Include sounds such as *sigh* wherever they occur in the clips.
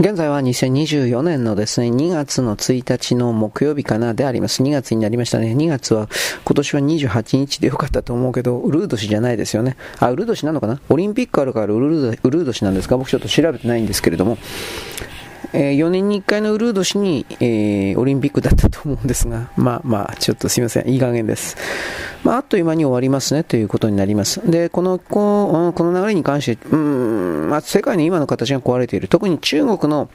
現在は2024年のですね、2月の1日の木曜日かなであります。2月になりましたね。2月は今年は28日でよかったと思うけど、ウルー年じゃないですよね。あ、ウルー年なのかな？オリンピックあるからウルーウルー年なんですか？僕ちょっと調べてないんですけれども。えー、4年に1回のウルー年に、えー、オリンピックだったと思うんですが、まあまあ、ちょっとすいません。いい加減です。まあ、あっという間に終わりますねということになります。で、この、ここの流れに関して、うん、まあ、世界の今の形が壊れている。特に中国の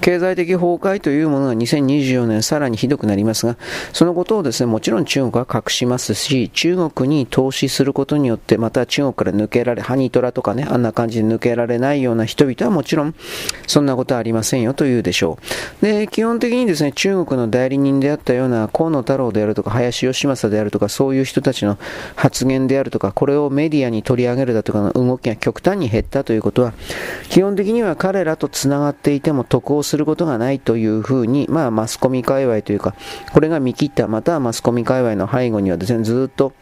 経済的崩壊というものが2024年さらにひどくなりますが、そのことをですね、もちろん中国は隠しますし、中国に投資することによって、また中国から抜けられ、ハニートラとかね、あんな感じで抜けられないような人々はもちろん、そんなことはありませんよというでしょう。で、基本的にですね、中国の代理人であったような河野太郎であるとか、林義正であるとか、そういう人たちの発言であるとか、これをメディアに取り上げるだとかの動きが極端に減ったということは、基本的には彼らとつながっていても得をすることがないというふうに、まあマスコミ界隈というか、これが見切った、またはマスコミ界隈の背後にはですね、ずっと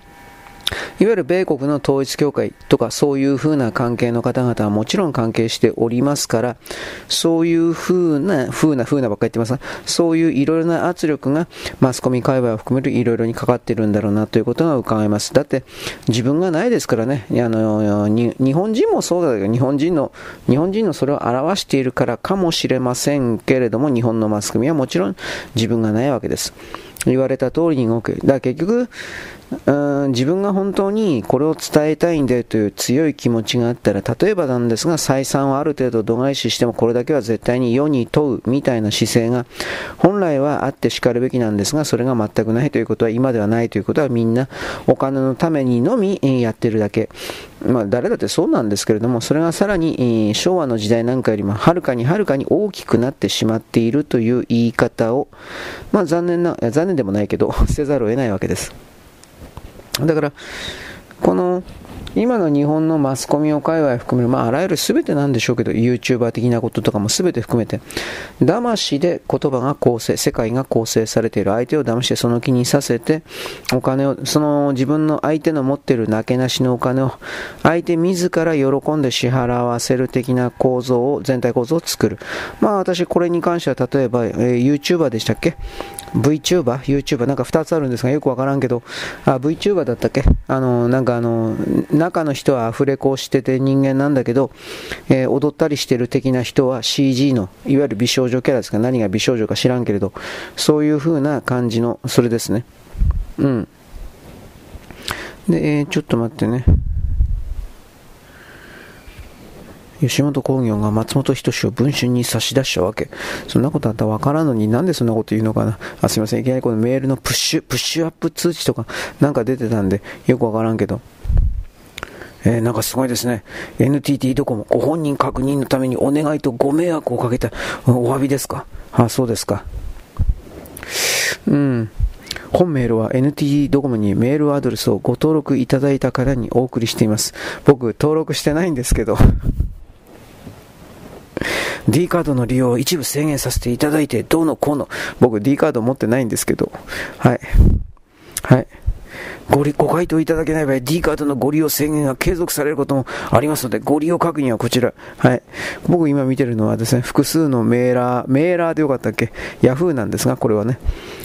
いわゆる米国の統一教会とかそういう風な関係の方々はもちろん関係しておりますから、そういう風な、風な、風なばっかり言ってますが、そういういろいろな圧力がマスコミ界隈を含めるいろいろにかかっているんだろうなということが伺えます。だって自分がないですからね、あの、日本人もそうだけど、日本人の、日本人のそれを表しているからかもしれませんけれども、日本のマスコミはもちろん自分がないわけです。言われた通りに動く。だから結局、うん自分が本当にこれを伝えたいんだよという強い気持ちがあったら、例えばなんですが、採算をある程度度外視してもこれだけは絶対に世に問うみたいな姿勢が本来はあってしかるべきなんですが、それが全くないということは、今ではないということはみんなお金のためにのみやってるだけ。まあ誰だってそうなんですけれども、それがさらに昭和の時代なんかよりもはるかにはるかに大きくなってしまっているという言い方を、まあ残念な、残念でもないけど、*laughs* せざるを得ないわけです。だから、この、今の日本のマスコミを界隈含める、まあ、あらゆる全てなんでしょうけど、YouTuber 的なこととかも全て含めて、騙しで言葉が構成、世界が構成されている相手を騙してその気にさせて、お金を、その自分の相手の持っているなけなしのお金を、相手自ら喜んで支払わせる的な構造を、全体構造を作る。まあ私これに関しては例えば、えー、YouTuber でしたっけ？VTuber、YouTuber、なんか2つあるんですが、よくわからんけど、あ、VTuber だったっけ？あの、なんかあの、中の人はアフレコをしてて人間なんだけど、えー、踊ったりしてる的な人は CG の、いわゆる美少女キャラですか、何が美少女か知らんけれど、そういう風な感じの、それですね。うん。で、えー、ちょっと待ってね。吉本興業が松本人志を文春に差し出したわけ。そんなことあったらわからんのになんでそんなこと言うのかな。あ、すいません。いきなりこのメールのプッシュ、プッシュアップ通知とかなんか出てたんでよくわからんけど。えー、なんかすごいですね。NTT ドコモご本人確認のためにお願いとご迷惑をかけたお詫びですか？あ、そうですか。うん。本メールは NTT ドコモにメールアドレスをご登録いただいた方にお送りしています。僕、登録してないんですけど *laughs* D カードの利用を一部制限させていただいて、どうのこうの。僕 D カード持ってないんですけど。はい。はい。ごご回答いただけない場合、D カードのご利用制限が継続されることもありますので、ご利用確認はこちら。はい。僕今見てるのはですね、複数のメーラー、メーラーでよかったっけ ?Yahoo なんですが、これはね。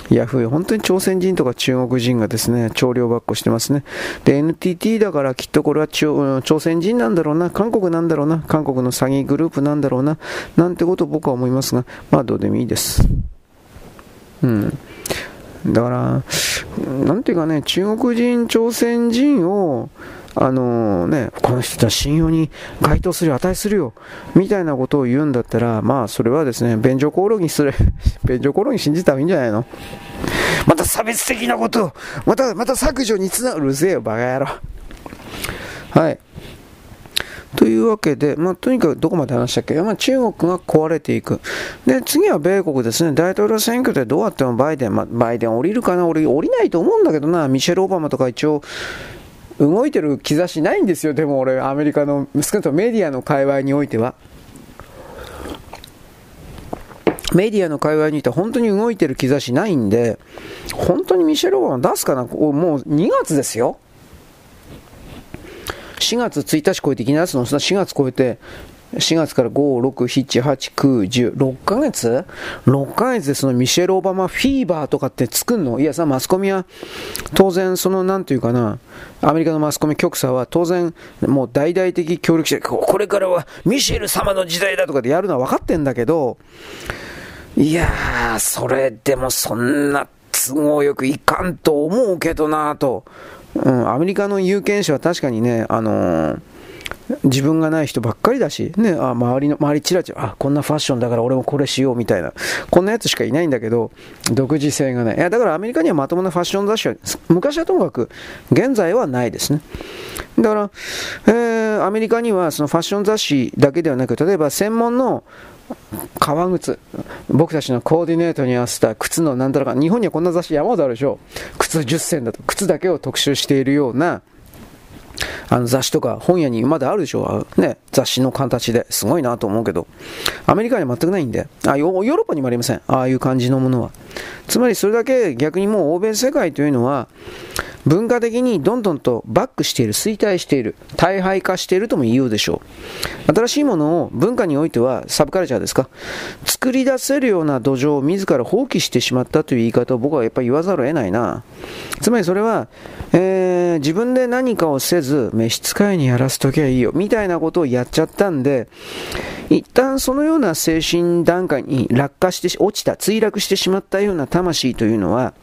Yahoo、本当に朝鮮人とか中国人がですね、調量ばっこしてますね。で、NTT だからきっとこれは朝鮮人なんだろうな、韓国なんだろうな、韓国の詐欺グループなんだろうな、なんてことを僕は思いますが、まあどうでもいいです。うん。だから、なんていうかね、中国人、朝鮮人を、あのね、この人たち信用に該当するよ、値するよ、みたいなことを言うんだったら、まあ、それはですね、便所コオロギする、*laughs* 便所コオロギ信じた方がいいんじゃないの？また差別的なことまた、また削除につながる、うるせえよ、バカ野郎。はい。というわけで、まあ、とにかくどこまで話したっけ、まあ、中国が壊れていく。で、次は米国ですね。大統領選挙でどうやってもバイデン、まあ、バイデン降りるかな？俺、降りないと思うんだけどな。ミシェル・オバマとか一応、動いてる兆しないんですよ。でも俺、アメリカの、少なくともメディアの界隈においては。メディアの界隈にいて本当に動いてる兆しないんで、本当にミシェル・オバマ出すかな？もう2月ですよ。4月1日超えていきなりの4月超えて、4月から5、6、7、8、9、10、6ヶ月 ?6 ヶ月でそのミシェル・オバマフィーバーとかって作んの？いやさ、マスコミは当然そのなんていうかな、アメリカのマスコミ局者は当然もう大々的協力して、これからはミシェル様の時代だとかでやるのは分かってんだけど、いやー、それでもそんな都合よくいかんと思うけどなぁと。うん、アメリカの有権者は確かにね、あのー自分がない人ばっかりだし、ね、あ周りの、周りちらちら、あ、こんなファッションだから俺もこれしようみたいな、こんなやつしかいないんだけど、独自性がない。いや、だからアメリカにはまともなファッション雑誌は、昔はともかく、現在はないですね。だから、えー、アメリカにはそのファッション雑誌だけではなく、例えば専門の革靴。僕たちのコーディネートに合わせた靴のなんだろうか。日本にはこんな雑誌山ほどあるでしょう。靴10選だと。靴だけを特集しているような、あの雑誌とか本屋にまだあるでしょうね、雑誌の形ですごいなと思うけど、アメリカには全くないんで、あヨーロッパにもありません。ああいう感じのものは。つまりそれだけ逆にもう欧米世界というのは、文化的にどんどんとバックしている、衰退している、大敗化しているとも言うでしょう。新しいものを文化においてはサブカルチャーですか？作り出せるような土壌を自ら放棄してしまったという言い方を僕はやっぱり言わざるを得ないな。つまりそれは、えー、自分で何かをせず召使いにやらせときゃいいよ、みたいなことをやっちゃったんで、一旦そのような精神段階に落下して落ちた、墜落してしまったようような魂というのは、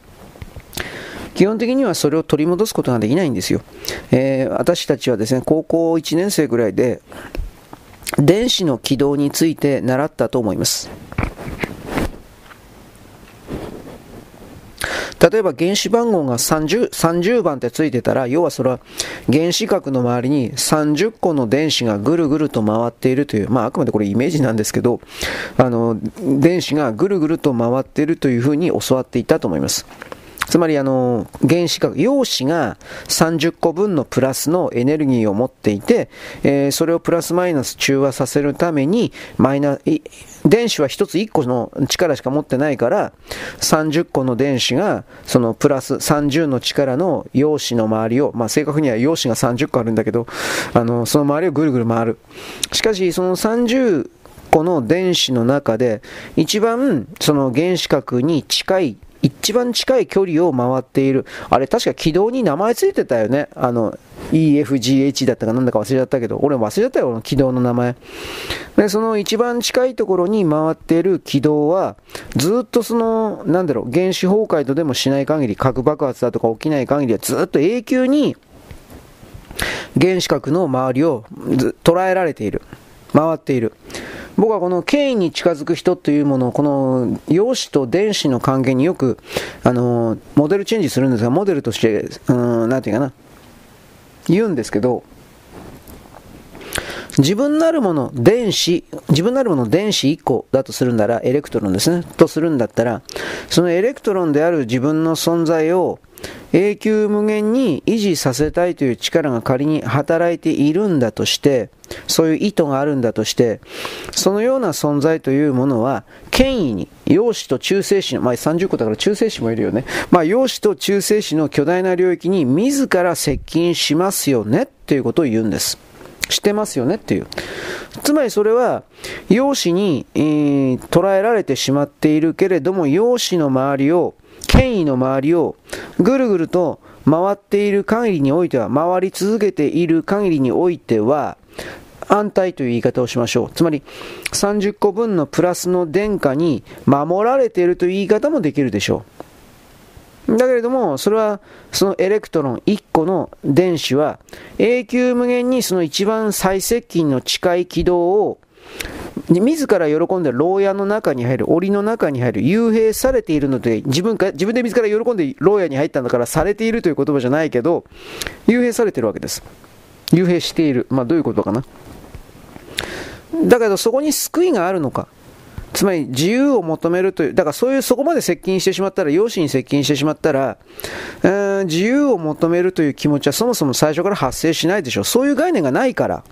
基本的にはそれを取り戻すことができないんですよ。えー、私たちはですね、高校1年生ぐらいで、電子の軌道について習ったと思います。例えば原子番号が 30, 30番ってついてたら、要はそれは原子核の周りに30個の電子がぐるぐると回っているという、まああくまでこれイメージなんですけど、あの、電子がぐるぐると回っているというふうに教わっていたと思います。つまりあの、原子核、陽子が30個分のプラスのエネルギーを持っていて、えー、それをプラスマイナス中和させるために、マイナ、電子は1つ1個の力しか持ってないから、30個の電子が、そのプラス30の力の陽子の周りを、まあ正確には陽子が30個あるんだけど、あの、その周りをぐるぐる回る。しかし、その30個の電子の中で、一番その原子核に近い一番近い距離を回っている。あれ確か軌道に名前ついてたよね。あの、EFGH だったかなんだか忘れちゃったけど、俺忘れちゃったよ、軌道の名前。で、その一番近いところに回っている軌道は、ずっとその、なんだろう、原子崩壊とでもしない限り、核爆発だとか起きない限りはずっと永久に原子核の周りを捉えられている。回っている。僕はこの権威に近づく人というものを、この陽子と電子の関係によく、あの、モデルチェンジするんですが、モデルとして、うん、なんていうかな、言うんですけど、自分なるもの、電子、自分なるもの、電子1個だとするなら、エレクトロンですね、とするんだったら、そのエレクトロンである自分の存在を、永久無限に維持させたいという力が仮に働いているんだとして、そういう意図があるんだとして、そのような存在というものは、権威に、陽子と中性子の、まあ30個だから中性子もいるよね。まあ陽子と中性子の巨大な領域に自ら接近しますよねっていうことを言うんです。してますよねっていう。つまりそれは、陽子に、えー、捉えられてしまっているけれども、陽子の周りを権威の周りをぐるぐると回っている限りにおいては、回り続けている限りにおいては、安泰という言い方をしましょう。つまり、30個分のプラスの電荷に守られているという言い方もできるでしょう。だけれども、それは、そのエレクトロン1個の電子は、永久無限にその一番最接近の近い軌道を自ら喜んで牢屋の中に入る、檻の中に入る、幽閉されているので、自分か、自分で自ら喜んで牢屋に入ったんだから、されているという言葉じゃないけど、幽閉されているわけです。幽閉している。まあ、どういうことかな。だけど、そこに救いがあるのか。つまり、自由を求めるという、だからそういう、そこまで接近してしまったら、養子に接近してしまったら、えー、自由を求めるという気持ちはそもそも最初から発生しないでしょう。そういう概念がないから。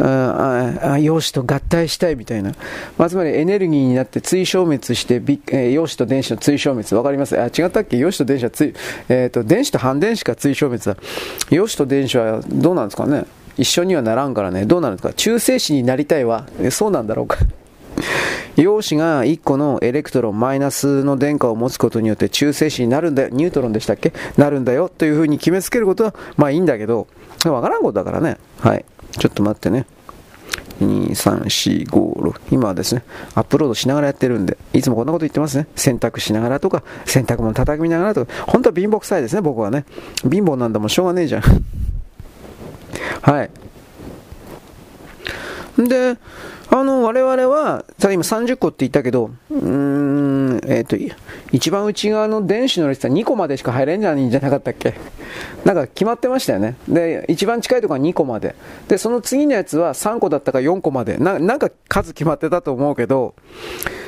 ああ陽子と合体したいみたいな、まあ、つまりエネルギーになって追消滅して、えー、陽子と電子の追消滅、わかります？あ違ったっけ？陽子と電子はつい、えーと、電子と反電子か対消滅だ。陽子と電子はどうなんですかね？一緒にはならんからね、どうなるんですか？中性子になりたいわ。そうなんだろうか？*laughs* 陽子が1個のエレクトロン、マイナスの電荷を持つことによって中性子になるんだよ、ニュートロンでしたっけ？なるんだよというふうに決めつけることは、まあいいんだけど、わからんことだからね。はい。ちょっと待ってね。2、3、4、5、6。今はですね、アップロードしながらやってるんで、いつもこんなこと言ってますね。洗濯しながらとか、洗濯物叩きながらとか、本当は貧乏くさいですね、僕はね。貧乏なんだもんしょうがねえじゃん。*laughs* はい。で、あの、我々は、さ今30個って言ったけど、うーん、えっ、ー、と、一番内側の電子の列は2個までしか入れんじゃないんじゃなかったっけ？なんか決まってましたよね。で、一番近いところは2個まで。で、その次のやつは3個だったか4個まで。ななんか数決まってたと思うけど、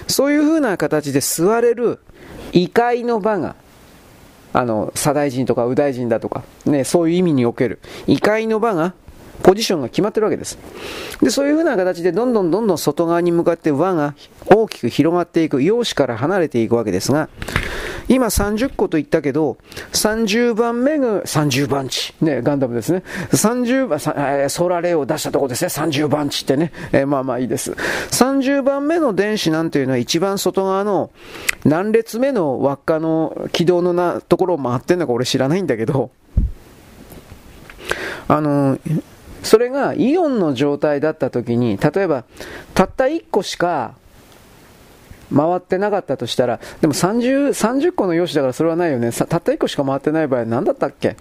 そういう風な形で座れる異界の場が、あの、左大臣とか右大臣だとか、ね、そういう意味における異界の場がポジションが決まってるわけです。で、そういう風な形でどんどんどんどん外側に向かって輪が大きく広がっていく、陽子から離れていくわけですが、今30個と言ったけど、30番目が30番地。ね、ガンダムですね。30番、ソーラーレイを出したとこですね。30番地ってね。えー、まあまあいいです。30番目の電子なんていうのは一番外側の何列目の輪っかの軌道のなところを回ってんのか俺知らないんだけど、あの、それがイオンの状態だった時に、例えば、たった1個しか回ってなかったとしたら、でも30、30個の用紙だからそれはないよね。たった1個しか回ってない場合は何だったっけ？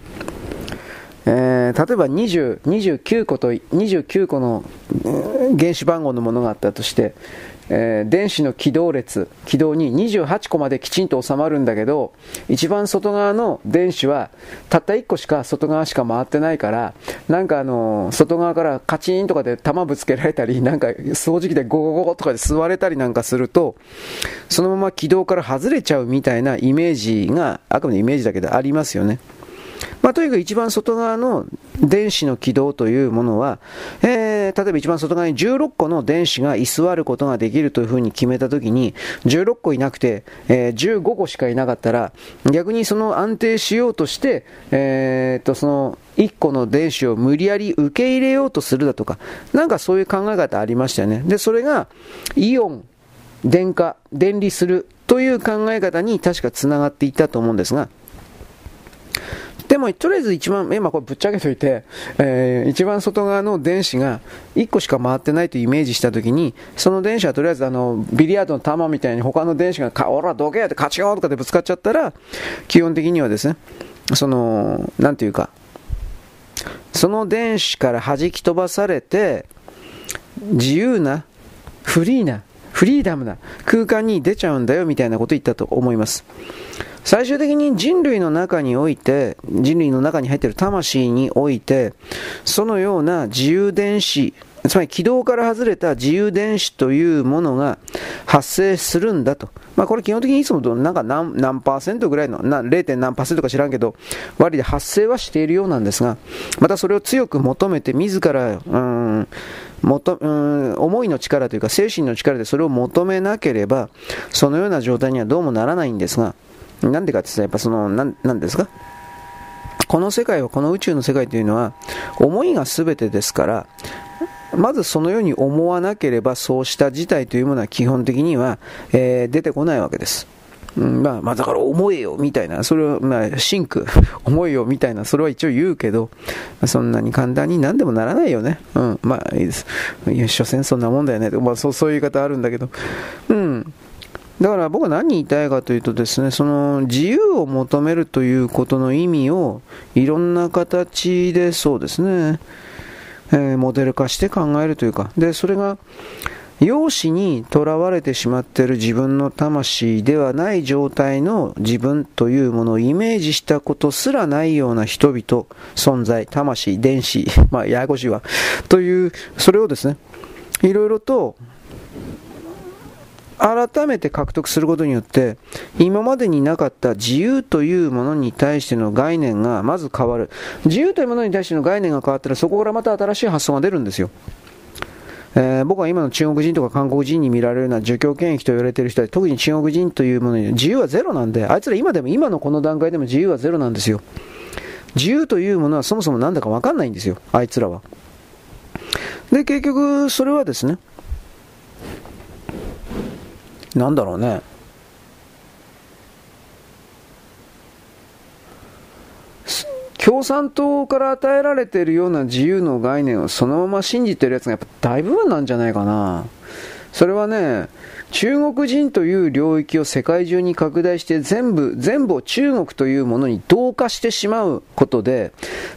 えー、例えば20、29個と、29個の原子番号のものがあったとして、えー、電子の軌道列、軌道に28個まできちんと収まるんだけど、一番外側の電子はたった1個しか外側しか回ってないから、なんかあの、外側からカチンとかで弾ぶつけられたり、*laughs* なんか掃除機でゴゴゴゴとかで吸われたりなんかすると、そのまま軌道から外れちゃうみたいなイメージが、あくまでイメージだけどありますよね。まあ、とにかく一番外側の電子の軌道というものは、えー、例えば一番外側に16個の電子が居座ることができるというふうに決めたときに、16個いなくて、えー、15個しかいなかったら、逆にその安定しようとして、えー、っと、その1個の電子を無理やり受け入れようとするだとか、なんかそういう考え方ありましたよね。で、それが、イオン、電化、電離するという考え方に確かつながっていったと思うんですが、でも、とりあえず一番、今これぶっちゃけといて、えー、一番外側の電子が1個しか回ってないというイメージしたときに、その電子はとりあえずあの、ビリヤードの球みたいに他の電子が、おら、どけやってカチョーとかでぶつかっちゃったら、基本的にはですね、その、なんていうか、その電子から弾き飛ばされて、自由な、フリーな、フリーダムな空間に出ちゃうんだよみたいなことを言ったと思います。最終的に人類の中において、人類の中に入っている魂において、そのような自由電子、つまり軌道から外れた自由電子というものが発生するんだと。まあこれ基本的にいつもとなんか何何パーセントぐらいの、な 0. 何パーセントか知らんけど、割で発生はしているようなんですが、またそれを強く求めて自ら、うん、もとうん思いの力というか精神の力でそれを求めなければ、そのような状態にはどうもならないんですが、なんでかって言ったら、やっぱその、なん、なんですか？この世界は、この宇宙の世界というのは、思いが全てですから、まずそのように思わなければ、そうした事態というものは基本的には、えー、出てこないわけです。うん、まあ、まあ、だから思えよ、みたいな、それを、まあ、シンク、*laughs* 思えよ、みたいな、それは一応言うけど、そんなに簡単に何でもならないよね。うん、まあ、いいです。いや、所詮そんなもんだよね。まあ、そう、そういう言い方あるんだけど、うん。だから僕は何言いたいかというとですね、その自由を求めるということの意味をいろんな形でそうですね、えー、モデル化して考えるというか、で、それが容姿にとらわれてしまっている自分の魂ではない状態の自分というものをイメージしたことすらないような人々、存在、魂、電子、*laughs* まあ、ややこしいわ、という、それをですね、いろいろと改めて獲得することによって今までになかった自由というものに対しての概念がまず変わる。自由というものに対しての概念が変わったらそこからまた新しい発想が出るんですよ。えー、僕は今の中国人とか韓国人に見られるような儒教権益と言われている人は特に中国人というものに自由はゼロなんであいつら今でも今のこの段階でも自由はゼロなんですよ。自由というものはそもそも何だか分かんないんですよあいつらは。で、結局、それはですね、なんだろうね。共産党から与えられているような自由の概念をそのまま信じてるやつがやっぱ大部分なんじゃないかな。それはね、中国人という領域を世界中に拡大して全部、全部を中国というものに同化してしまうことで、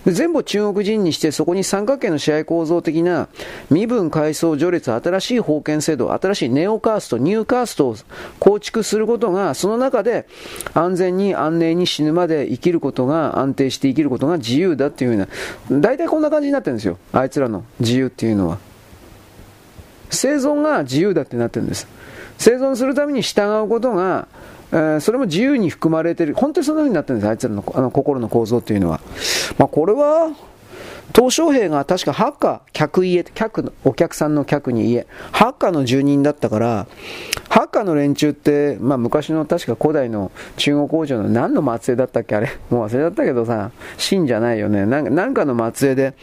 全部を中国人にしてそこに三角形の支配構造的な身分階層序列、新しい封建制度、新しいネオカースト、ニューカーストを構築することが、その中で安全に安寧に死ぬまで生きることが、安定して生きることが自由だっていうような、大体こんな感じになってるんですよ。あいつらの自由っていうのは。生存が自由だってなってるんです。生存するために従うことが、えー、それも自由に含まれてる。本当にそんな風になってるんです、あいつらのあの心の構造っていうのは。まあ、これは、鄧小平が確かハッカー客家、客の、お客さんの客に家、ハッカーの住人だったから、ハッカの連中って、まあ昔の確か古代の中国王女の何の末裔だったっけ？あれもう忘れちゃったけどさ、真じゃないよね。なんかなんかの末裔で、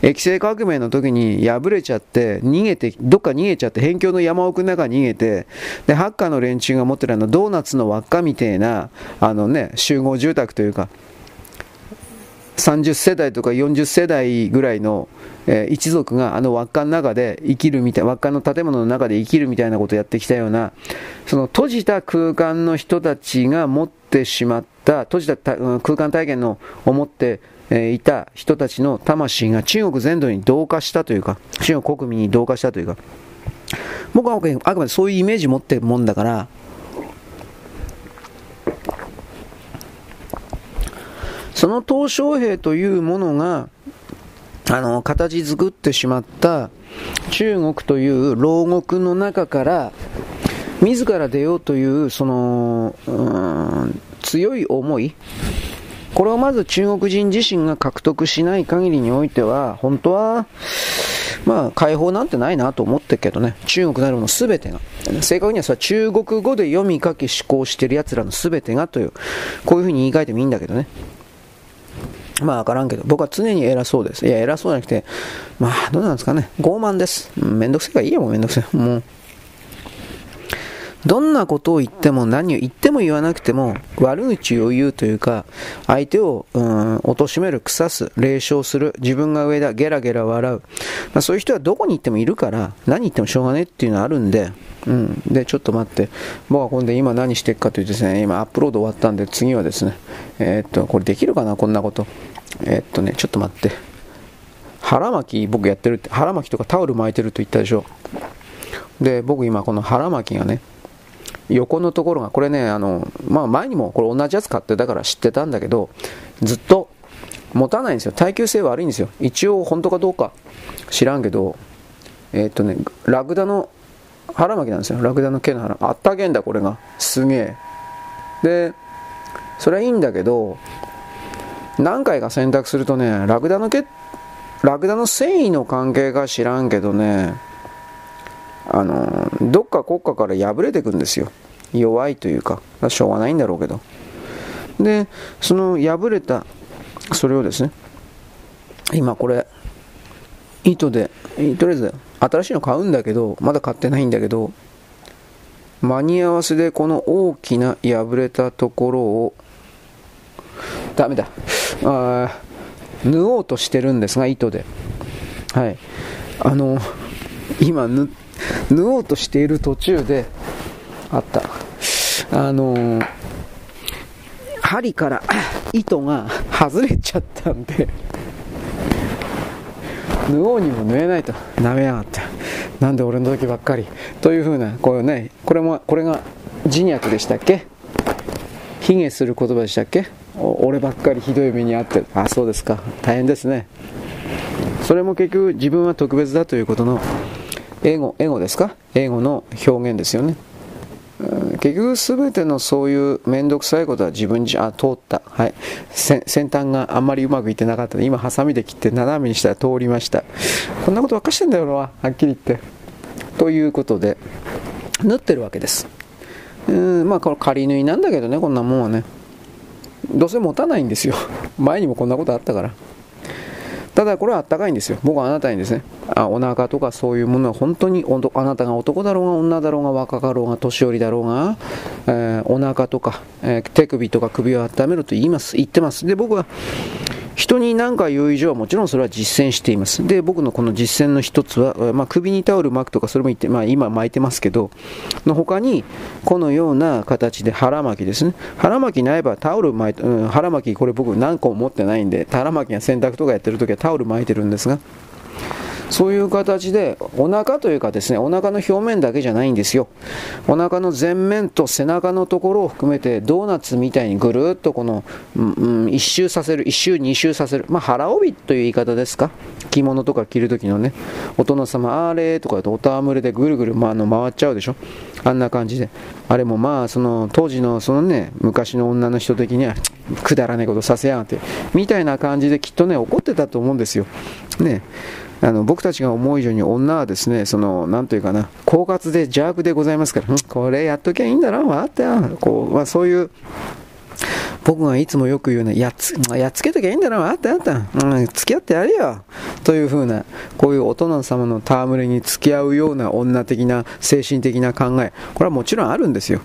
液政革命の時に敗れちゃって、逃げて、どっか逃げちゃって、辺境の山奥の中に逃げて、で、ハッカの連中が持ってるあのドーナツの輪っかみたいな、あのね、集合住宅というか、30世代とか40世代ぐらいの、えー、一族があの輪っかの中で生きるみたい、輪っかの建物の中で生きるみたいなことをやってきたような、その閉じた空間の人たちが持ってしまった、閉じた空間体験のを持ってえいた人たちの魂が中国全土に同化したというか、中国国民に同化したというか、僕はあくまでそういうイメージ持ってるもんだから、その鄧小平というものが、あの、形作ってしまった中国という牢獄の中から、自ら出ようという、その、強い思い、これをまず中国人自身が獲得しない限りにおいては、本当は、まあ、解放なんてないなと思ってるけどね、中国なるもの全てが、正確にはさ、中国語で読み書き思考してる奴らの全てがという、こういうふうに言い換えてもいいんだけどね。まあわからんけど、僕は常に偉そうです。いや、偉そうじゃなくて、まあどうなんですかね。傲慢です。めんどくせえからいいやもん、めんどくせえ。もう。どんなことを言っても何を言っても言わなくても悪口を言うというか相手をうん貶める腐す冷笑する自分が上だゲラゲラ笑う、まあ、そういう人はどこに行ってもいるから何言ってもしょうがねえっていうのはあるんでうん、でちょっと待って僕は今度今何していくかというとですね今アップロード終わったんで次はですねえー、っとこれできるかなこんなことえー、っとねちょっと待って。腹巻き僕やってるって腹巻きとかタオル巻いてると言ったでしょ。で僕今この腹巻きがね横のところがこれねあの、まあ、前にもこれ同じやつ買ってだから知ってたんだけどずっと持たないんですよ。耐久性悪いんですよ。一応本当かどうか知らんけどえー、っとねラクダの腹巻きなんですよ。ラクダの毛の腹。あったけんだこれが。すげえ。でそれはいいんだけど何回か選択するとねラクダの毛ラクダの繊維の関係か知らんけどねあのどっか国家から破れてくんですよ。弱いというかしょうがないんだろうけど。でその破れたそれをですね今これ糸でとりあえず新しいの買うんだけど、まだ買ってないんだけど、間に合わせでこの大きな破れたところを、ダメだ。あ縫おうとしてるんですが、糸で。はい。あの、今縫、縫おうとしている途中で、あった。あの、針から糸が外れちゃったんで縫おうにも縫えないと舐めやがってなんで俺の時ばっかりというふうなこういうねこれもこれが自虐でしたっけ？卑下する言葉でしたっけ？俺ばっかりひどい目に遭ってあそうですか。大変ですね。それも結局自分は特別だということのエゴエゴですか？エゴの表現ですよね。結局全てのそういう面倒くさいことは自分じゃ通った、はい、先端があんまりうまくいってなかった。今ハサミで切って斜めにしたら通りました。こんなことばっかしてんだよなは。っきり言って。ということで縫ってるわけです。うんまあこの仮縫いなんだけどねこんなもんはね。どうせ持たないんですよ *laughs* 前にもこんなことあったからただこれはあったかいんですよ。僕はあなたにですね、あお腹とかそういうものは本当にあなたが男だろうが女だろうが若かろうが年寄りだろうが、えー、お腹とか、えー、手首とか首を温めると言います。言ってます。で、僕は人に何か言う以上はもちろんそれは実践しています。で、僕のこの実践の一つは、まあ、首にタオル巻くとかそれも言って、まあ、今巻いてますけど、の他に、このような形で腹巻きですね。腹巻きないばタオル巻いて、うん、腹巻きこれ僕何個も持ってないんで、腹巻きが洗濯とかやってる時はタオル巻いてるんですが、そういう形でお腹というかですねお腹の表面だけじゃないんですよ。お腹の前面と背中のところを含めてドーナツみたいにぐるっとこの、うんうん、一周させる一周二周させる。まあ腹帯という言い方ですか？着物とか着る時のね。お殿様あれとかだとおたむれでぐるぐる、ま、あの回っちゃうでしょ？あんな感じで。あれもまあその当時のそのね昔の女の人的にはくだらねえことさせやがって。みたいな感じできっとね怒ってたと思うんですよ。ね。あの僕たちが思う以上に女はですね、その、なんというかな、狡猾で邪悪でございますから、これやっときゃいいんだろ、わって。こう、まあそういう僕がいつもよく言うね、やっつ、やっつけときゃいいんだろ、あったあった、うん、付き合ってやるよ。というふうな、こういう大人様の戯れに付き合うような女的な、精神的な考え、これはもちろんあるんですよ。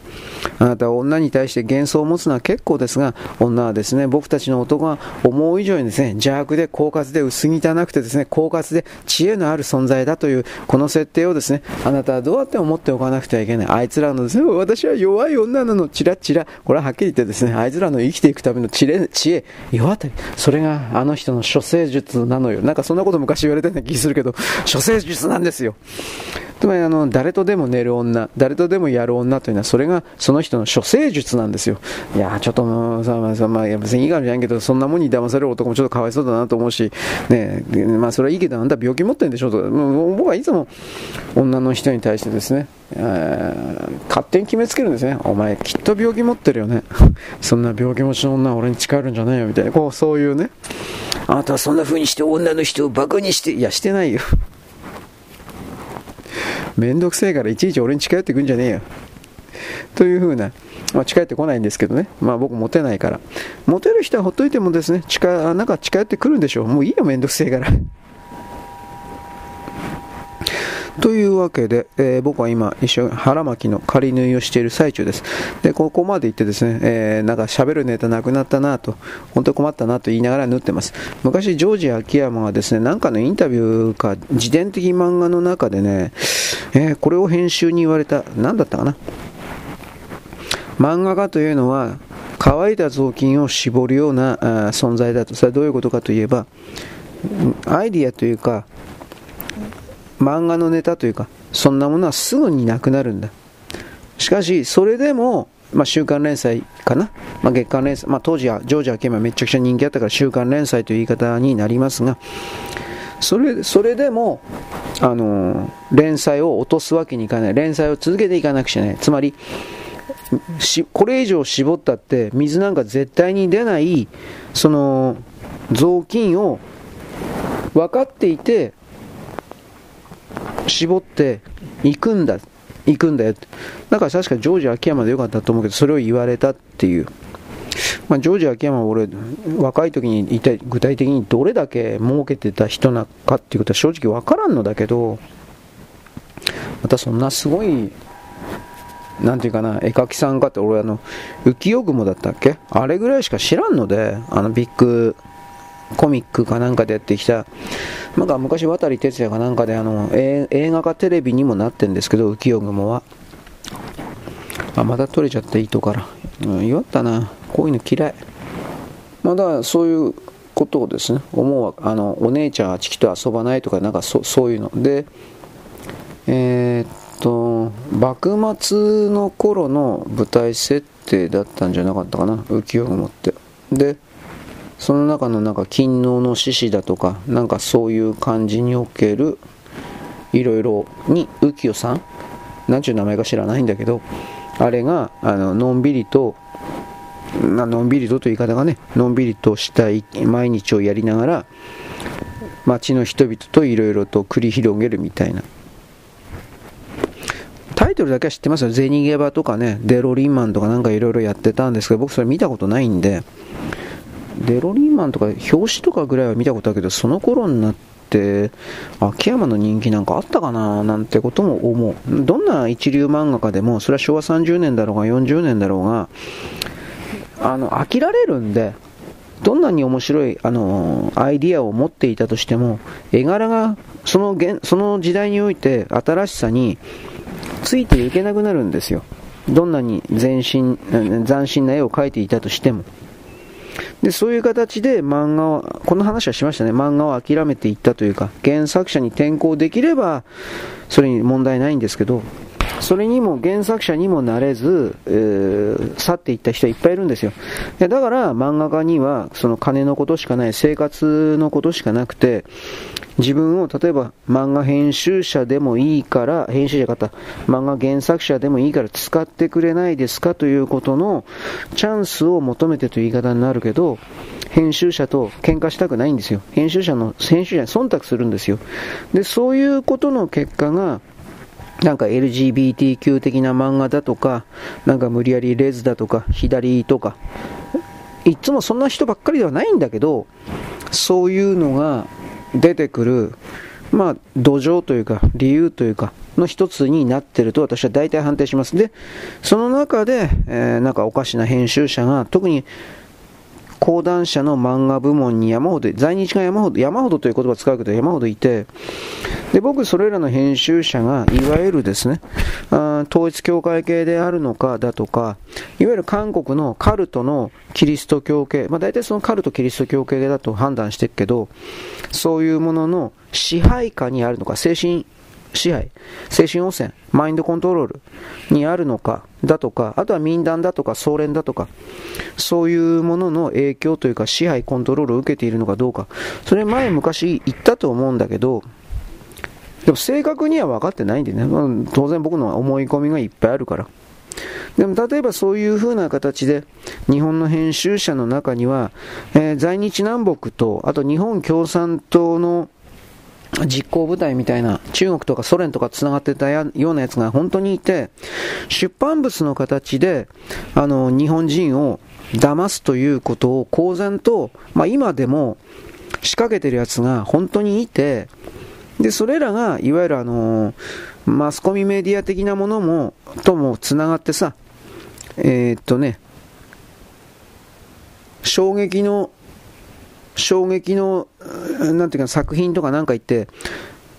あなたは女に対して幻想を持つのは結構ですが、女はですね、僕たちの男が思う以上にですね、邪悪で狡猾で薄汚くてですね、狡猾で知恵のある存在だという、この設定をですね、あなたはどうやって思っておかなくてはいけない。あいつらのですね、私は弱い女なの、チラチラ。これははっきり言ってですね、あいつらの生きていくための知恵、知恵、世当たり。それがあの人の処世術なのよ。なんかそんなこと昔言われたような気するけど、*laughs* 処世術なんですよ。つまりあの、誰とでも寝る女、誰とでもやる女というのは、それがその人の処世術なんですよ。いやちょっとさ、まあ、さまあ、別にいいかもしれないけど、そんなもんに騙される男もちょっとかわいそうだなと思うし、ね、まあ、それはいいけど、あんた病気持ってるんでしょとか、僕はいつも女の人に対してですね、勝手に決めつけるんですね。お前きっと病気持ってるよね。そんな病気持ちの女は俺に近寄るんじゃないよみたいな、こう、そういうね。あなたはそんな風にして女の人をバカにして、いや、してないよ。めんどくせえからいちいち俺に近寄ってくんじゃねえよ。という風な、まあ、近寄ってこないんですけどね。まあ僕モテないから。モテる人はほっといてもですね、近、なんか近寄ってくるんでしょう。もういいよ、めんどくせえから。というわけで、えー、僕は今一緒腹巻きの仮縫いをしている最中です。で、ここまで行ってですね、えー、なんか喋るネタなくなったなと、本当に困ったなと言いながら縫ってます。昔、ジョージ秋山がですね、なんかのインタビューか、自伝的漫画の中でね、えー、これを編集に言われた、何だったかな。漫画家というのは、乾いた雑巾を絞るような存在だと。それはどういうことかといえば、アイディアというか、漫画のネタというか、そんなものはすぐになくなるんだ。しかし、それでも、まあ、週刊連載かな、まあ、月刊連載、まあ、当時はジョージ・アケマめちゃくちゃ人気あったから週刊連載という言い方になりますが、それそれでも、あのー、連載を落とすわけにいかない。連載を続けていかなくちゃいけない。つまり、これ以上絞ったって水なんか絶対に出ないその雑巾を分かっていて絞って行くんだ、行くんだよ。だから確かジョージ秋山でよかったと思うけど、それを言われたっていう。まあ、ジョージ秋山は俺、若い時に一体具体的にどれだけ儲けてた人なのかっていうことは正直わからんのだけど、またそんなすごい、なんていうかな、絵描きさんかって俺あの、浮世雲だったっけ？あれぐらいしか知らんので、あのビッグコミックかなんかでやってきた、なんか昔渡哲也かなんかであの映画かテレビにもなってんですけど、浮世雲は。あ、また取れちゃった糸から。うん、弱ったな。こういうの嫌い。まだそういうことをですね、思うわあの、お姉ちゃんはチキと遊ばないとか、なんかそそういうの。で、えー、っと、幕末の頃の舞台設定だったんじゃなかったかな、浮世雲って。で、その中のなんか勤王の獅子だとか、なんかそういう感じにおける、いろいろに浮世さん、なんちゅう名前か知らないんだけど、あれが、あの、のんびりと、のんびりとという言い方がね、のんびりとした毎日をやりながら、街の人々といろいろと繰り広げるみたいな。タイトルだけは知ってますよ。ゼニゲバとかね、デロリンマンとかなんかいろいろやってたんですけど、僕それ見たことないんで、デロリーマンとか表紙とかぐらいは見たことあるけど、その頃になって、秋山の人気なんかあったかななんてことも思う。どんな一流漫画家でも、それは昭和30年だろうが40年だろうが、あの、飽きられるんで、どんなに面白い、あのアイディアを持っていたとしても、絵柄がそのその時代において新しさについていけなくなるんですよ。どんなに斬新斬新な絵を描いていたとしても。で、そういう形で漫画を、この話はしましたね、漫画を諦めていったというか、原作者に転向できれば、それに問題ないんですけど、それにも原作者にもなれず、えー、去っていった人はいっぱいいるんですよ。だから漫画家にはその金のことしかない、生活のことしかなくて、自分を例えば漫画編集者でもいいから、編集者方、漫画原作者でもいいから使ってくれないですかということのチャンスを求めてという言い方になるけど、編集者と喧嘩したくないんですよ。編集者の、編集者に忖度するんですよ。で、そういうことの結果が、なんか LGBTQ 的な漫画だとか、なんか無理やりレズだとか、左とか、いつもそんな人ばっかりではないんだけど、そういうのが出てくる、まあ、土壌というか、理由というか、の一つになってると私は大体判定します。で、その中で、えー、なんかおかしな編集者が、特に講談社の漫画部門に山ほど、在日が山ほど、山ほどという言葉を使うけど山ほどいて、で、僕、それらの編集者が、いわゆるですね、あ統一教会系であるのかだとか、いわゆる韓国のカルトのキリスト教系、まあ大体そのカルトキリスト教系だと判断してるけど、そういうものの支配下にあるのか、精神支配、精神汚染、マインドコントロールにあるのか、だとか、あとは民団だとか、総連だとか、そういうものの影響というか、支配、コントロールを受けているのかどうか、それ前昔言ったと思うんだけど、でも正確には分かってないんでね、まあ、当然僕の思い込みがいっぱいあるから。でも例えばそういう風な形で日本の編集者の中には、えー、在日南北とあと日本共産党の実行部隊みたいな中国とかソ連とか繋がってたようなやつが本当にいて出版物の形であの日本人を騙すということを公然と、まあ、今でも仕掛けてるやつが本当にいてで、それらが、いわゆるあのマスコミメディア的なものも、ともつながってさ、えー、っとね、衝撃の、衝撃の、なんていうか作品とかなんか言って、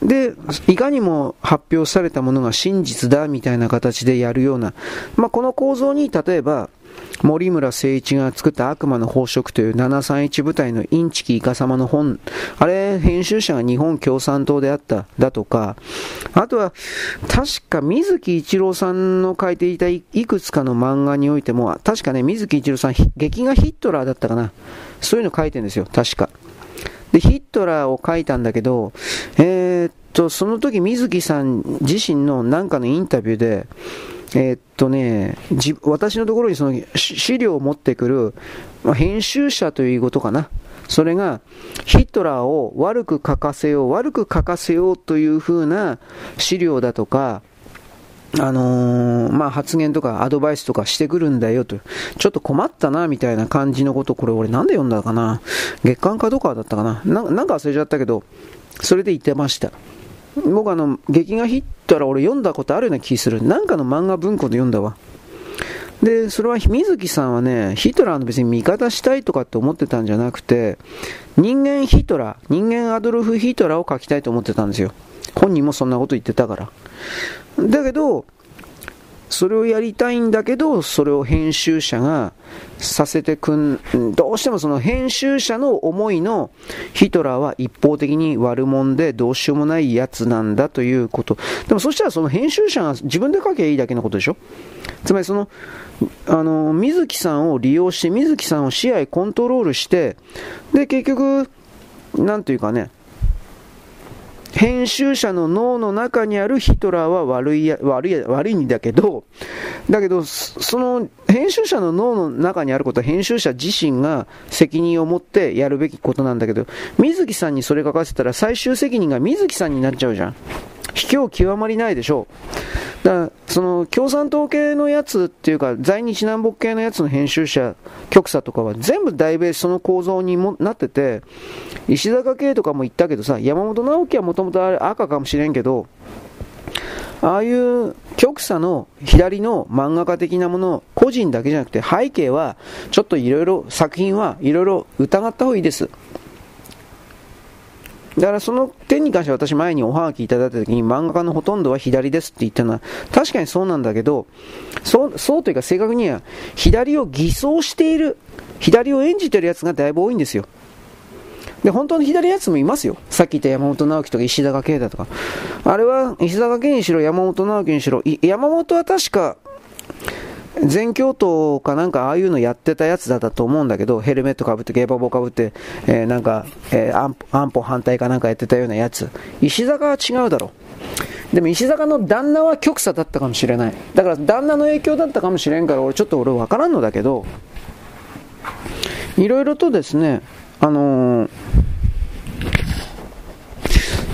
で、いかにも発表されたものが真実だみたいな形でやるような、まあ、この構造に例えば、森村誠一が作った悪魔の宝飾という731部隊のインチキイカ様の本、あれ、編集者が日本共産党であった、だとか、あとは、確か水木一郎さんの書いていたいくつかの漫画においても、確かね、水木一郎さん、劇画ヒットラーだったかな。そういうの書いてるんですよ、確か。で、ヒットラーを書いたんだけど、えー、っと、その時水木さん自身のなんかのインタビューで、えー、っとね、私のところにその資料を持ってくる、まあ、編集者ということかな。それが、ヒットラーを悪く書かせよう、悪く書かせようというふうな資料だとか、あのー、まあ、発言とかアドバイスとかしてくるんだよと。ちょっと困ったな、みたいな感じのこと、これ俺なんで読んだかな月刊かどうかだったかななんか忘れちゃったけど、それで言ってました。僕あの、劇画ヒットら俺読んだことあるような気する。なんかの漫画文庫で読んだわ。で、それは水木さんはね、ヒトラーの別に味方したいとかって思ってたんじゃなくて、人間ヒトラー、人間アドルフ・ヒトラーを描きたいと思ってたんですよ。本人もそんなこと言ってたから。だけど、それをやりたいんだけど、それを編集者がさせてくん、どうしてもその編集者の思いのヒトラーは一方的に悪者でどうしようもないやつなんだということ。でもそしたらその編集者が自分で書けばいいだけのことでしょ？つまりその、あの、水木さんを利用して、水木さんを試合コントロールして、で、結局、なんというかね、編集者の脳の中にあるヒトラーは悪いや悪い悪いんだけど、だけど、その編集者の脳の中にあることは編集者自身が責任を持ってやるべきことなんだけど、水木さんにそれ書かせたら最終責任が水木さんになっちゃうじゃん。卑怯極まりないでしょう。だから、その共産党系のやつっていうか、在日南北系のやつの編集者、局者とかは全部大米その構造にもなってて、石坂系とかも言ったけどさ、山本直樹はもともとあれ赤かもしれんけど、ああいう極左の左の漫画家的なもの、個人だけじゃなくて背景は、ちょっといろいろ、作品はいろいろ疑った方がいいです。だからその点に関しては私前におはがきいただいた時に漫画家のほとんどは左ですって言ったのは確かにそうなんだけど、そうそうというか正確には左を偽装している、左を演じてるやつがだいぶ多いんですよ。で、本当の左やつもいますよ。さっき言った山本直樹とか石坂慶太とか。あれは石坂慶にしろ山本直樹にしろ、山本は確か、全教頭かなんかああいうのやってたやつだったと思うんだけど、ヘルメットかぶってゲーバボかぶって、えー、なんか、えー、安安保反対かなんかやってたようなやつ。石坂は違うだろう。でも石坂の旦那は極左だったかもしれない。だから旦那の影響だったかもしれんから、俺ちょっと俺わからんのだけど、いろいろとですね、あのー、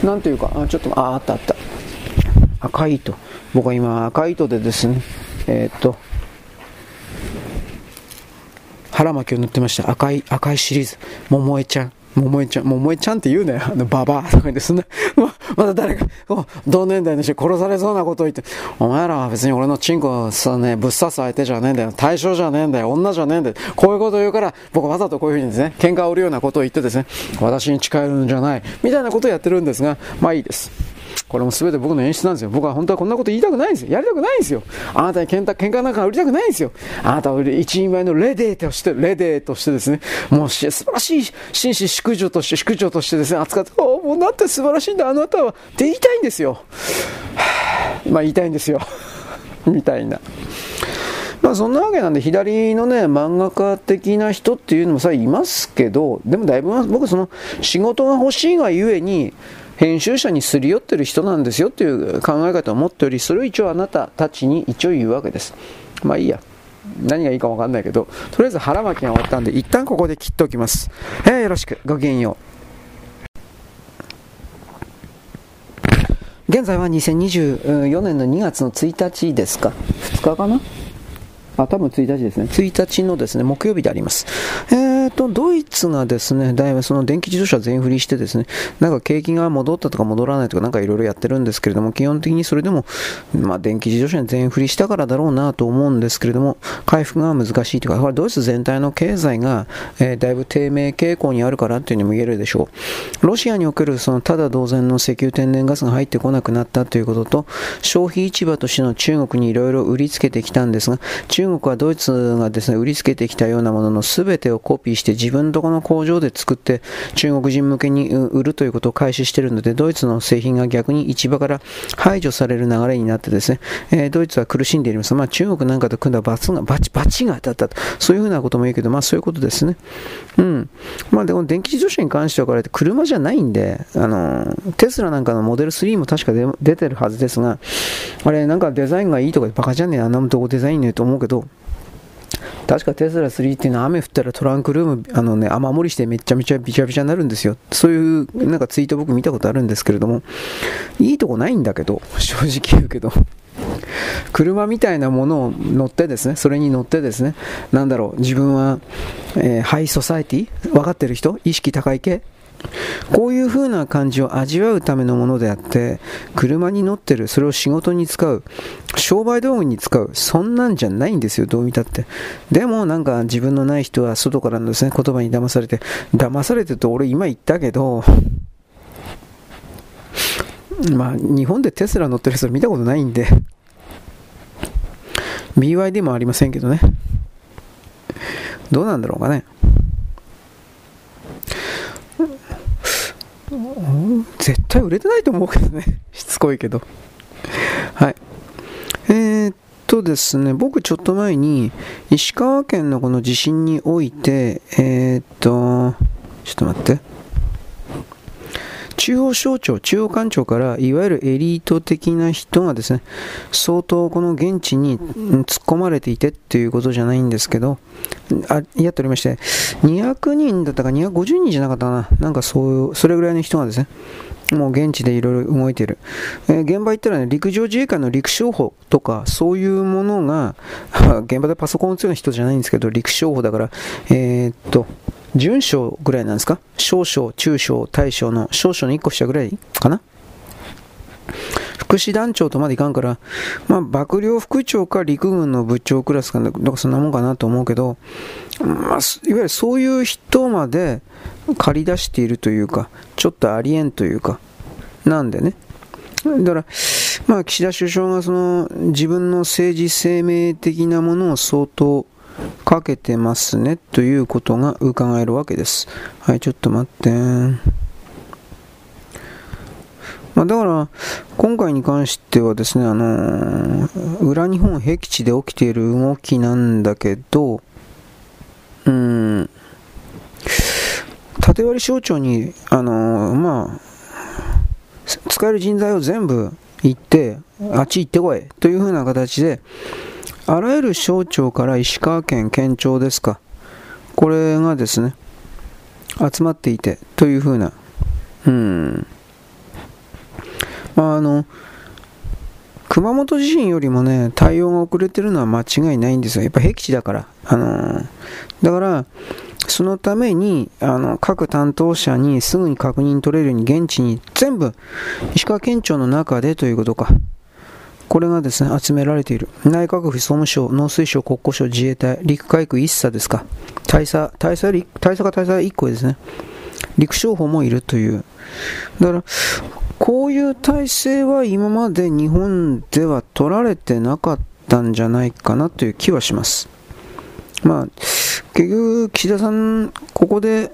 なんていうか、あ、ちょっと、あ、あったあった。赤い糸。僕は今赤い糸でですね、えー、っと、腹巻きを塗ってました。赤い、赤いシリーズ。桃江ちゃん。桃江ちゃん、桃江ちゃんって言うなよ。あの、ババアとか言って、そんな、ま、まだ誰か、同年代の人殺されそうなことを言って、お前らは別に俺のチンコさね、ぶっ刺す相手じゃねえんだよ。対象じゃねえんだよ。女じゃねえんだよ。こういうことを言うから、僕わざとこういうふうにですね、喧嘩を売るようなことを言ってですね、私に近寄るんじゃない。みたいなことをやってるんですが、まあいいです。これも全て僕の演出なんですよ。僕は本当はこんなこと言いたくないんですよ。やりたくないんですよ。あなたに喧嘩喧嘩なんか売りたくないんですよ。あなたは一人前のレデーとして、レデーとしてですね、もう素晴らしい紳士淑女として、淑女としてですね、扱って、おもうなんて素晴らしいんだ、あなたは。って言いたいんですよ。*sighs* まあ言いたいんですよ。*laughs* みたいな。まあそんなわけなんで、左のね、漫画家的な人っていうのもさ、いますけど、でもだいぶ僕その仕事が欲しいがゆえに、編集者にすり寄ってる人なんですよっていう考え方を持っており、それを一応あなたたちに一応言うわけです。まあいいや。何がいいかわかんないけど、とりあえず腹巻きが終わったんで、一旦ここで切っておきます。えー、よろしく。ごきげんよう。現在は2024年の2月の1日ですか ?2 日かな？あ、多分1日ですね。1日のですね、木曜日であります。えーと、ドイツがですね、だいぶその電気自動車全振りしてですね、なんか景気が戻ったとか戻らないとかなんかいろいろやってるんですけれども、基本的にそれでも、まあ電気自動車に全振りしたからだろうなと思うんですけれども、回復が難しいというか、ドイツ全体の経済が、えー、だいぶ低迷傾向にあるからっていうにも言えるでしょう。ロシアにおけるそのただ同然の石油天然ガスが入ってこなくなったということと、消費市場としての中国にいろいろ売りつけてきたんですが、中国はドイツがですね、売りつけてきたようなものの全てをコピーしてして自分とこの工場で作って中国人向けに売るということを開始しているので、ドイツの製品が逆に市場から排除される流れになってですね、えー、ドイツは苦しんでいます。まあ中国なんかと組んだ罰が、バチ、バチが当たったと。そういうふうなことも言うけど、まあそういうことですね。うん。まあでも電気自動車に関してはこれ車じゃないんで、あの、テスラなんかのモデル3も確か出てるはずですが、あれなんかデザインがいいとかバカじゃねえ、あんなとこデザインねえと思うけど、確かテスラ3っていうのは雨降ったらトランクルーム、あのね、雨漏りしてめちゃめちゃびちゃびちゃになるんですよ。そういうなんかツイート僕見たことあるんですけれども、いいとこないんだけど、正直言うけど。車みたいなものを乗ってですね、それに乗ってですね、なんだろう、自分は、えー、ハイソサエティ分かってる人？意識高い系？こういう風な感じを味わうためのものであって、車に乗ってる、それを仕事に使う、商売道具に使う、そんなんじゃないんですよ、どう見たって。でもなんか自分のない人は外からのですね、言葉に騙されて、騙されてと俺今言ったけど、まあ日本でテスラ乗ってる人見たことないんで、BYD もありませんけどね。どうなんだろうかね。絶対売れてないと思うけどね。*laughs* しつこいけど。はい。えー、っとですね、僕ちょっと前に、石川県のこの地震において、えー、っと、ちょっと待って。中央省庁、中央官庁からいわゆるエリート的な人がですね、相当この現地に突っ込まれていてっていうことじゃないんですけど、あやっておりまして、200人だったか250人じゃなかったかな、なんかそういう、それぐらいの人がですね、もう現地でいろいろ動いている。えー、現場行ったらね、陸上自衛官の陸将補とか、そういうものが、*laughs* 現場でパソコンを打つような人じゃないんですけど、陸将補だから、えー、っと、準将ぐらいなんですか？少将、中将、大将の少将の1個下ぐらいかな？副師団長とまでいかんから、まあ、幕僚副長か陸軍の部長クラスか、なんかそんなもんかなと思うけど、まあ、いわゆるそういう人まで借り出しているというか、ちょっとありえんというか、なんでね。だから、まあ、岸田首相がその自分の政治生命的なものを相当かけてますねということが伺えるわけです。はい、ちょっと待って。まあ、だから、今回に関してはですね、あのー、裏日本僻地で起きている動きなんだけど、うん、縦割り省庁に、あのー、まあ、使える人材を全部行って、あっち行ってこいというふうな形で、あらゆる省庁から石川県県庁ですか、これがですね、集まっていてというふうな、うん、まあ、の熊本地震よりもね、対応が遅れてるのは間違いないんですよ。やっぱ僻地だから。あのー、だから、そのために、あの、各担当者にすぐに確認取れるように現地に全部、石川県庁の中でということか。これがですね、集められている。内閣府総務省、農水省、国交省、自衛隊、陸海空一佐ですか。大佐、大佐、大佐が大佐1個ですね。陸将補もいるという。だから、こういう体制は今まで日本では取られてなかったんじゃないかなという気はします。まあ、結局、岸田さん、ここで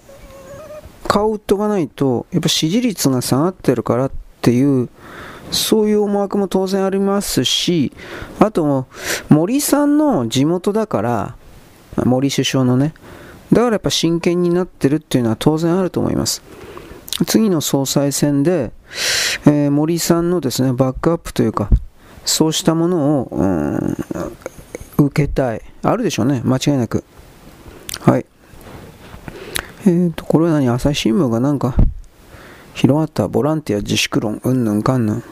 顔を売っとかないと、やっぱ支持率が下がってるからっていう、そういう思惑も当然ありますし、あと、森さんの地元だから、森首相のね、だからやっぱ真剣になってるっていうのは当然あると思います。次の総裁選で、えー、森さんのですね、バックアップというか、そうしたものを、受けたい。あるでしょうね、間違いなく。はい。えーと、これは何？朝日新聞がなんか、広がったボランティア自粛論、うんぬんかんぬん。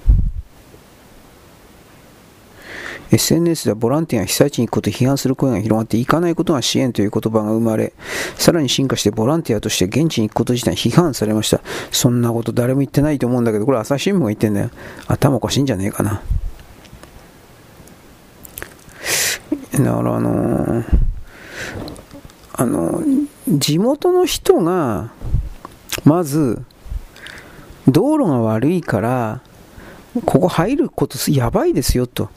SNS ではボランティアが被災地に行くことを批判する声が広がって行かないことが支援という言葉が生まれさらに進化してボランティアとして現地に行くこと自体批判されました。そんなこと誰も言ってないと思うんだけどこれ朝日新聞が言ってんだよ。頭おかしいんじゃねえかな。だからあのー、あのー、地元の人がまず道路が悪いからここ入ることやばいですよと。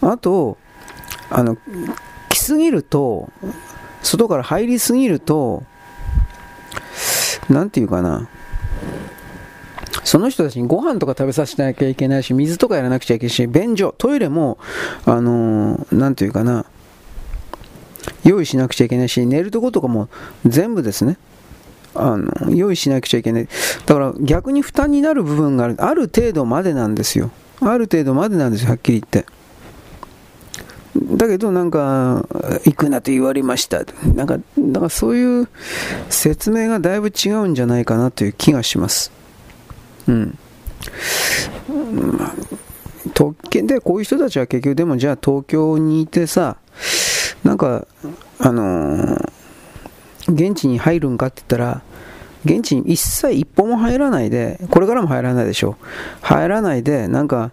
あと、あの、来すぎると、外から入りすぎると、なんていうかな、その人たちにご飯とか食べさせなきゃいけないし、水とかやらなくちゃいけないし、便所、トイレも、あのー、なんていうかな、用意しなくちゃいけないし、寝るとことかも全部ですね、あの、用意しなくちゃいけない。だから逆に負担になる部分がある、ある程度までなんですよ。ある程度までなんですよ、はっきり言って。だけどなんか、行くなと言われました。なんか、なんかそういう説明がだいぶ違うんじゃないかなという気がします。うん。まあ、特権でこういう人たちは結局でもじゃあ東京にいてさ、なんか、あのー、現地に入るんかって言ったら、現地に一切一歩も入らないで、これからも入らないでしょ。入らないで、なんか、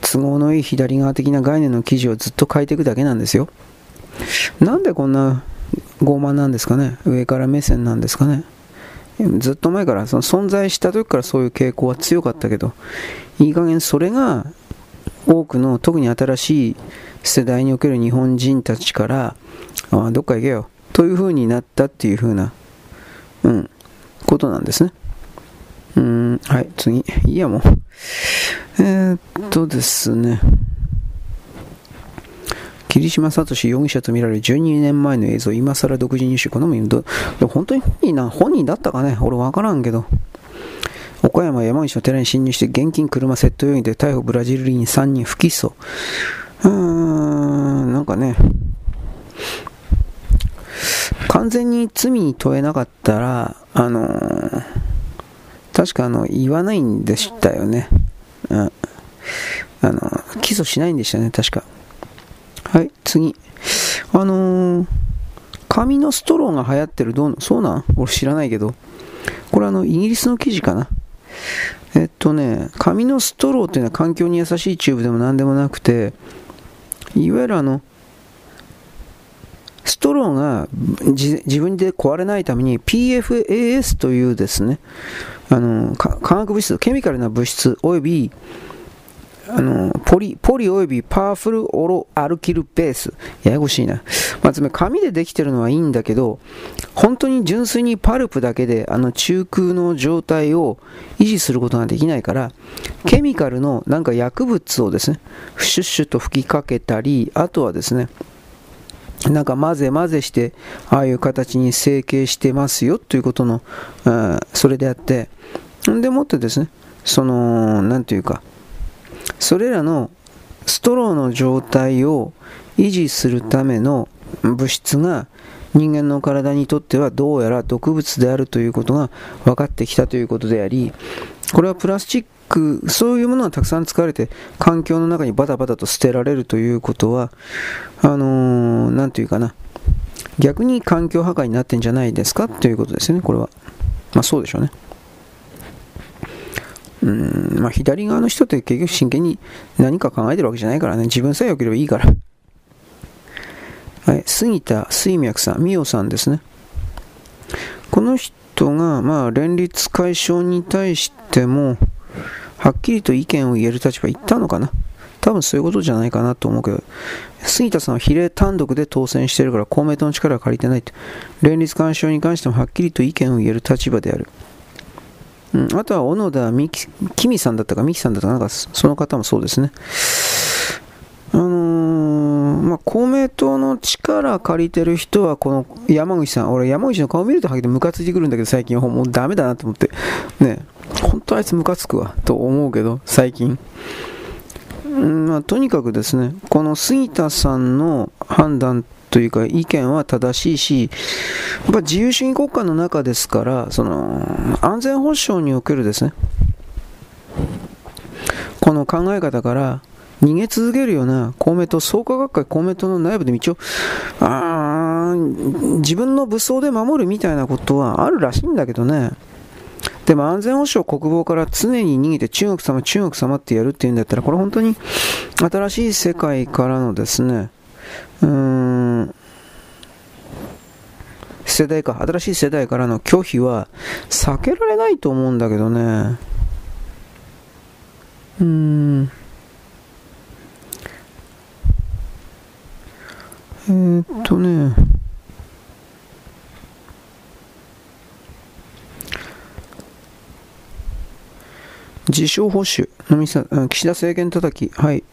都合のいい左側的な概念の記事をずっと書いていくだけなんですよ。なんでこんな傲慢なんですかね？上から目線なんですかね？ずっと前からその存在した時からそういう傾向は強かったけどいい加減それが多くの特に新しい世代における日本人たちからあどっか行けよという風になったっていう風なうんことなんですねうんはい次いやもうえー、っとですね。霧島聡容疑者とみられる12年前の映像、今更独自入手。このもど、本当に本人な、本人だったかね？俺わからんけど。岡山山口の寺に侵入して現金車窃盗容疑で逮捕ブラジル人3人不起訴。うーん、なんかね、完全に罪に問えなかったら、あのー、確かあの、言わないんでしたよね。うん。あの、起訴しないんでしたね、確か。はい、次。あのー、紙のストローが流行ってる、どうそうなん？俺知らないけど。これあの、イギリスの記事かな。えっとね、紙のストローっていうのは環境に優しいチューブでも何でもなくて、いわゆるあの、トロが自分で壊れないために PFAS というですね、あの化学物質、ケミカルな物質およびあのポリポリおよびパワフルオロアルキルベース。ややこしいな。まあ、つまり紙でできてるのはいいんだけど、本当に純粋にパルプだけであの中空の状態を維持することができないから、ケミカルのなんか薬物をですね、シュッシュと吹きかけたり、あとはですね、なんか混ぜ混ぜして、ああいう形に成形してますよということの、それであって、んでもってですね、その、なんていうか、それらのストローの状態を維持するための物質が人間の体にとってはどうやら毒物であるということが分かってきたということであり、これはプラスチック、そういうものがたくさん使われて環境の中にバタバタと捨てられるということは、あのー、なんていうかな、逆に環境破壊になってんじゃないですかということですよね、これは。まあそうでしょうね。うんまあ、左側の人って結局真剣に何か考えてるわけじゃないからね、自分さえ良ければいいから。はい、杉田水脈さん、美代さんですね。この人が、まあ、連立解消に対しても、はっきりと意見を言える立場言ったのかな。多分そういうことじゃないかなと思うけど、杉田さんは比例単独で当選してるから公明党の力は借りてないって、連立干渉に関してもはっきりと意見を言える立場である。うん、あとは小野田美きさんだったか、美樹さんだったか、なんかその方もそうですね。あのー、まあ、公明党の力借りてる人は、この山口さん、俺、山口の顔見るとはげてムカついてくるんだけど、最近もうダメだなと思って、ね、本当あいつムカつくわ、と思うけど、最近。んまあ、とにかくですね、この杉田さんの判断というか意見は正しいし、やっぱ自由主義国家の中ですから、その安全保障におけるですね、この考え方から逃げ続けるような公明党、創価学会公明党の内部で道を、あ自分の武装で守るみたいなことはあるらしいんだけどね。でも安全保障国防から常に逃げて中国様、中国様ってやるっていうんだったら、これ本当に新しい世界からのですね、うーん、世代か、新しい世代からの拒否は避けられないと思うんだけどね。うーん。えー、っとね。自称保守のみさ岸田政権叩き、はい。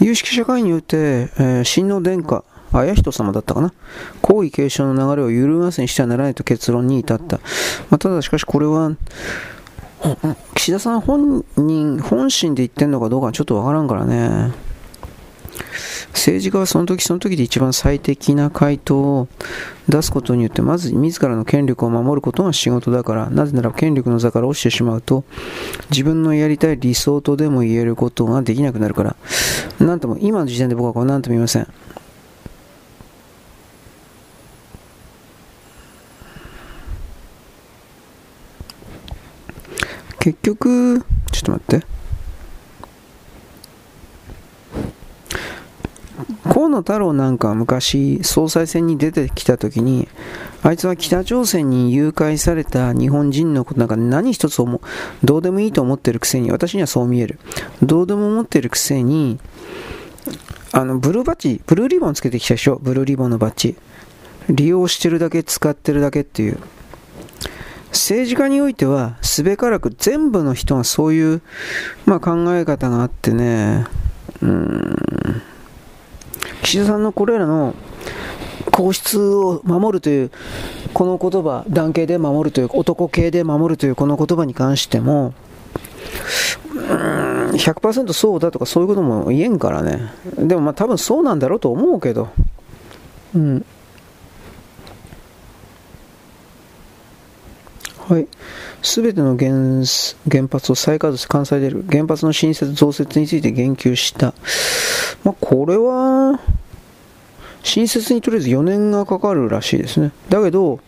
有識者会によって、えー、親王殿下、綾人様だったかな皇位継承の流れを揺るがすにしてはならないと結論に至った。まあ、ただしかしこれは、岸田さん本人、本心で言ってんのかどうかちょっとわからんからね。政治家はその時その時で一番最適な回答を出すことによってまず自らの権力を守ることが仕事だからなぜなら権力の座から落ちてしまうと自分のやりたい理想とでも言えることができなくなるから。なんとも今の時点で僕はこれ何とも言いません。結局ちょっと待って。河野太郎なんかは昔総裁選に出てきた時にあいつは北朝鮮に誘拐された日本人のことなんか何一つもどうでもいいと思ってるくせに私にはそう見える。どうでも思ってるくせにあのブルーバッジブルーリボンつけてきたでしょ？ブルーリボンのバッジ。利用してるだけ使ってるだけっていう。政治家においてはすべからく全部の人がそういう、まあ、考え方があってね。うーん。岸田さんのこれらの皇室を守るというこの言葉、男系で守るという、男系で守るというこの言葉に関しても、100%そうだとかそういうことも言えんからね。でもまあ多分そうなんだろうと思うけど。うん。はい。すべての原原発を再稼働し、関西出る原発の新設増設について言及した。まあ、これは、新設にとりあえず4年がかかるらしいですね。だけど、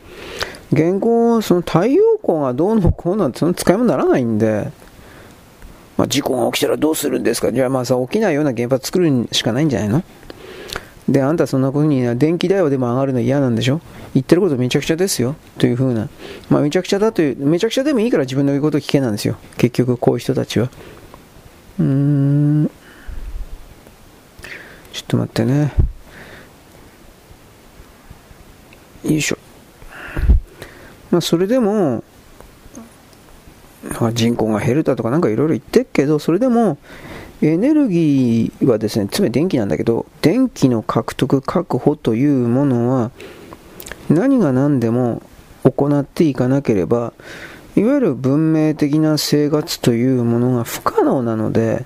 現行、その太陽光がどうのこうなんてその使い物にならないんで、まあ、事故が起きたらどうするんですかじゃあまあさ、起きないような原発作るしかないんじゃないの？で、あんたそんなふうに電気代はでも上がるの嫌なんでしょ？言ってることめちゃくちゃですよ。というふうな。まあめちゃくちゃだという、めちゃくちゃでもいいから自分の言うこと聞けなんですよ。結局こういう人たちは。うーん。ちょっと待ってね。よいしょ。まあそれでも、人口が減るだとかなんかいろいろ言ってるけど、それでも、エネルギーはですね、つまり電気なんだけど、電気の獲得、確保というものは、何が何でも行っていかなければ、いわゆる文明的な生活というものが不可能なので、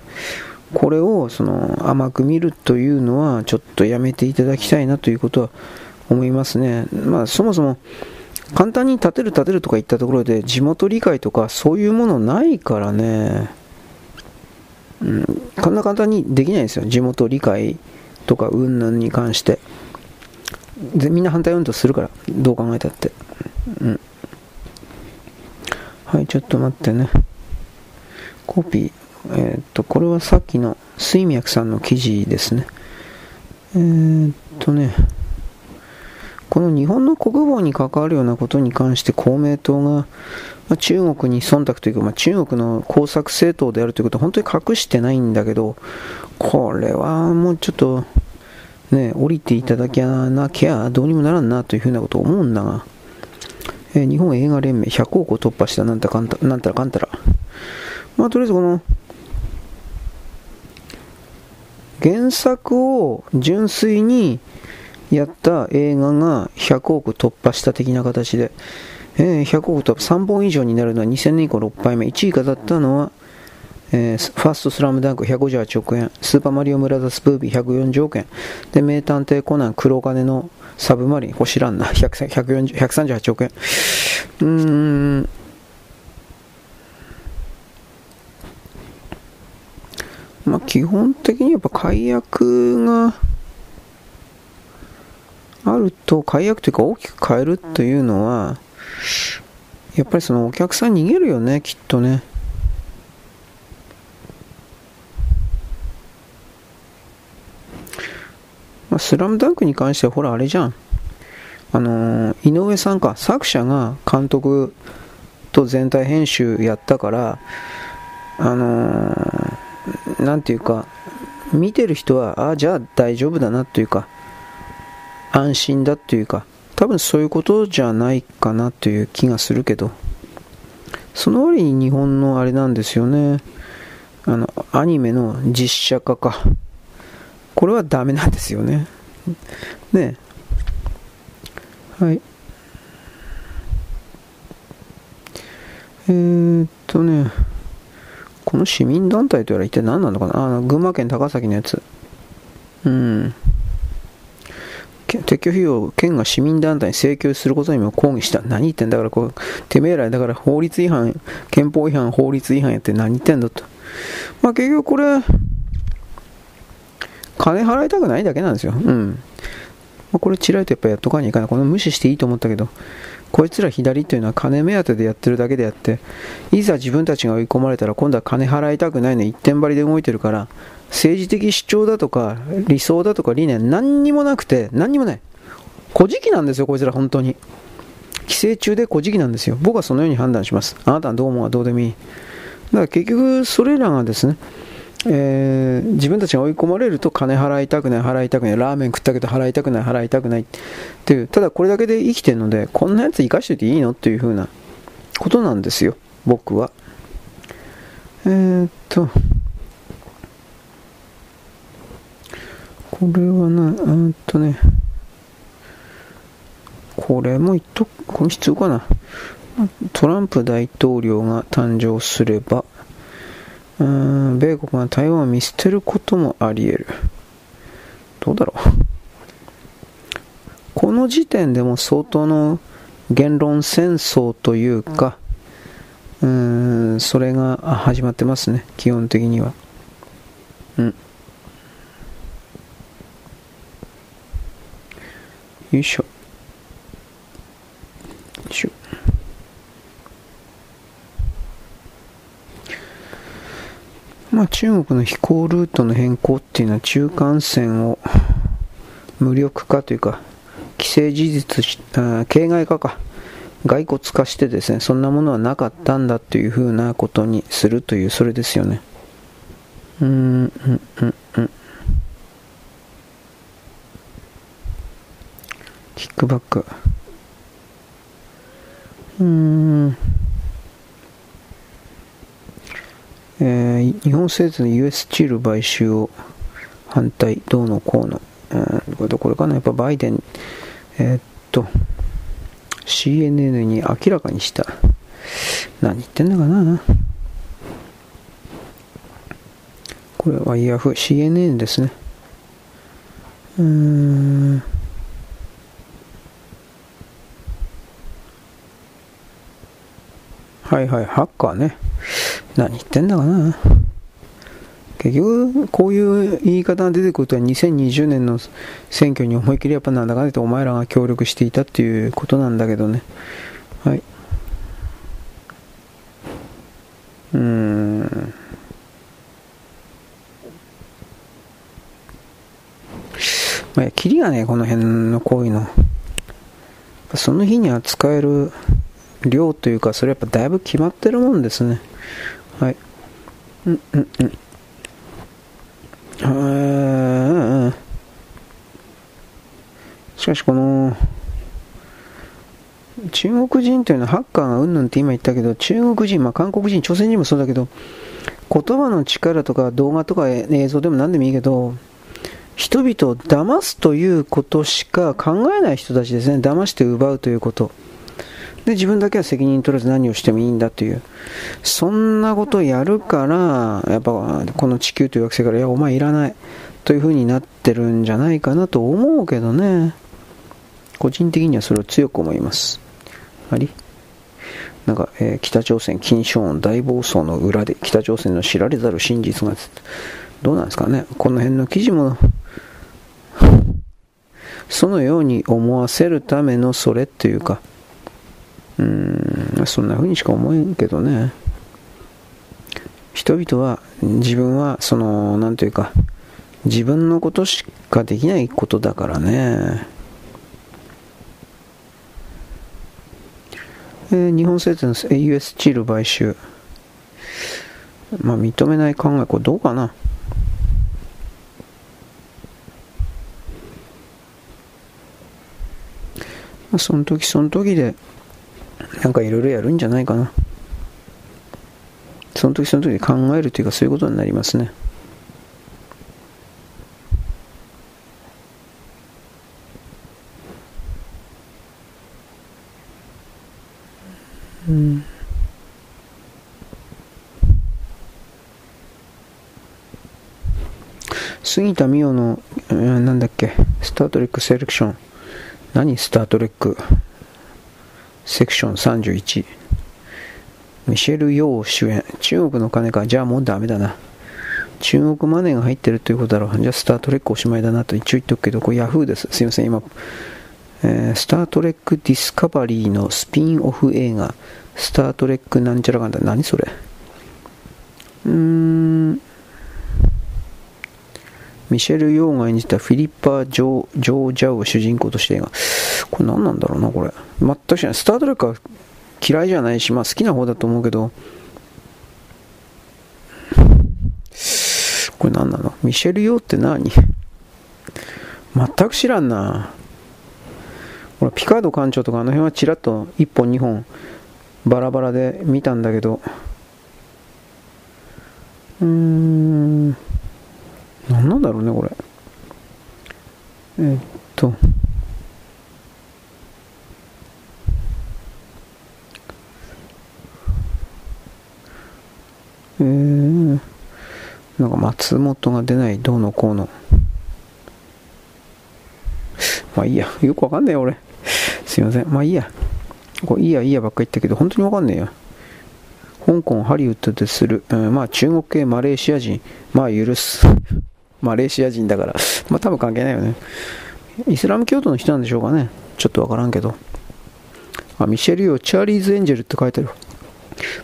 これをその甘く見るというのはちょっとやめていただきたいなということは思いますね。まあそもそも簡単に建てる建てるとか言ったところで地元理解とかそういうものないからね。うん、こんな簡単にできないんですよ。地元理解とか云々に関して。でみんな反対運動するから、どう考えたって。うん。はい、ちょっと待ってね。コピー。えー、っと、これはさっきの水脈さんの記事ですね。えー、っとね。この日本の国防に関わるようなことに関して公明党が、ま、中国に忖度というか、まあ、中国の工作政党であるということは本当に隠してないんだけど、これはもうちょっと、ね、降りていただきゃなきゃどうにもならんなというふうなことを思うんだが、えー、日本映画連盟100億を突破したなんたかんたなんたらかんたら。まあ、とりあえずこの、原作を純粋にやった映画が100億突破した的な形で、えー、100億突破、3本以上になるのは2000年以降6敗目、1位がだったのは、えー、ファーストスラムダンク158億円、スーパーマリオブラザーズブービー140億円、で、名探偵コナン黒金のサブマリン、星ランナー138億円。うーん。まあ、基本的にやっぱ解約が、あると解約というか大きく変えるというのは、やっぱりそのお客さん逃げるよね、きっとね。まあ、スラムダンクに関してはほらあれじゃん。あのー、井上さんか、作者が監督と全体編集やったから、あのー、なんていうか、見てる人は、ああ、じゃあ大丈夫だなというか、安心だっていうか、多分そういうことじゃないかなという気がするけど、その割に日本のあれなんですよね。あの、アニメの実写化か。これはダメなんですよね。ねはい。えー、っとね、この市民団体とやら一体何なのかな？あの、群馬県高崎のやつ。うん。撤去費用を県が市民団体に請求することにも抗議した。何言ってんだ？から、こう、てめえら、だから法律違反、憲法違反、法律違反やって何言ってんだと。まあ結局これ、金払いたくないだけなんですよ。うん。まあ、これ、ちらりとやっぱやっとかにいかない。この無視していいと思ったけど、こいつら左というのは金目当てでやってるだけであって、いざ自分たちが追い込まれたら今度は金払いたくないの一点張りで動いてるから、政治的主張だとか理想だとか理念何にもなくて、何にもない。古事記なんですよ、こいつら本当に。寄生虫で古事記なんですよ。僕はそのように判断します。あなたはどう思うはどうでもいい。だから結局、それらがですね、えー、自分たちが追い込まれると金払いたくない、払いたくない、ラーメン食ったけど払いたくない、払いたくないっていう、ただこれだけで生きてるので、こんなやつ生かしておいていいのっていう風なことなんですよ、僕は。えー、っと、これはな、えっとね、これも言っと、これ必要かな。トランプ大統領が誕生すれば、うん米国が台湾を見捨てることもあり得る。どうだろう。この時点でも相当の言論戦争というか、うん、それが始まってますね、基本的には。うん。よいしょ。よいしょ。まあ中国の飛行ルートの変更っていうのは中間線を無力化というか、既成事実、形骸化か。骸骨化してですね、そんなものはなかったんだというふうなことにするという、それですよね。うん、うん、うん、うん。キックバック。うん。えー、日本製鉄の US チール買収を反対、どうのこうの。うん、これかな、やっぱバイデン、えー、っと、CNN に明らかにした。何言ってんだかなこれはイヤフー、CNN ですね。うーん。はいはい、ハッカーね。何言ってんだかな結局、こういう言い方が出てくるとは2020年の選挙に思い切りやっぱなんだかんだとお前らが協力していたっていうことなんだけどね。はい。うーん。まあ、キリがね、この辺のこういうの。その日には使える量というか、それやっぱだいぶ決まってるもんですね。はい。うんうんうん。しかしこの中国人というのはハッカーがうんぬんって今言ったけど中国人、まあ、韓国人、朝鮮人もそうだけど言葉の力とか動画とか映像でも何でもいいけど人々を騙すということしか考えない人たちですね騙して奪うということで自分だけは責任取らず何をしてもいいんだという。そんなことをやるからやっぱこの地球という惑星からいやお前いらないという風になってるんじゃないかなと思うけどね。個人的にはそれを強く思います。あり？なんか、えー、北朝鮮金正恩大暴走の裏で北朝鮮の知られざる真実がどうなんですかね。この辺の記事も *laughs* そのように思わせるためのそれっていうかうんそんな風にしか思えんけどね人々は自分はその何というか自分のことしかできないことだからねえー、日本製鉄の US チール買収。まあ、認めない考え、これどうかな。その時その時で、なんかいろいろやるんじゃないかな。その時その時考えるというか、そういうことになりますね。うん杉田美代の、えー、なんだっけ、スタートレックセレクション。何スタートレック？セクション31。ミシェル・ヨー主演。中国の金か。じゃあもうダメだな。中国マネーが入ってるということだろう。じゃあスタートレックおしまいだなと一応言っておくけど、これヤフーです。すいません、今。えー、スタートレックディスカバリーのスピンオフ映画。スタートレックなんちゃらかんだ。何それうーん。ミシェル・ヨーが演じたフィリッパ・ジョー・ジョージャウを主人公として映画。これ何なんだろうな、これ。全く知らない。スタートレックは嫌いじゃないし、まあ好きな方だと思うけど、これ何なの？ミシェル・ヨーって何？全く知らんな。これピカード館長とかあの辺はちらっと1本2本バラバラで見たんだけど、うーん、何なんだろうね、これ。えー、っと、えー、なんか松本が出ないどうのこうの。まあいいや、よくわかんないよ、俺。すいません。まあいいや。これいいやいいやばっか言ったけど、本当にわかんねえよ。香港、ハリウッドでする、うん、まあ中国系マレーシア人、まあ許す。マレーシア人だから、まあ多分関係ないよね。イスラム教徒の人なんでしょうかね。ちょっとわからんけど。あ、ミシェル・ヨー、チャーリーズ・エンジェルって書いてある。という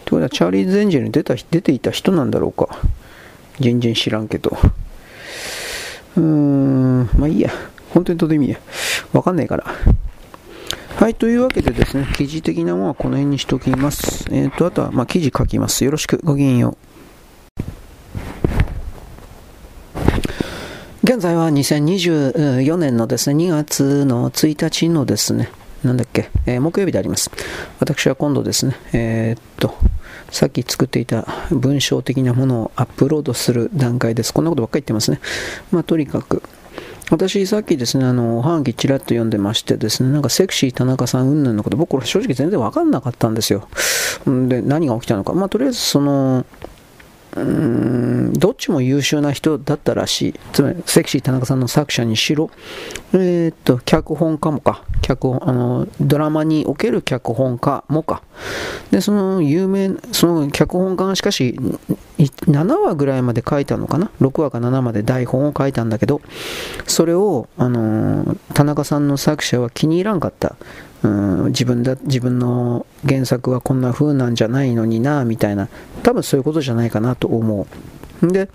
ことは、チャーリーズ・エンジェルに出た出ていた人なんだろうか。全然知らんけど。うーん、まあいいや。本当にどうでもいいや。わかんないから。はい、というわけでですね、記事的なものはこの辺にしときます。えっ、ー、と、あとは、まあ、記事書きます。よろしく、ごきげんよう。現在は2024年のですね、2月の1日のですね、なんだっけ、えー、木曜日であります。私は今度ですね、えー、っと、さっき作っていた文章的なものをアップロードする段階です。こんなことばっかり言ってますね。まあ、とにかく、私、さっきですね、あの、おはがきちらっと読んでましてですね、なんかセクシー田中さん云々のこと、僕、これ正直全然わかんなかったんですよ。で、何が起きたのか。まあ、とりあえず、その、どっちも優秀な人だったらしい。つまり、セクシー田中さんの作者にしろ、えー、っと、脚本家もか、脚本、あの、ドラマにおける脚本家もか。で、その有名、その脚本家がしかし、7話ぐらいまで書いたのかな ?6 話か7まで台本を書いたんだけど、それを、あの、田中さんの作者は気に入らんかった。うん自分だ自分の原作はこんな風なんじゃないのになみたいな多分そういうことじゃないかなと思うで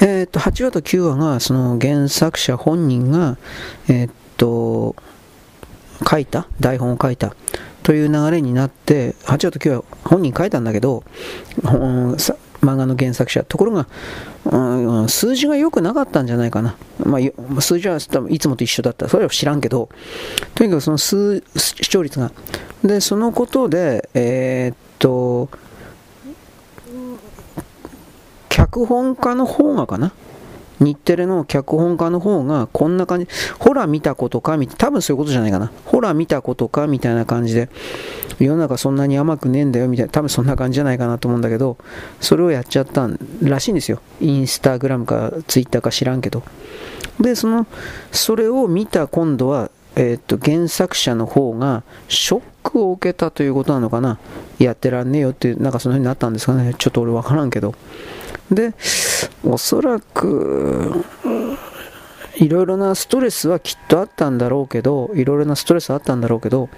えー、っと8話と9話がその原作者本人がえー、っと書いた台本を書いたという流れになって8話と9話本人書いたんだけど、漫画の原作者。ところが、うん、数字が良くなかったんじゃないかな。まあ、数字は多分いつもと一緒だった。それは知らんけど、とにかくその視聴率が。で、そのことで、えー、っと、脚本家の方がかな？日テレの脚本家の方がこんな感じ、ほら見たことかみ多分そういうことじゃないかな。ほら見たことかみたいな感じで、世の中そんなに甘くねえんだよみたいな、多分そんな感じじゃないかなと思うんだけど、それをやっちゃったらしいんですよ。インスタグラムかツイッターか知らんけど。で、その、それを見た今度は、えー、っと、原作者の方がショックを受けたということなのかな？やってらんねえよっていう、なんかその辺になったんですかね？ちょっと俺わからんけど。で、おそらく、いろいろなストレスはきっとあったんだろうけど、いろいろなストレスあったんだろうけど、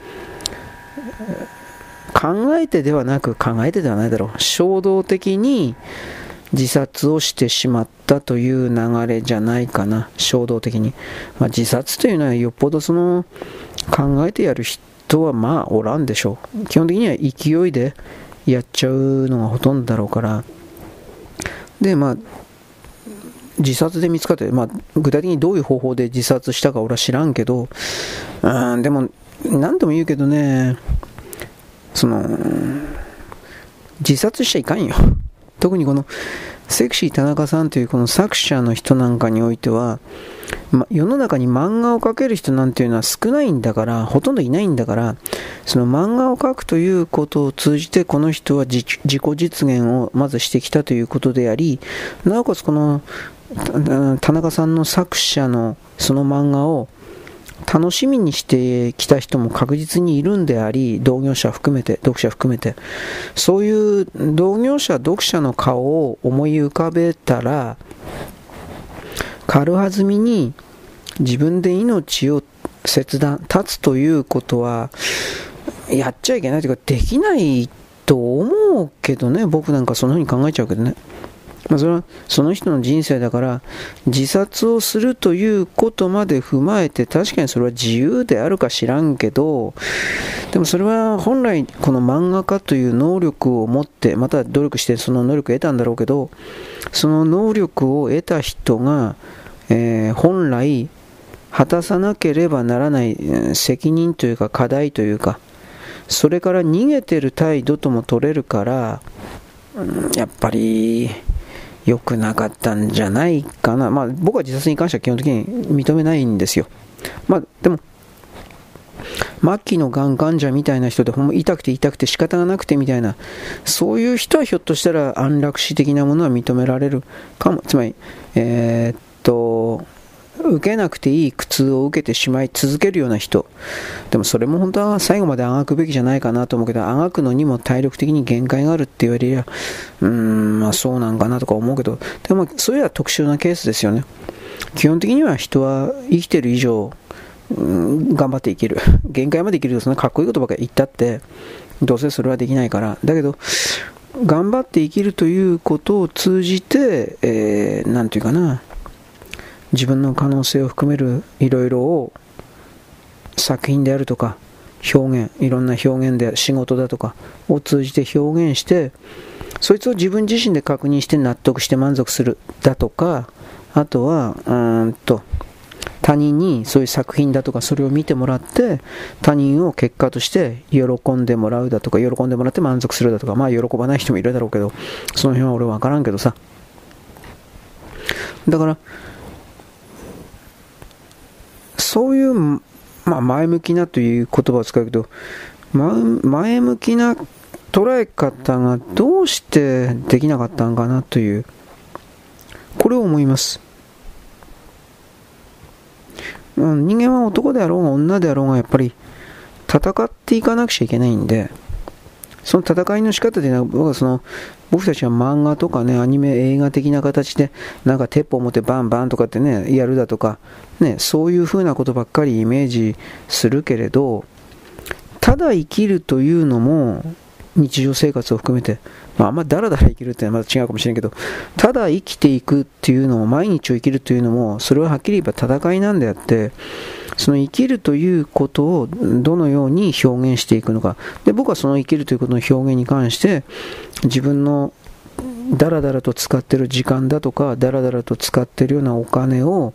考えてではなく、考えてではないだろう。衝動的に自殺をしてしまったという流れじゃないかな。衝動的に。まあ、自殺というのはよっぽどその考えてやる人はまあおらんでしょう。基本的には勢いでやっちゃうのがほとんどだろうから。で、まあ、自殺で見つかって、まあ、具体的にどういう方法で自殺したか俺は知らんけど、うん、でも、何度も言うけどね、その、自殺しちゃいかんよ。*laughs* 特にこの、セクシー田中さんというこの作者の人なんかにおいては、ま、世の中に漫画を描ける人なんていうのは少ないんだから、ほとんどいないんだから、その漫画を描くということを通じて、この人は自己実現をまずしてきたということであり、なおかつこの田中さんの作者のその漫画を楽しみにしてきた人も確実にいるんであり、同業者含めて、読者含めて、そういう同業者、読者の顔を思い浮かべたら、軽はずみに自分で命を切断、立つということは、やっちゃいけないというか、できないと思うけどね、僕なんかそのように考えちゃうけどね。まあ、それはその人の人生だから自殺をするということまで踏まえて確かにそれは自由であるか知らんけどでもそれは本来この漫画家という能力を持ってまた努力してその能力を得たんだろうけどその能力を得た人が、えー、本来果たさなければならない責任というか課題というかそれから逃げてる態度とも取れるから、やっぱり良くなかったんじゃないかな。まあ僕は自殺に関しては基本的に認めないんですよ。まあでも、末期のがん患者みたいな人でほんま痛くて痛くて仕方がなくてみたいな、そういう人はひょっとしたら安楽死的なものは認められるかも。つまり、えー、っと、受けなくていい苦痛を受けてしまい続けるような人。でもそれも本当は最後まであがくべきじゃないかなと思うけど、あがくのにも体力的に限界があるって言われりゃ、うーん、まあそうなんかなとか思うけど、でもそういうのは特殊なケースですよね。基本的には人は生きてる以上、うん、頑張って生きる。限界まで生きるとそんなかっこいいことばっかり言ったって、どうせそれはできないから。だけど、頑張って生きるということを通じて、えー、ていうかな、自分の可能性を含めるいろいろを作品であるとか表現いろんな表現で仕事だとかを通じて表現してそいつを自分自身で確認して納得して満足するだとかあとはうんと他人にそういう作品だとかそれを見てもらって他人を結果として喜んでもらうだとか喜んでもらって満足するだとかまあ喜ばない人もいるだろうけどその辺は俺分からんけどさ。だからそういう、まあ、前向きなという言葉を使うけど、前向きな捉え方がどうしてできなかったんかなという、これを思います。人間は男であろうが女であろうがやっぱり戦っていかなくちゃいけないんで、その戦いの仕方というのは、僕はその、僕たちは漫画とかね、アニメ、映画的な形で、なんか鉄砲持ってバンバンとかってね、やるだとか、ね、そういう風なことばっかりイメージするけれど、ただ生きるというのも、日常生活を含めて、まあ、あんまだらだら生きるってのはまた違うかもしれんけど、ただ生きていくっていうのも、毎日を生きるというのも、それははっきり言えば戦いなんであって、その生きるということをどのように表現していくのか。で、僕はその生きるということの表現に関して、自分のだらだらと使ってる時間だとか、だらだらと使ってるようなお金を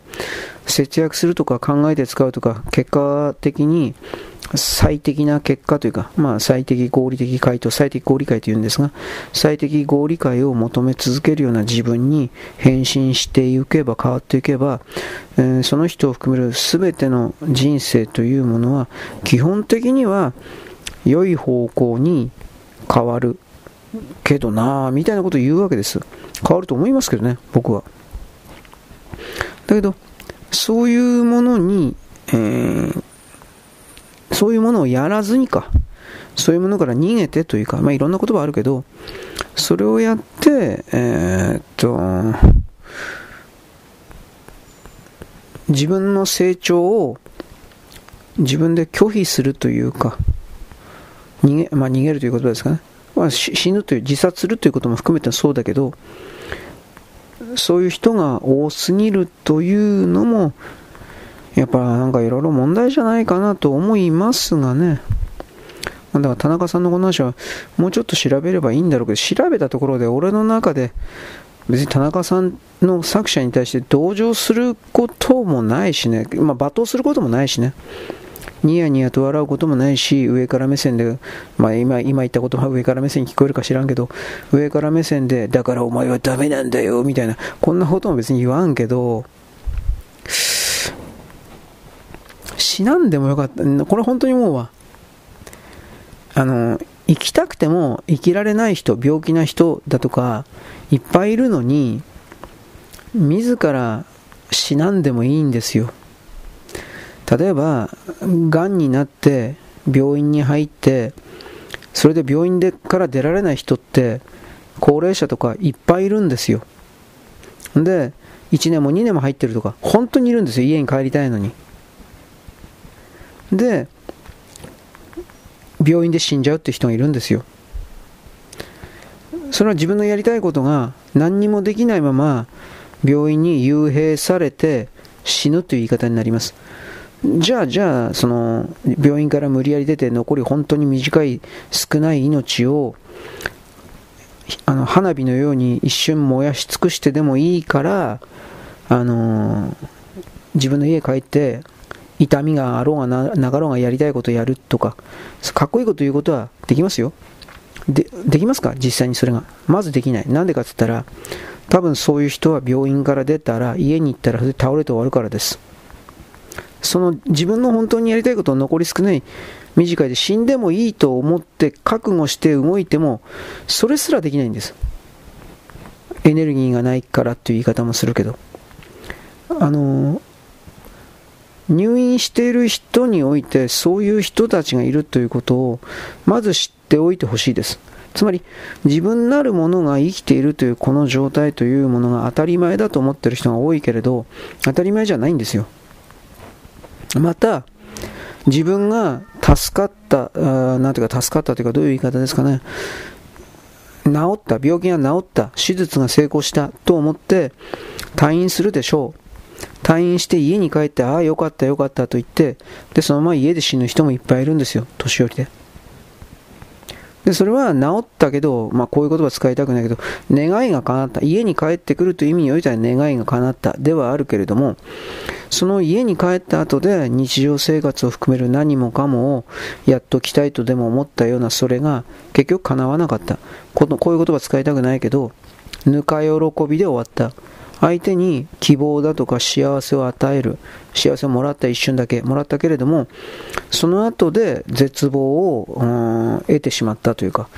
節約するとか考えて使うとか、結果的に最適な結果というか、まあ、最適合理的回答、最適合理解というんですが、最適合理解を求め続けるような自分に変身していけば、変わっていけば、えー、その人を含める全ての人生というものは、基本的には良い方向に変わるけどなぁ、みたいなことを言うわけです。変わると思いますけどね、僕は。だけど、そういうものに、えーそういうものをやらずにか、そういうものから逃げてというか、まあいろんな言葉あるけど、それをやって、えー、っと、自分の成長を自分で拒否するというか、逃げ、まあ逃げるということですかね。まあ死ぬという、自殺するということも含めてそうだけど、そういう人が多すぎるというのも、やっぱなんかいろいろ問題じゃないかなと思いますがね。だから田中さんのこの話はもうちょっと調べればいいんだろうけど、調べたところで俺の中で別に田中さんの作者に対して同情することもないしね、まあ、罵倒することもないしね。ニヤニヤと笑うこともないし、上から目線で、まあ今、今言ったことは上から目線に聞こえるか知らんけど、上から目線で、だからお前はダメなんだよ、みたいな、こんなことも別に言わんけど、死なんでもよかった。これ本当に思うわ。あの、生きたくても生きられない人、病気な人だとか、いっぱいいるのに、自ら死なんでもいいんですよ。例えば、がんになって病院に入って、それで病院でから出られない人って、高齢者とかいっぱいいるんですよ。で、1年も2年も入ってるとか、本当にいるんですよ、家に帰りたいのに。で、病院で死んじゃうって人がいるんですよ。それは自分のやりたいことが何にもできないまま病院に幽閉されて死ぬという言い方になります。じゃあ、じゃあ、その病院から無理やり出て残り本当に短い少ない命をあの花火のように一瞬燃やし尽くしてでもいいから、あの自分の家帰って痛みがあろうがななかろうがやりたいことやるとか、かっこいいこと言うことはできますよ。で、できますか？実際にそれが。まずできない。なんでかって言ったら、多分そういう人は病院から出たら、家に行ったらそれで倒れて終わるからです。その自分の本当にやりたいことを残り少ない短いで死んでもいいと思って覚悟して動いても、それすらできないんです。エネルギーがないからっていう言い方もするけど。あの入院している人においてそういう人たちがいるということをまず知っておいてほしいです。つまり自分なるものが生きているというこの状態というものが当たり前だと思っている人が多いけれど当たり前じゃないんですよ。また自分が助かった、なんていうか助かったというかどういう言い方ですかね。治った、病気が治った、手術が成功したと思って退院するでしょう。退院して家に帰って、ああ、よかったよかったと言って、で、そのまま家で死ぬ人もいっぱいいるんですよ、年寄りで。で、それは治ったけど、まあこういう言葉使いたくないけど、願いが叶った。家に帰ってくるという意味においては願いが叶ったではあるけれども、その家に帰った後で日常生活を含める何もかもをやっときたいとでも思ったようなそれが結局叶わなかった。このこういう言葉使いたくないけど、ぬか喜びで終わった。相手に希望だとか幸せを与える幸せをもらった一瞬だけもらったけれどもその後で絶望を得てしまったというか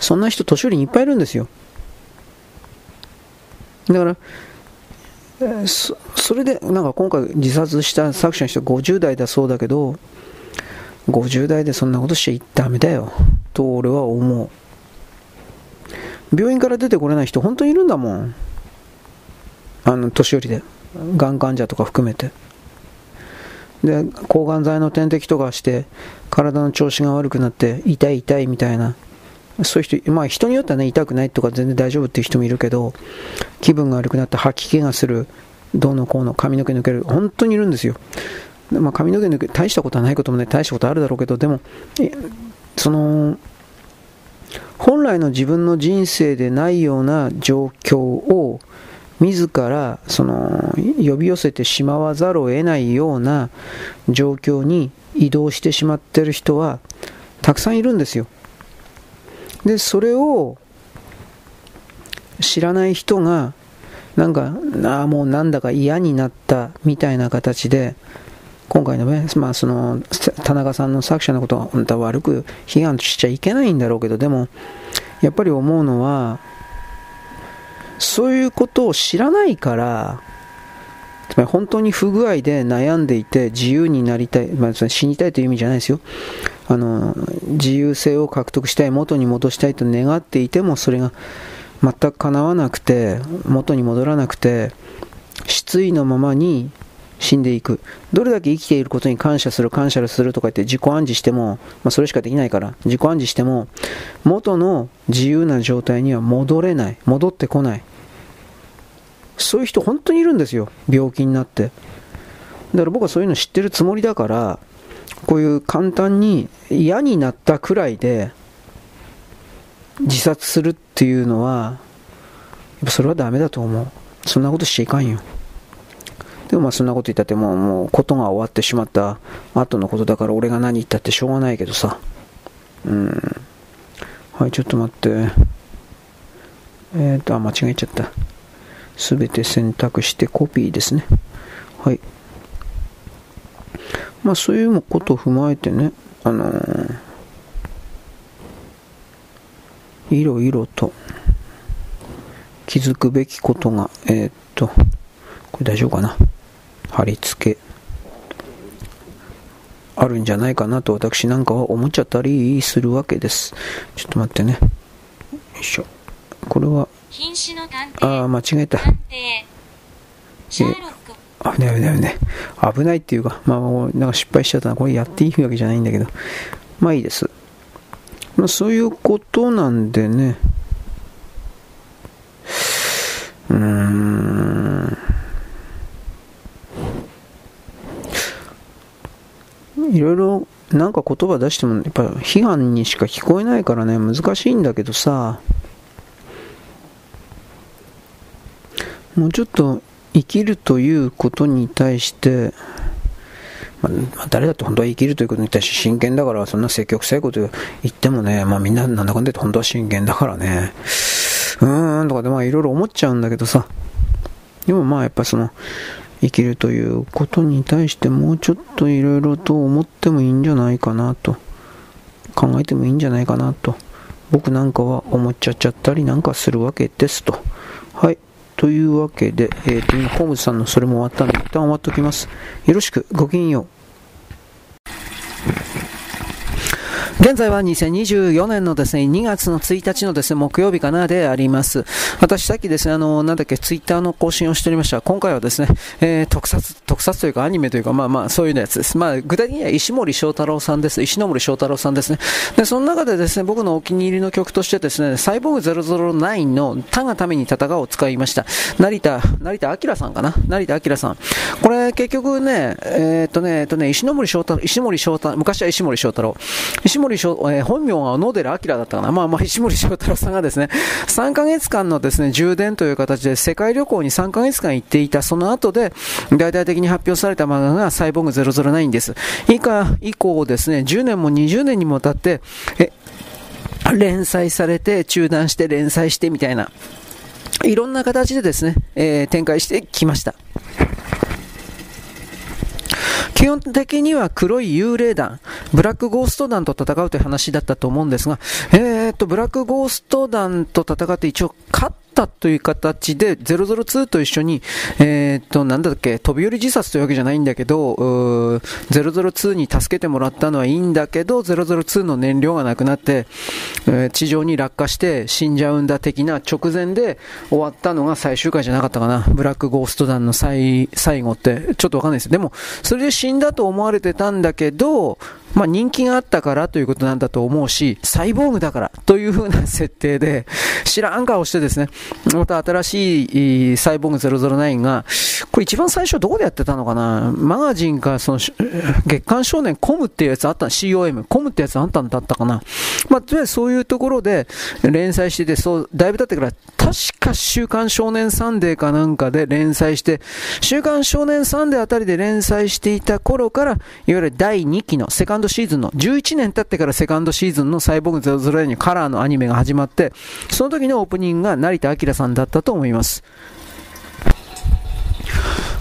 そんな人年寄りにいっぱいいるんですよ。だからそそれでなんか今回自殺した作者の人50代だそうだけど50代でそんなことしちゃダメだよと俺は思う。病院から出てこれない人本当にいるんだもん。あの年寄りで。がん患者とか含めて。で抗がん剤の点滴とかして体の調子が悪くなって痛い痛いみたいな。そういう人、まあ人によってはね、痛くないとか全然大丈夫っていう人もいるけど、気分が悪くなって吐き気がする、どうのこうの、髪の毛抜ける、本当にいるんですよ。まあ髪の毛抜け、大したことはないこともね、大したことあるだろうけど、でも、その、本来の自分の人生でないような状況を自らその呼び寄せてしまわざるを得ないような状況に移動してしまってる人はたくさんいるんですよ。で、それを知らない人がなんか、ああ、もうなんだか嫌になったみたいな形で、今回のね、まあその、田中さんの作者のことは本当は悪く批判しちゃいけないんだろうけど、でも、やっぱり思うのは、そういうことを知らないから、つまり本当に不具合で悩んでいて自由になりたい、まあ、死にたいという意味じゃないですよ。あの、自由性を獲得したい、元に戻したいと願っていても、それが全く叶わなくて、元に戻らなくて、失意のままに死んでいく。どれだけ生きていることに感謝する、感謝するとか言って自己暗示しても、まあ、それしかできないから、自己暗示しても、元の自由な状態には戻れない。戻ってこない。そういう人本当にいるんですよ。病気になって。だから僕はそういうの知ってるつもりだから、こういう簡単に嫌になったくらいで自殺するっていうのは、やっぱそれはダメだと思う。そんなことしちゃいかんよ。でもまあそんなこと言ったってもう、もうことが終わってしまった後のことだから俺が何言ったってしょうがないけどさ。うん。はい、ちょっと待って。えっ、ー、と、あ、間違えちゃった。すべて選択してコピーですね。はい。まあそういうことを踏まえてね、あのー、いろいろと気づくべきことが、えー、っと、これ大丈夫かな？貼り付け、あるんじゃないかなと私なんかは思っちゃったりするわけです。ちょっと待ってね。よいしょ。これは、ああ、間違えた。え危ない危ない危ない。危ないっていうか、まあなんか失敗しちゃったな。これやっていいわけじゃないんだけど。まあいいです。まあそういうことなんでね。うーん。いろいろなんか言葉出してもやっぱ批判にしか聞こえないからね難しいんだけどさ。もうちょっと生きるということに対して、まあ、誰だって本当は生きるということに対して真剣だから、そんな積極臭いこと言ってもね、まあみんななんだかんだ言って本当は真剣だからね、うーんとかでまあいろいろ思っちゃうんだけどさ、でもまあやっぱその、生きるということに対してもうちょっといろいろと思ってもいいんじゃないかなと、考えてもいいんじゃないかなと、僕なんかは思っちゃっちゃったりなんかするわけですと。はい。というわけで、え、ー、と、今、ホームズさんのそれも終わったんで、一旦終わっておきます。よろしく、ごきげんよう。現在は2024年のですね、2月の1日のですね、木曜日かなであります。私さっきですね、あの、なんだっけ、ツイッターの更新をしておりました。今回はですね、えー、特撮、特撮というかアニメというか、まあまあ、そういうやつです。まあ、具体的には石森章太郎さんです。石森章太郎さんですね。で、その中でですね、僕のお気に入りの曲としてですね、サイボーグ009の他がために戦うを使いました。成田、成田明さんかな？成田明さん。これ結局ね、えー、っとね、えっとね、石森章太郎、石森章太郎、昔は石森章太郎。石森森翔えー、本名は野寺明だったかな。まあまあ、石森章太郎さんがですね、3ヶ月間のですね、充電という形で世界旅行に3ヶ月間行っていた、その後で、大々的に発表された漫画がサイボーグ009です。以下、以降ですね、10年も20年にもわたって、え、連載されて、中断して連載してみたいな、いろんな形でですね、えー、展開してきました。基本的には黒い幽霊団、ブラックゴースト団と戦うという話だったと思うんですが、えーと、ブラックゴースト団と戦って一応勝ったという形で、002と一緒に、えっ、と、なんだっけ、飛び降り自殺というわけじゃないんだけど、002に助けてもらったのはいいんだけど、002の燃料がなくなって、えー、地上に落下して死んじゃうんだ的な直前で終わったのが最終回じゃなかったかな。ブラックゴースト団の最最後って、ちょっとわかんないです。でも、それで死んだと思われてたんだけど、まあ、人気があったからということなんだと思うし、サイボーグだからという風な設定で、知らん顔してですね、また新しいサイボーグ009が、これ一番最初どこでやってたのかな？マガジンか、その、月刊少年コムっていうやつあった COM、コムってやつあったんだったかな？まあ、とりあえずそういうところで連載してて、そう、だいぶ経ってから、確か週刊少年サンデーかなんかで連載して、週刊少年サンデーあたりで連載していた頃から、いわゆる第2期のセカンドシーズンの、11年経ってからセカンドシーズンのサイボーグ009にカラーのアニメが始まって、その時のオープニングが成田明さんだったと思います。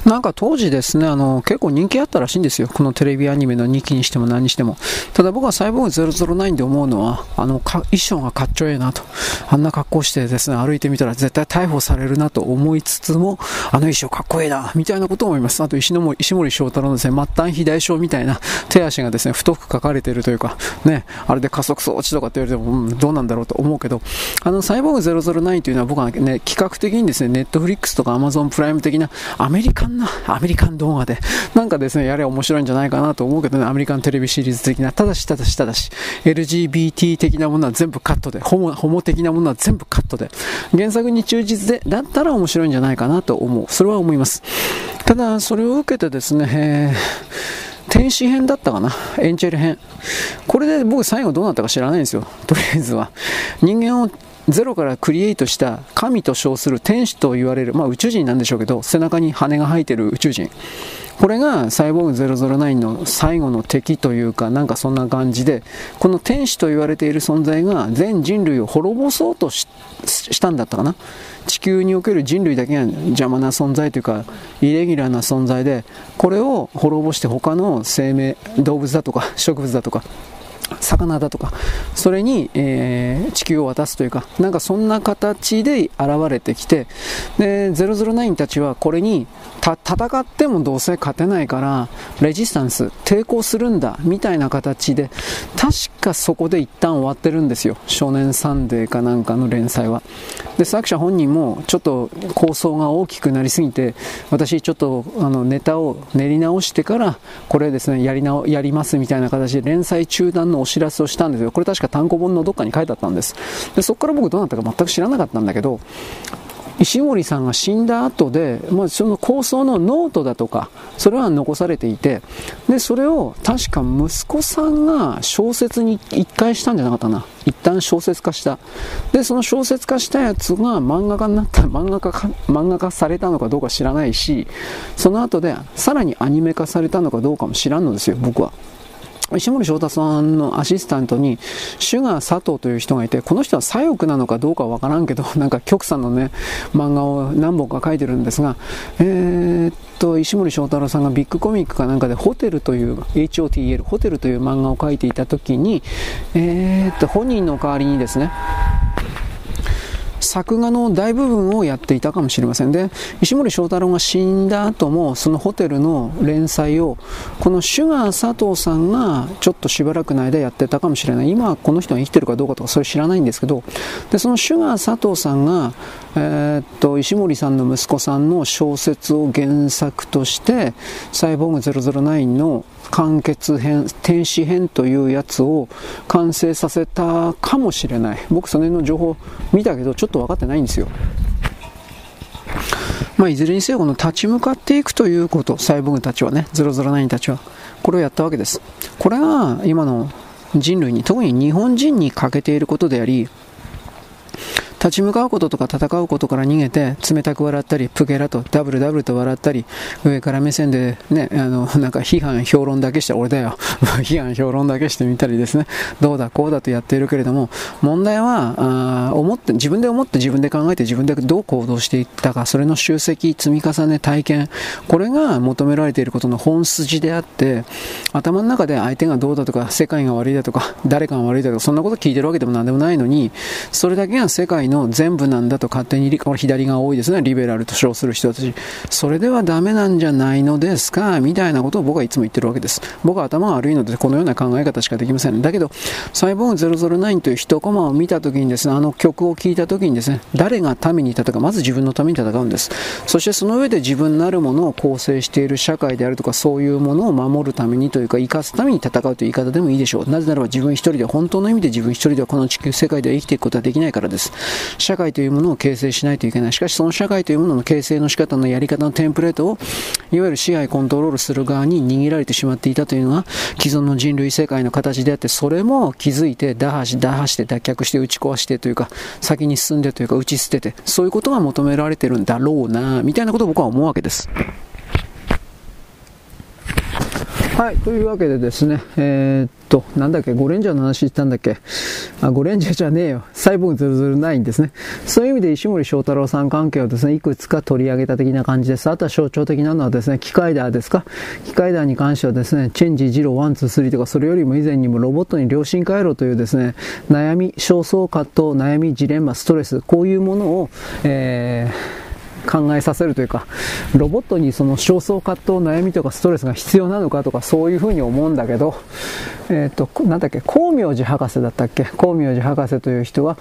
なんか当時ですね、あの、結構人気あったらしいんですよ。このテレビアニメの2期にしても何にしても。ただ僕はサイボーグ009で思うのは、あの、衣装がかっちょええなと。あんな格好してですね、歩いてみたら絶対逮捕されるなと思いつつも、あの衣装かっこええな、みたいなことを思います。あと石森石森章太郎のですね、末端肥大症みたいな手足がですね、太く書かれているというか、ね、あれで加速装置とかって言われても、うん、どうなんだろうと思うけど、あの、サイボーグ009というのは僕はね、企画的にですね、ネットフリックスとかアマゾンプライム的なアメリカンな、アメリカン動画で、なんかですね、やれ面白いんじゃないかなと思うけどね、アメリカンテレビシリーズ的な、ただし、ただし、ただし、LGBT 的なものは全部カットで、ホモ、ホモ的なものは全部カットで、原作に忠実で、だったら面白いんじゃないかなと思う。それは思います。ただ、それを受けてですね、天使編だったかな？エンチェル編。これで僕最後どうなったか知らないんですよ。とりあえずは。人間をゼロからクリエイトした神と称する天使と言われる、まあ、宇宙人なんでしょうけど背中に羽が生えてる宇宙人。これがサイボーグ009の最後の敵というかなんかそんな感じでこの天使と言われている存在が全人類を滅ぼそうとしたんだったかな？地球における人類だけが邪魔な存在というかイレギュラーな存在でこれを滅ぼして他の生命動物だとか植物だとか魚だとか、それに、えー、地球を渡すというか、なんかそんな形で現れてきて、で、009たちはこれに戦ってもどうせ勝てないから、レジスタンス、抵抗するんだ、みたいな形で、確かそこで一旦終わってるんですよ。少年サンデーかなんかの連載は。で、作者本人もちょっと構想が大きくなりすぎて、私ちょっとあのネタを練り直してから、これですね、やり直、やりますみたいな形で連載中断のお知らせをしたんですよ。これ確か単行本のどっかに書いてあったんです。で、そこから僕どうなったか全く知らなかったんだけど、石森さんが死んだ後で、まあ、その構想のノートだとか、それは残されていて、で、それを確か息子さんが小説に一回したんじゃなかったな。一旦小説化した。で、その小説化したやつが漫画家になった、漫画家か、漫画化されたのかどうか知らないし、その後でさらにアニメ化されたのかどうかも知らんのですよ、僕は。石森章太さんのアシスタントに、シュガー佐藤という人がいて、この人は左翼なのかどうかわからんけど、*laughs* なんか極左のね、漫画を何本か書いてるんですが、えー、っと、石森章太郎さんがビッグコミックかなんかで、ホテルという、HOTL、ホテルという漫画を書いていた時に、えー、っと、本人の代わりにですね、作画の大部分をやっていたかもしれません。で、石森章太郎が死んだ後も、そのホテルの連載を、このシュガー佐藤さんがちょっとしばらくの間やってたかもしれない。今、この人が生きてるかどうかとか、それ知らないんですけど、で、そのシュガー佐藤さんが、えー、っと、石森さんの息子さんの小説を原作として、サイボーグ009の完結編、天使編というやつを完成させたかもしれない。僕その辺の情報見たけど、ちょっと分かってないんですよ。まあ、いずれにせよ、この立ち向かっていくということ、サイボーグたちはね、009たちは、これをやったわけです。これが今の人類に、特に日本人に欠けていることであり、立ち向かうこととか戦うことから逃げて冷たく笑ったりプゲラとダブルダブルと笑ったり上から目線でねあのなんか批判評論だけして俺だよ。*laughs* 批判評論だけしてみたりですね。どうだこうだとやっているけれども問題はあ思って自分で思って自分で考えて自分でどう行動していったかそれの集積積み重ね体験。これが求められていることの本筋であって頭の中で相手がどうだとか世界が悪いだとか誰かが悪いだとかそんなこと聞いてるわけでも何でもないのにそれだけが世界のの全部なんだと勝手に、左が多いですね、リベラルと称する人たち。それではダメなんじゃないのですか、みたいなことを僕はいつも言ってるわけです。僕は頭が悪いので、このような考え方しかできません。だけど、サイボーグ009という一コマを見たときにですね、あの曲を聴いたときにですね、誰が民に戦うか、まず自分のために戦うんです。そしてその上で自分なるものを構成している社会であるとか、そういうものを守るためにというか、生かすために戦うという言い方でもいいでしょう。なぜならば自分一人で、本当の意味で自分一人ではこの地球世界では生きていくことはできないからです。社会というものを形成しないといけない。しかしその社会というものの形成の仕方のやり方のテンプレートを、いわゆる支配コントロールする側に握られてしまっていたというのが既存の人類世界の形であって、それも気づいて打破し、打破して脱却して打ち壊してというか、先に進んでというか打ち捨てて、そういうことが求められてるんだろうな、みたいなことを僕は思うわけです。はい、というわけでですね、えー、っと、なんだっけ、ゴレンジャーの話したんだっけ、あ、ゴレンジャーじゃねえよ、サイボーグ009ですね。そういう意味で石森章太郎さん関係をですね、いくつか取り上げた的な感じです。あとは象徴的なのはですね、機械ダーですか？機械ダーに関してはですね、チェンジ0、1、2、3とか、それよりも以前にもロボットに良心回路というですね、悩み、焦燥葛藤、悩み、ジレンマ、ストレス、こういうものを、えー考えさせるというか、ロボットにその焦燥葛藤、悩みとかストレスが必要なのかとか、そういうふうに思うんだけど、えっ、ー、と、なんだっけ、光明寺博士だったっけ？光明寺博士という人は、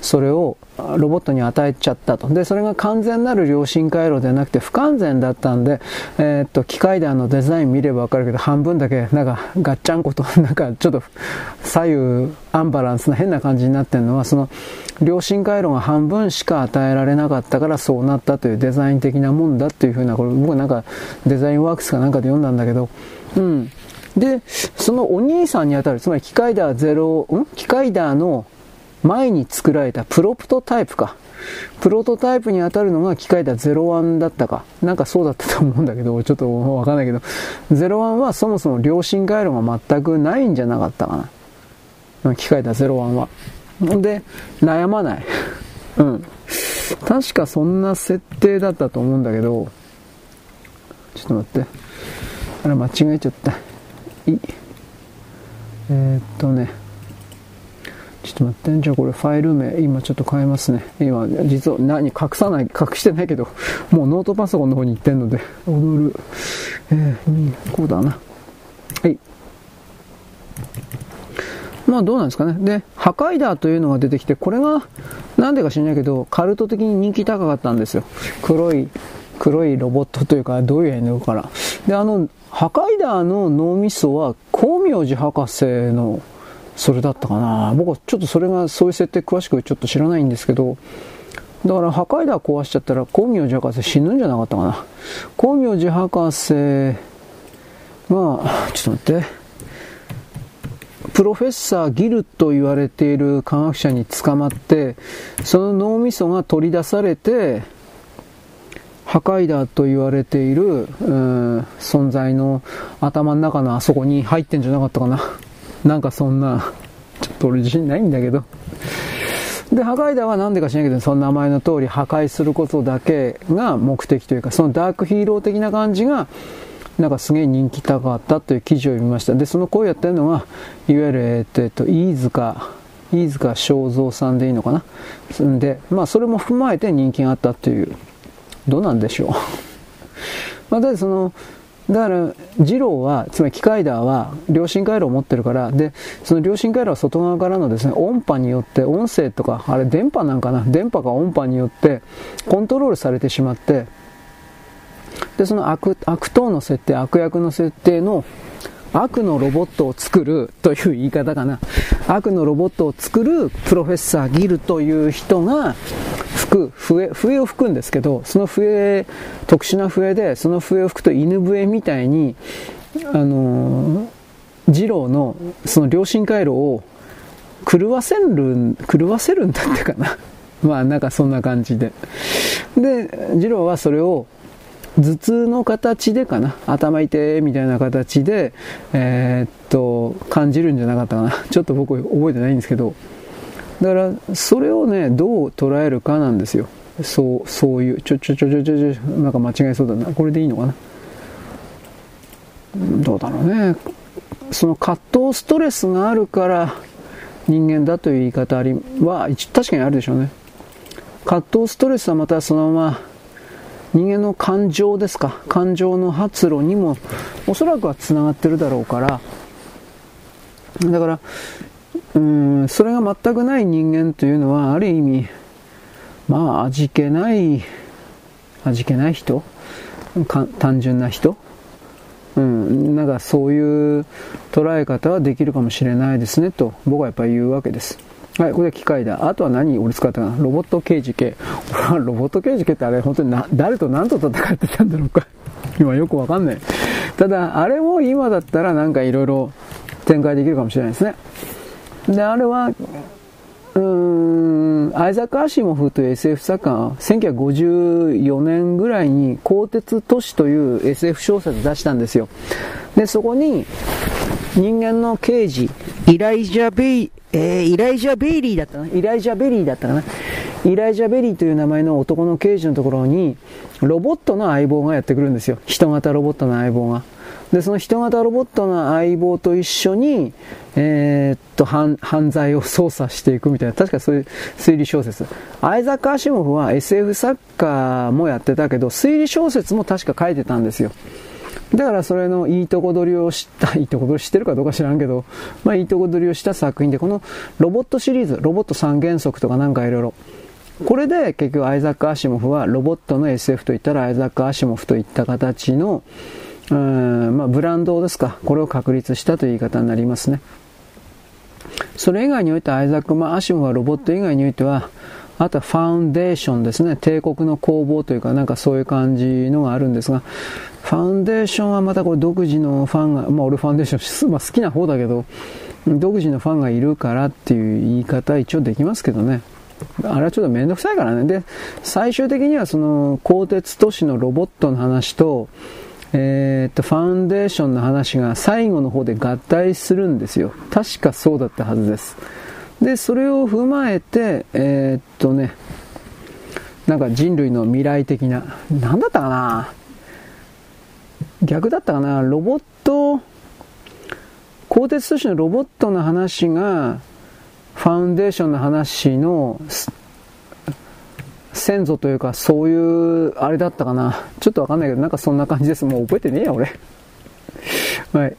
それをロボットに与えちゃったと。で、それが完全なる良心回路ではなくて不完全だったんで、えー、と、機械弾のデザイン見ればわかるけど、半分だけ、なんか、ガッチャンコと、*laughs* なんか、ちょっと、左右アンバランスな変な感じになってるのは、その、良心回路が半分しか与えられなかったからそうなったというデザイン的なもんだっていうふうな、これ僕なんかデザインワークスかなんかで読んだんだけど、うん。で、そのお兄さんにあたる、つまり機械ダーゼロ、ん？機械ダーの前に作られたプロプトタイプか。プロトタイプに当たるのが機械だ01だったか。なんかそうだったと思うんだけど、*laughs* ちょっとわかんないけど、01はそもそも良心回路が全くないんじゃなかったかな。機械だ01は。ほんで、悩まない。*laughs* うん。確かそんな設定だったと思うんだけど、ちょっと待って。あれ間違えちゃった。い。えー、っとね。ちょっと待って、じゃあこれファイル名、今ちょっと変えますね。今、実は何、隠さない、隠してないけど、もうノートパソコンの方に行ってんので、踊る。えー、こうだな。はい。まあどうなんですかね。で、破壊だというのが出てきて、これが、なんでか知らないけど、カルト的に人気高かったんですよ。黒い、黒いロボットというか、どういう絵のから。で、あの、破壊ダーの脳みそは、光明寺博士のそれだったかな僕はちょっとそれがそういう設定詳しくちょっと知らないんですけどだから破壊だ壊しちゃったら光明寺博士死ぬんじゃなかったかな光明寺博士がちょっと待ってプロフェッサーギルと言われている科学者に捕まってその脳みそが取り出されて破壊だと言われている、うん、存在の頭の中のあそこに入ってんじゃなかったかななんかそんな、ちょっと俺自信ないんだけど。で、破壊だはなんでか知らないけど、その名前の通り破壊することだけが目的というか、そのダークヒーロー的な感じが、なんかすげえ人気高かったという記事を読みました。で、その声やってるのが、いわゆる、えっと、えっと、飯塚飯塚正蔵さんでいいのかな？んで、まあそれも踏まえて人気があったっていう、どうなんでしょう。*laughs* まあだその、だから、二郎は、つまり機械ダーは、良心回路を持ってるから、で、その良心回路は外側からのですね、音波によって、音声とか、あれ電波なんかな、電波か音波によって、コントロールされてしまって、で、その悪、悪党の設定、悪役の設定の悪のロボットを作るという言い方かな。悪のロボットを作るプロフェッサーギルという人が吹く、笛、笛を吹くんですけど、その笛、特殊な笛で、その笛を吹くと犬笛みたいに、あのー、二郎のその良心回路を狂わせる、狂わせるんだってかな。まあなんかそんな感じで。で、二郎はそれを頭痛の形でかな。頭痛みたいな形で、えー、っと感じるんじゃなかったかな。*laughs* ちょっと僕覚えてないんですけど。だからそれをねどう捉えるかなんですよ。そうそういうちょちょちょちょちょちょなんか間違えそうだな。これでいいのかな。どうだろうね。その葛藤ストレスがあるから人間だという言い方は確かにあるでしょうね。葛藤ストレスはまたそのまま人間の感情ですか？感情の発露にもおそらくはつながってるだろうから。だからうんそれが全くない人間というのはある意味まあ味気ない味気ない人？単純な人？うん、なんかそういう捉え方はできるかもしれないですねと僕はやっぱり言うわけです。はい、これは機械だ。あとは何俺使ったかな？ロボット刑事系。*laughs* ロボット刑事系ってあれ本当にな、誰と何と戦ってたんだろうか。*laughs* 今よくわかんない。ただ、あれも今だったらなんかいろいろ展開できるかもしれないですね。で、あれは、うーん、アイザック・アシモフという SF 作家は1954年ぐらいに鋼鉄都市という SF 小説出したんですよ。で、そこに人間の刑事、イライジャ・ベイ、えー、イライジャ・ベイリーだったな？イライジャ・ベリーだったかな？イライジャ・ベリーという名前の男の刑事のところに、ロボットの相棒がやってくるんですよ。人型ロボットの相棒が。で、その人型ロボットの相棒と一緒に、えー、っと犯、犯罪を捜査していくみたいな、確かそういう推理小説。アイザック・アシモフは SF 作家もやってたけど、推理小説も確か書いてたんですよ。だからそれのいいとこ取りをした、*laughs* いいとこ取りしてるかどうか知らんけど、まあいいとこ取りをした作品で、このロボットシリーズ、ロボット三原則とかなんかいろいろ、これで結局アイザック・アシモフはロボットの SF といったらアイザック・アシモフといった形の、まあ、ブランドですか、これを確立したという言い方になりますね。それ以外においてアイザック・まあ、アシモフはロボット以外においては、あとはファウンデーションですね。帝国の工房というか、なんかそういう感じのがあるんですが、ファウンデーションはまたこれ独自のファンが、まあ俺ファンデーション、*laughs* まあ、好きな方だけど、独自のファンがいるからっていう言い方一応できますけどね。あれはちょっとめんどくさいからね。で、最終的にはその、鋼鉄都市のロボットの話と、えー、っと、ファンデーションの話が最後の方で合体するんですよ。確かそうだったはずです。で、それを踏まえて、えー、っとね、なんか人類の未来的な、なんだったかな？逆だったかな？ロボット、鋼鉄都市のロボットの話が、ファウンデーションの話の先祖というか、そういう、あれだったかな。ちょっとわかんないけど、なんかそんな感じです。もう覚えてねえや、俺。はい。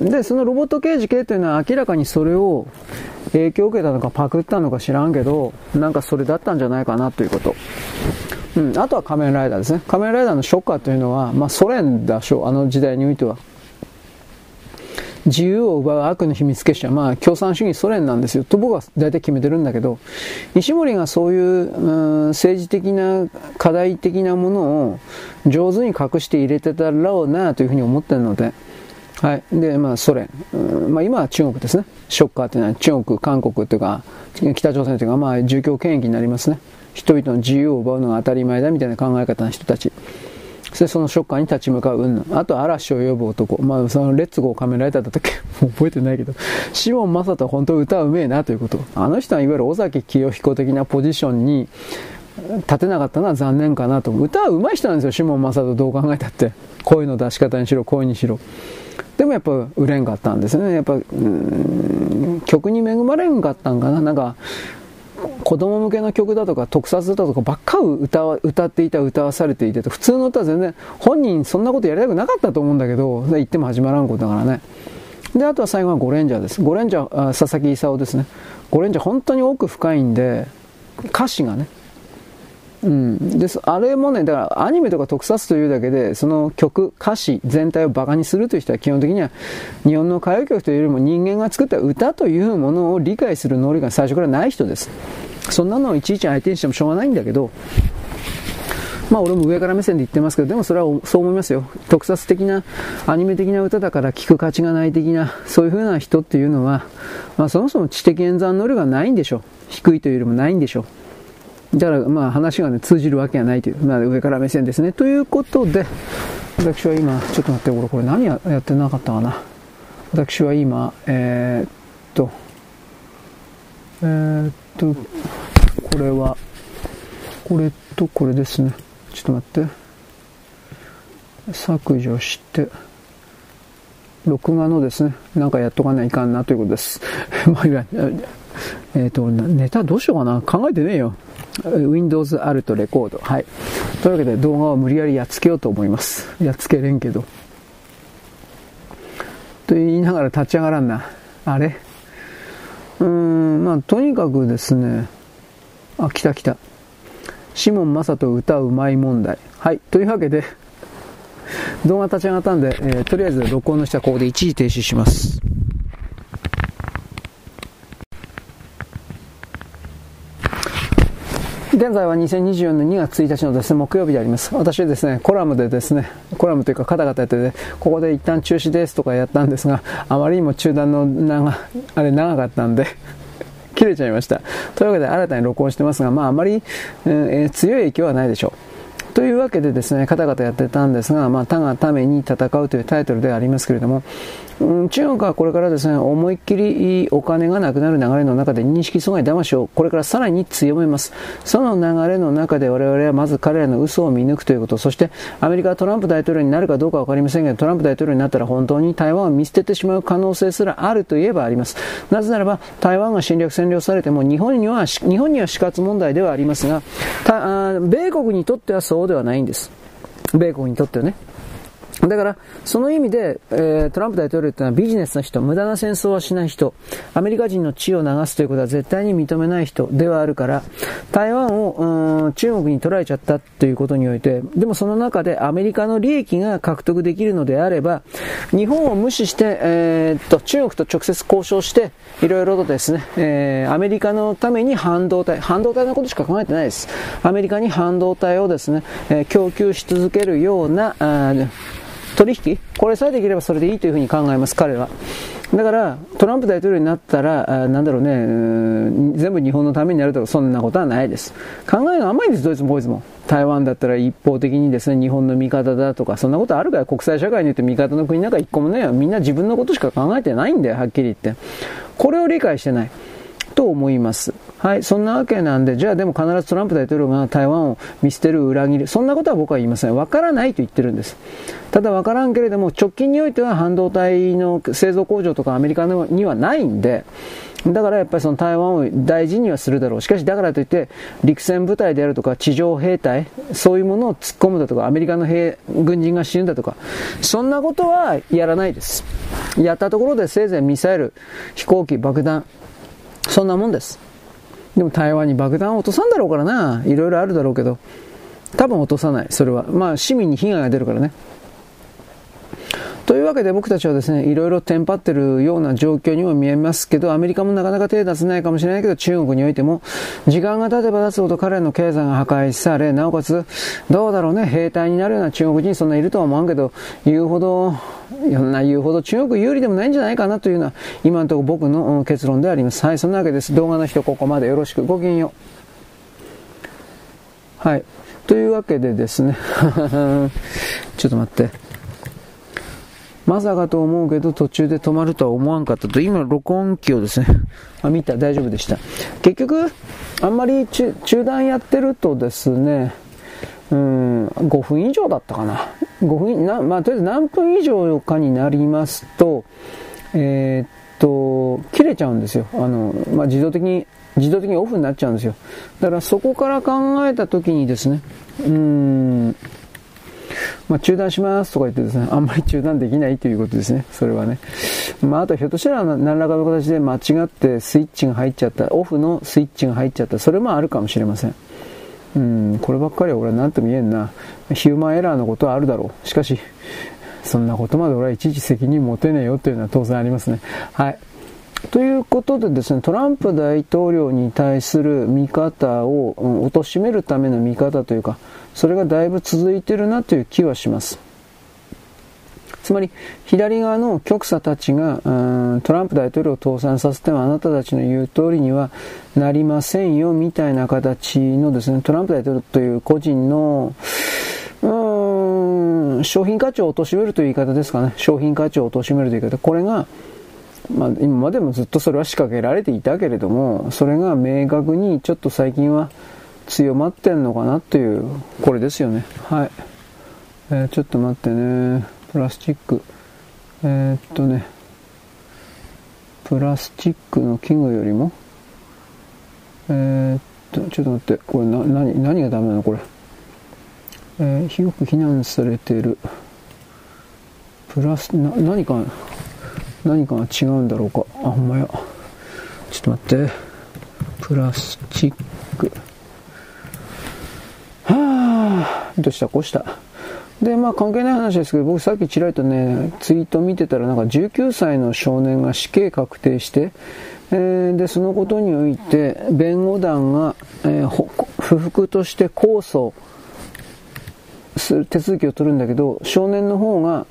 で、そのロボット刑事系というのは明らかにそれを影響を受けたのかパクったのか知らんけど、なんかそれだったんじゃないかなということ。うん、あとは仮面ライダーですね。仮面ライダーのショッカーというのは、まあソ連でしょう、あの時代においては。自由を奪う悪の秘密結社、まあ共産主義ソ連なんですよ、と僕は大体決めてるんだけど、石森がそういう、う、政治的な課題的なものを上手に隠して入れてたろうなというふうに思ってるので、はい。で、まあ、ソ連。まあ、今は中国ですね。ショッカーっていうのは中国、韓国というか、北朝鮮というか、まあ、住居権益になりますね。人々の自由を奪うのが当たり前だみたいな考え方の人たち。そしてそのショッカーに立ち向かううんぬあと嵐を呼ぶ男。まあ、そのレッツゴー仮面ライダーだったっけ？*laughs* もう覚えてないけど。シモン・マサトは本当歌うめえなということ。あの人はいわゆる尾崎清彦的なポジションに立てなかったのは残念かなと。歌は上手い人なんですよ、シモン・マサトどう考えたって。声の出し方にしろ、声にしろ。でもやっぱ売れんかったんですね。やっぱ、曲に恵まれんかったんかな。なんか、子供向けの曲だとか特撮だとかばっか歌歌っていた歌わされていて普通の歌は全然本人そんなことやりたくなかったと思うんだけど言っても始まらんことだからね。であとは最後はゴレンジャーです。ゴレンジャー佐々木功ですね。ゴレンジャー本当に奥深いんで歌詞がねうん、であれもね、だからアニメとか特撮というだけで、その曲、歌詞全体をバカにするという人は基本的には日本の歌謡曲というよりも人間が作った歌というものを理解する能力が最初からない人です。そんなのをいちいち相手にしてもしょうがないんだけど、まあ俺も上から目線で言ってますけど、でもそれはそう思いますよ。特撮的な、アニメ的な歌だから聴く価値がない的な、そういう風な人っていうのは、まあそもそも知的演算能力がないんでしょう。低いというよりもないんでしょう。だからまあ話がね通じるわけがないという、まあ、上から目線ですね。ということで、私は今、ちょっと待って、これ、これ何やってなかったかな。私は今、えー、っと、えー、っと、これは、これとこれですね。ちょっと待って。削除して、録画のですね、なんかやっとかないかんなということです。*laughs* まあ、えっ、と、ネタどうしようかな考えてねえよ。Windows Alt レコード。はい。というわけで動画を無理やりやっつけようと思います。やっつけれんけど。と言いながら立ち上がらんな。あれ？うーん、まあとにかくですね。あ、来た来た。シモン・マサト歌うまい問題。はい。というわけで、動画立ち上がったんで、えー、とりあえず録音の下はここで一時停止します。現在は2024年2月1日のですね、木曜日であります。私はですね、コラムでですね、コラムというかカタカタやってて、ここで一旦中止ですとかやったんですが、あまりにも中断の長、あれ長かったんで *laughs* 切れちゃいました。というわけで新たに録音してますが、まああまり、えー、強い影響はないでしょう。というわけでですね、カタカタやってたんですが、まあ、他がために戦うというタイトルでありますけれども、中国はこれからですね、思いっきりお金がなくなる流れの中で認識阻害魂をこれからさらに強めます。その流れの中で我々はまず彼らの嘘を見抜くということ、そしてアメリカはトランプ大統領になるかどうかわかりませんが、トランプ大統領になったら本当に台湾を見捨ててしまう可能性すらあるといえばあります。なぜならば、台湾が侵略占領されても日本には、日本には死活問題ではありますが、米国にとってはそうではないんです。米国にとってはね。だから、その意味で、えー、トランプ大統領ってのはビジネスの人、無駄な戦争はしない人、アメリカ人の血を流すということは絶対に認めない人ではあるから、台湾を、中国に取られちゃったということにおいて、でもその中でアメリカの利益が獲得できるのであれば、日本を無視して、えー、と、中国と直接交渉して、いろいろとですね、えー、アメリカのために半導体、半導体のことしか考えてないです。アメリカに半導体をですね、え、供給し続けるような、取引？これさえできればそれでいいというふうに考えます、彼は。だから、トランプ大統領になったら、あなんだろうね、全部日本のためになるとか、そんなことはないです。考えが甘いんです、ドイツもこいつも。台湾だったら一方的にですね、日本の味方だとか、そんなことあるから国際社会によって味方の国なんか一個もね、みんな自分のことしか考えてないんだよ、はっきり言って。これを理解してない。と思います。はい、そんなわけなんで、じゃあでも必ずトランプ大統領が台湾を見捨てる、裏切る、そんなことは僕は言いません。わからないと言ってるんです。ただわからんけれども、直近においては半導体の製造工場とかアメリカにはないんで、だからやっぱりその台湾を大事にはするだろう。しかしだからといって、陸戦部隊であるとか地上兵隊、そういうものを突っ込むだとか、アメリカの兵、軍人が死ぬだとか、そんなことはやらないです。やったところでせいぜいミサイル、飛行機、爆弾、そんなもんです。でも台湾に爆弾を落とさんだろうからな。いろいろあるだろうけど。多分落とさない。それは。まあ市民に被害が出るからね。というわけで僕たちはですね、いろいろテンパってるような状況にも見えますけど、アメリカもなかなか手出せないかもしれないけど、中国においても、時間が経てば経つほど彼らの経済が破壊され、なおかつ、どうだろうね、兵隊になるような中国人そんないるとは思わんけど、言うほど、いろんな言うほど中国有利でもないんじゃないかなというのは、今のところ僕の結論であります。はい、そんなわけです。動画の人ここまでよろしく。ごきげんよう。はい。というわけでですね *laughs* ちょっと待って。まさかと思うけど途中で止まるとは思わんかったと。今、録音機をですね、*laughs* あ、見た、大丈夫でした。結局、あんまり中断やってるとですね、うん、5分以上だったかな。5分、なまあ、とりあえず何分以上かになりますと、えー、っと、切れちゃうんですよ。あの、まあ、自動的に、自動的にオフになっちゃうんですよ。だからそこから考えたときにですね、うん、まあ、中断しますとか言ってですね、あんまり中断できないということですね、それはね。まあ、あとひょっとしたら何らかの形で間違ってスイッチが入っちゃった、オフのスイッチが入っちゃった、それもあるかもしれません。うん、こればっかりは俺は何とも言えんな。ヒューマンエラーのことはあるだろう。しかし、そんなことまで俺はいちいち責任持てねえよっていうのは当然ありますね。はい。ということでですね、トランプ大統領に対する見方を、うん、貶めるための見方というか、それがだいぶ続いてるなという気はします。つまり、左側の極左たちが、トランプ大統領を倒産させてもあなたたちの言う通りにはなりませんよ、みたいな形のですね、トランプ大統領という個人の、うん、商品価値を貶めるという言い方ですかね。商品価値を貶めるという言い方。これが、まあ、今までもずっとそれは仕掛けられていたけれども、それが明確にちょっと最近は強まってんのかなという、これですよね。はい。えー、ちょっと待ってね。プラスチック。えー、っとね。プラスチックの器具よりも、えー、っと、ちょっと待って、これな、何、何がダメなのこれ？えー、広く非難されている。プラス、な、何か、何かが違うんだろうか。あ、ほんまや。ちょっと待って。プラスチック。はあ、どうしたこうした。で、まあ関係ない話ですけど、僕さっきちらりとね、ツイート見てたらなんか19歳の少年が死刑確定して、えー、で、そのことにおいて、弁護団が、えー、不服として控訴する手続きを取るんだけど、少年の方が、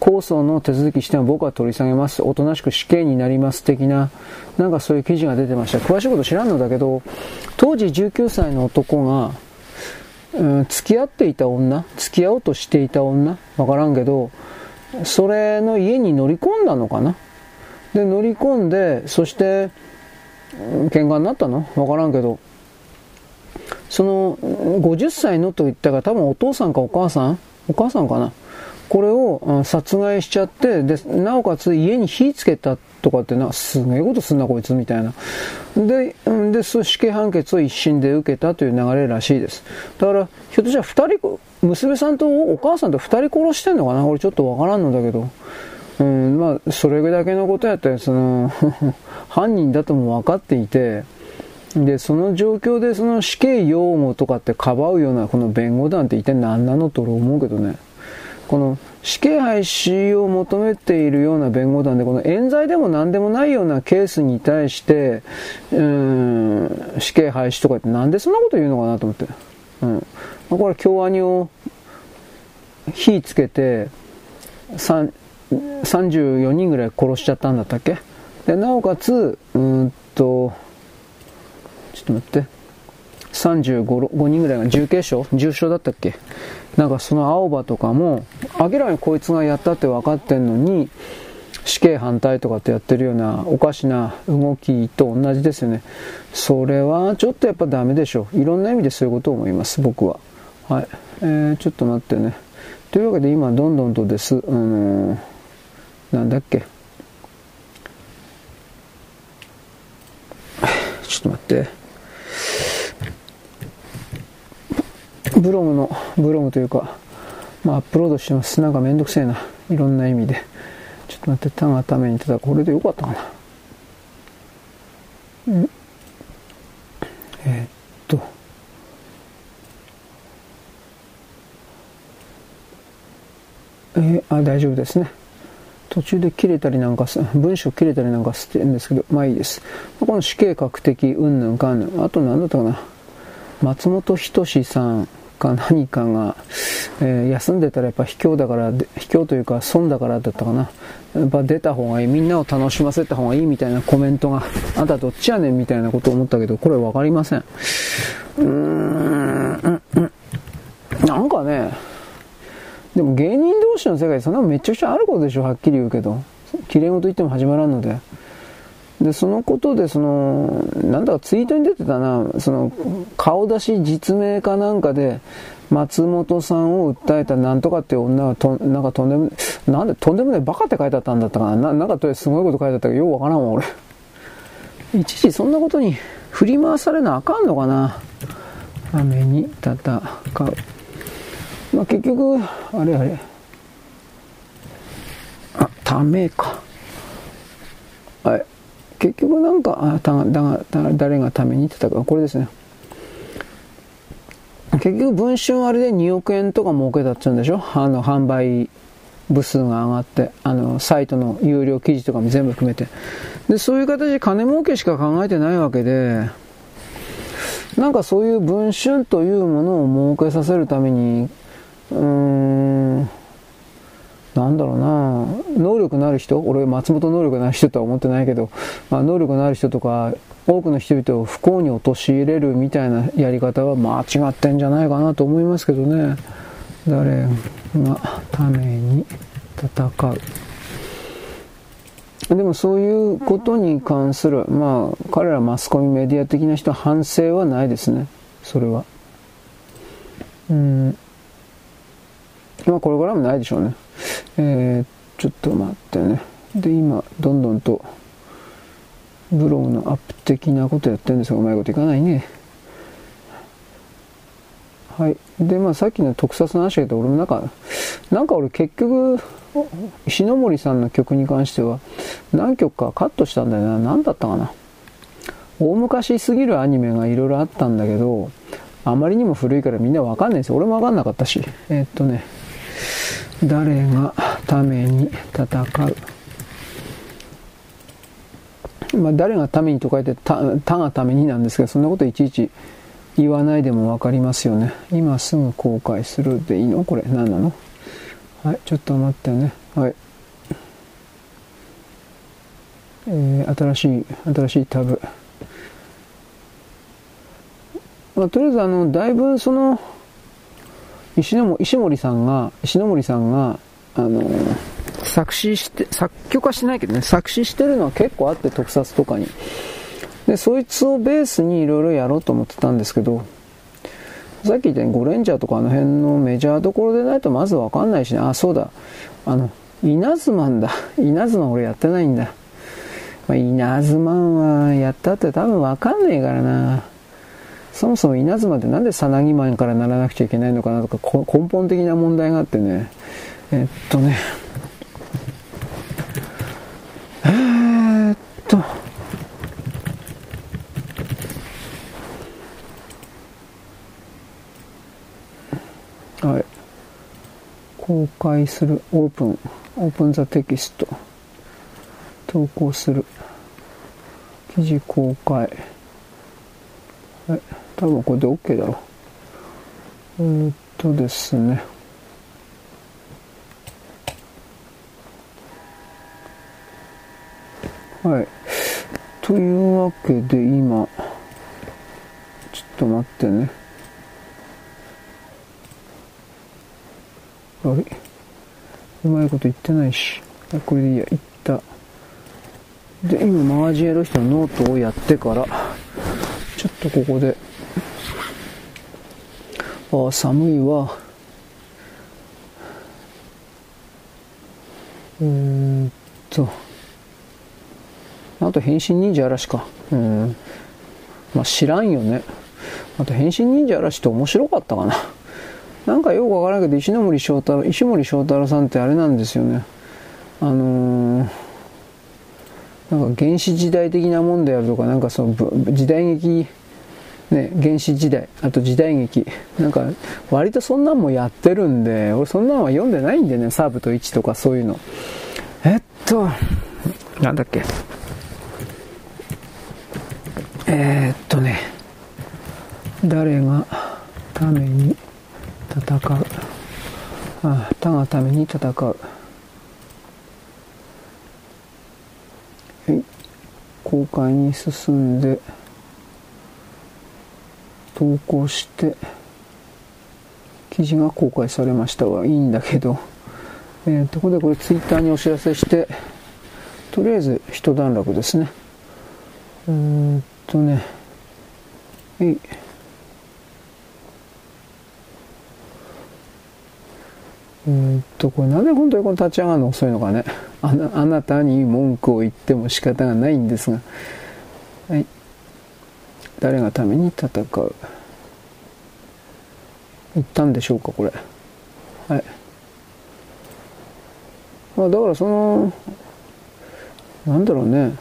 控訴の手続きしても僕は取り下げます。おとなしく死刑になります的な、なんかそういう記事が出てました。詳しいこと知らんのだけど、当時19歳の男が、うん、付き合っていた女付き合おうとしていた女わからんけど、それの家に乗り込んだのかな？で、乗り込んで、そして、喧嘩になったの？わからんけど、その、50歳のと言ったら多分お父さんかお母さん？お母さんかな？これを殺害しちゃって、で、なおかつ家に火つけたとかってな、すげえことすんなこいつみたいな。で、で、死刑判決を一審で受けたという流れらしいです。だから、ひょっとしたら二人、娘さんとお母さんと二人殺してんのかな？俺ちょっとわからんのだけど。うん、まあ、それだけのことやったら、その *laughs* 犯人だとも分かっていて、で、その状況でその死刑擁護とかってかばうようなこの弁護団って一体何なのと俺思うけどね。この死刑廃止を求めているような弁護団で、この冤罪でも何でもないようなケースに対して、うん、死刑廃止とかってなんでそんなこと言うのかなと思って。うん。これ、京アニを火つけて、34人ぐらい殺しちゃったんだったっけ？で、なおかつ、うんと、ちょっと待って。35人ぐらいが重軽傷？重傷だったっけ？なんかその青葉とかも、明らかにこいつがやったって分かってんのに、死刑反対とかってやってるようなおかしな動きと同じですよね。それはちょっとやっぱダメでしょう。いろんな意味でそういうことを思います、僕は。はい。えー、ちょっと待ってね。というわけで今どんどんとです、あのー、なんだっけ？*sighs* ちょっと待って。ブログの、ブログというか、まあ、アップロードしてます。なんかめんどくせえな。いろんな意味で。ちょっと待って、たがために言ってたこれでよかったかな。んえー、っと。えー、あ、大丈夫ですね。途中で切れたりなんかす、文章切れたりなんかしてるんですけど、まあいいです。この死刑確定、うんぬんかんぬん。あと何だったかな。松本人志さんか何かが、えー、休んでたらやっぱ卑怯だから、卑怯というか損だからだったかな。やっぱ出た方がいい。みんなを楽しませた方がいいみたいなコメントが、あんたどっちやねんみたいなことを思ったけど、これわかりません。うーん、うん、なんかね、でも芸人同士の世界そんなめちゃくちゃあることでしょ、はっきり言うけど。綺麗事言っても始まらんので。で、そのことで、その、なんだかツイートに出てたな、その、顔出し実名かなんかで、松本さんを訴えたなんとかっていう女がと、なんかとんでも、なんでとんでもないバカって書いてあったんだったかな。ななんかとりあえずすごいこと書いてあったけど、ようわからんわ、俺。いちいちそんなことに振り回されなあかんのかな。雨に戦う。まあ、結局、あれあれ。あ、ためか。はい。結局なんか、あただが誰がために戦う。これですね。結局、文春あれで2億円とか儲けたっつうんでしょ？あの、販売部数が上がって、あの、サイトの有料記事とかも全部含めて。で、そういう形で金儲けしか考えてないわけで、なんかそういう文春というものを設けさせるために、うーん、なんだろうな能力のある人？俺松本能力のある人とは思ってないけど、まあ、能力のある人とか多くの人々を不幸に陥れるみたいなやり方は間違ってんじゃないかなと思いますけどね誰がために戦う？でもそういうことに関する、まあ、彼らマスコミメディア的な人は反省はないですね。それは。うん。まあ、これからもないでしょうね。えー、ちょっと待ってね。で、今、どんどんと、ブログのアップ的なことやってるんですが、うまいこといかないね。はい。で、まあさっきの特撮の話だけど、俺もなんか、なんか俺結局、石森さんの曲に関しては、何曲かカットしたんだよな。何だったかな。大昔すぎるアニメがいろいろあったんだけど、あまりにも古いからみんなわかんないんですよ。俺もわかんなかったし。えー、っとね、誰がために戦う？まあ、誰がためにと書いてた、他がためになんですけど、そんなこといちいち言わないでもわかりますよね。今すぐ公開するでいいの？これ、何なの？はい、ちょっと待ってね。はい。えー、新しい、新しいタブ。まあ、とりあえず、あの、だいぶその、石の石森さんが、石森さんが、あの作詞して、作曲はしないけどね、作詞してるのは結構あって、特撮とかに。で、そいつをベースにいろいろやろうと思ってたんですけど、さっき言ったようにゴレンジャーとかあの辺のメジャーどころでないとまずわかんないしね、あ、そうだ、あの、稲妻んだ。稲妻俺やってないんだ。まあ、稲妻はやったって多分わかんねえからな。そもそも稲妻ってなんでさなぎマンからならなくちゃいけないのかなとか根本的な問題があってね。えっとね。えー、っと。はい。公開する。オープン。オープンザテキスト。投稿する。記事公開。はい多分これで OK だろう。えー、っとですね。はい。というわけで今、ちょっと待ってね。あれ？うまいこと言ってないし。これでいいや、言った。で、今、マージエロ人のノートをやってから、とここで。ああ寒いわ。うーんと。あと変身忍者嵐か。うん。まあ知らんよね。あと変身忍者嵐って面白かったかな。なんかよくわからんけど石森章太郎石森章太郎さんってあれなんですよね。あのー、なんか原始時代的なもんであるとかなんかその時代劇ね、原始時代、あと時代劇。なんか、割とそんなんもやってるんで、俺そんなんは読んでないんでね、サーブと1とかそういうの。えっと、なんだっけ。えー、っとね、誰がために戦う。あ他がために戦う。公開に進んで、投稿して記事が公開されましたはいいんだけど、えー、ところでこれツイッターにお知らせしてとりあえず一段落ですねうーんとねえいえー、っと、これなんで本当にこの立ち上がるの？遅いのかね。あなあなたに文句を言っても仕方がないんですが。はい。誰がために戦う？言ったんでしょうか、これ。はい。まあ、だからその、なんだろうね。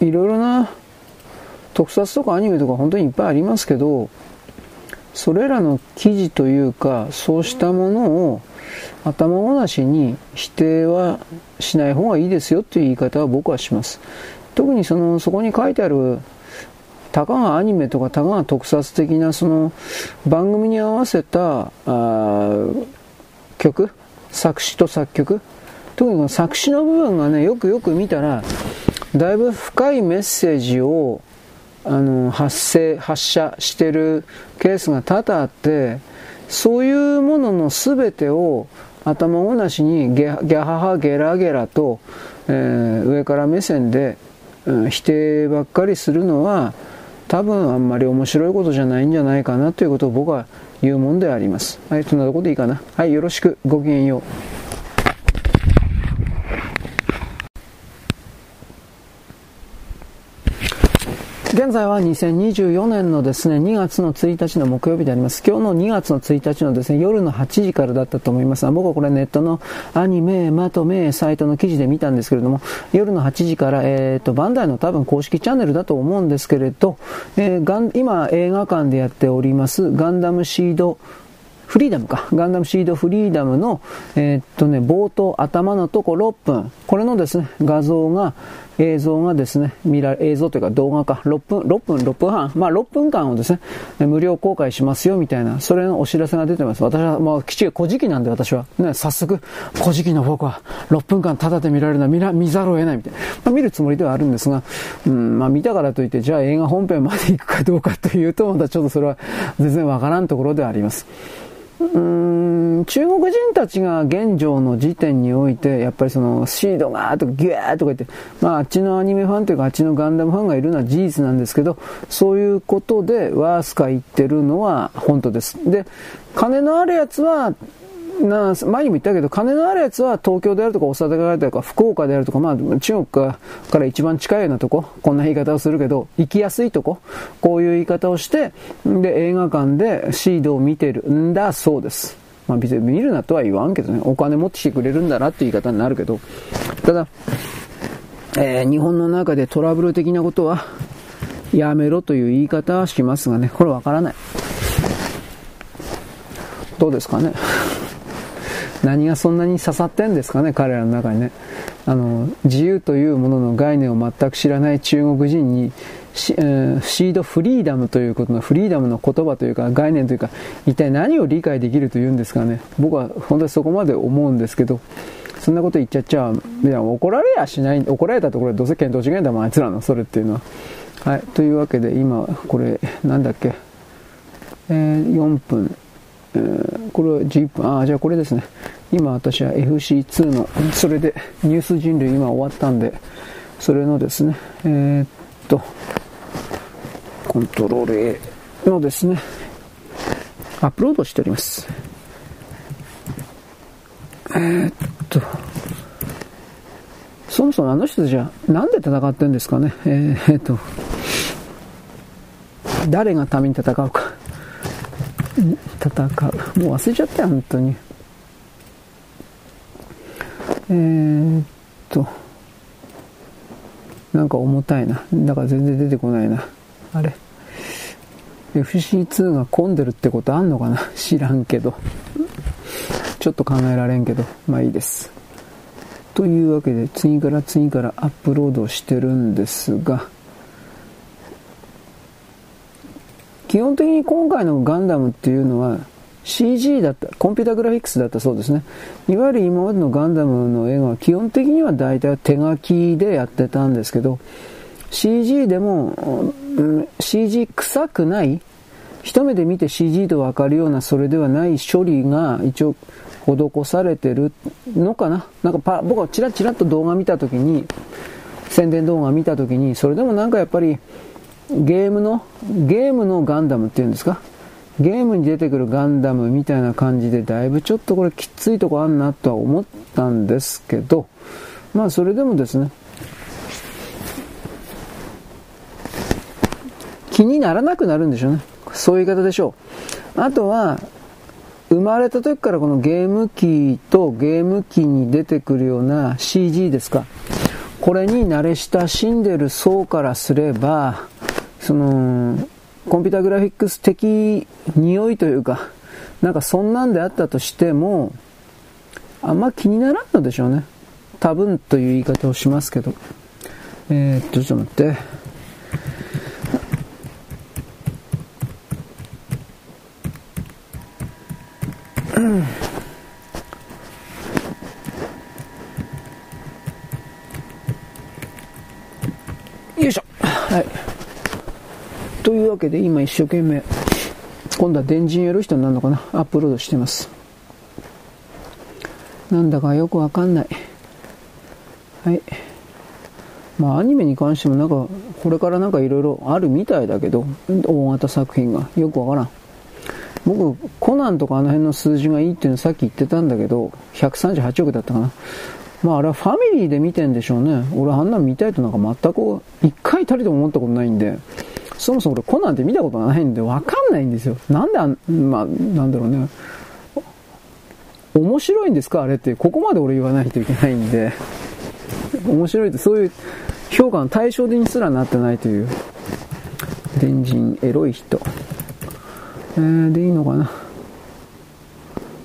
いろいろな特撮とかアニメとか本当にいっぱいありますけど、それらの記事というか、そうしたものを頭ごなしに否定はしない方がいいですよという言い方は僕はします。特にその、そこに書いてある、たかがアニメとかたかが特撮的なその番組に合わせた曲作詞と作曲特にこの作詞の部分がねよくよく見たらだいぶ深いメッセージをあの発生発射してるケースが多々あってそういうものの全てを頭ごなしにギャハハゲラゲラと、えー、上から目線で、うん、否定ばっかりするのは多分あんまり面白いことじゃないんじゃないかなということを僕は言うもんであります。はい、そんなとこでいいかな。はい、よろしく。ごきげんよう。現在は2024年のですね、2月の1日の木曜日であります。今日の2月の1日のですね、夜の8時からだったと思いますが、僕はこれネットのアニメ、まとめ、サイトの記事で見たんですけれども、夜の8時から、えっ、ー、と、バンダイの多分公式チャンネルだと思うんですけれど、えー、ガン今映画館でやっております、ガンダムシードフリーダムか。ガンダムシードフリーダムの、えー、っとね、冒頭、頭のとこ6分。これのですね、画像が、映像がですね、見られ映像というか動画か、6分、6分、6分半、まあ6分間をですね、無料公開しますよみたいな、それのお知らせが出てます。私は、まあ、きちんと古事記なんで私は、ね、早速、古事記の僕は6分間ただで見られるのは見見ざるを得ないみたいな。まあ見るつもりではあるんですが、うん、まあ見たからといって、じゃあ映画本編まで行くかどうかというと、またちょっとそれは全然わからんところではあります。中国人たちが現状の時点において、やっぱりそのシードがーとかギューとか言って、まああっちのアニメファンというかあっちのガンダムファンがいるのは事実なんですけど、そういうことでワースカ言ってるのは本当です。で、金のあるやつはな前にも言ったけど、金のあるやつは東京であるとか大阪であるとか福岡であるとか、まあ中国から一番近いようなとこ、こんな言い方をするけど、行きやすいとこ、こういう言い方をして、で、映画館でシードを見てるんだそうです。まあ別に見るなとは言わんけどね、お金持ってきてくれるんだなって言い方になるけど、ただ、えー、日本の中でトラブル的なことは、やめろという言い方はしますがね、これわからない。どうですかね。何がそんなに刺さってんですかね、彼らの中にね。あの、自由というものの概念を全く知らない中国人に、シードフリーダムということのフリーダムの言葉というか概念というか一体何を理解できるというんですかね。僕は本当にそこまで思うんですけどそんなこと言っちゃっちゃいや怒られやしない怒られたところでどうせ見当違いだもんあいつらのそれっていうのは。はいというわけで今これなんだっけ。えー、4分。え、これは11分、ああ、じゃあこれですね。今私は FC2 の、それでニュース人類今終わったんで、それのですね、えー、っと、コントロール A のですね、アップロードしております。えー、っと、そもそもあの人たちはなんで戦ってるんですかね。えー、っと、誰がために戦うか。戦う。もう忘れちゃったよ、本当に。えー、っと、なんか重たいな。だから全然出てこないな。あれ ?FC2 が混んでるってことあんのかな？*laughs* 知らんけど。ちょっと考えられんけど、まあいいです。というわけで、次から次からアップロードしてるんですが、基本的に今回のガンダムっていうのは CG だった、コンピュータグラフィックスだったそうですね。いわゆる今までのガンダムの映画は基本的には大体手書きでやってたんですけど、CG でも、うん、CG 臭くない一目で見て CG とわかるようなそれではない処理が一応施されてるのかななんかパ僕はチラチラと動画見た時に宣伝動画見た時にそれでもなんかやっぱりゲームの、ゲームのガンダムっていうんですか？ゲームに出てくるガンダムみたいな感じで、だいぶちょっとこれきついとこあんなとは思ったんですけど、まあそれでもですね、気にならなくなるんでしょうね。そういう言い方でしょう。あとは、生まれた時からこのゲーム機とゲーム機に出てくるような CG ですか。これに慣れ親しんでる層からすれば、その、コンピュータグラフィックス的匂いというか、なんかそんなんであったとしても、あんま気にならんのでしょうね。多分という言い方をしますけど。えー、っと、ちょっと待って。よいしょ。はい。というわけで今一生懸命、今度は電人やる人になるのかな？アップロードしてます。なんだかよくわかんない。はい。まあアニメに関してもなんか、これからなんかいろいろあるみたいだけど、大型作品が。よくわからん。僕、コナンとかあの辺の数字がいいっていうのさっき言ってたんだけど、138億だったかな。まああれはファミリーで見てんでしょうね。俺あんなの見たいとなんか全く、一回たりとも思ったことないんで、そもそも俺コナンって見たことがないんでわかんないんですよ。なんであん、まあ、なんだろうね。面白いんですか？あれって。ここまで俺言わないといけないんで。面白いって、そういう評価の対象にすらなってないという。電人、エロい人。えー、でいいのかな？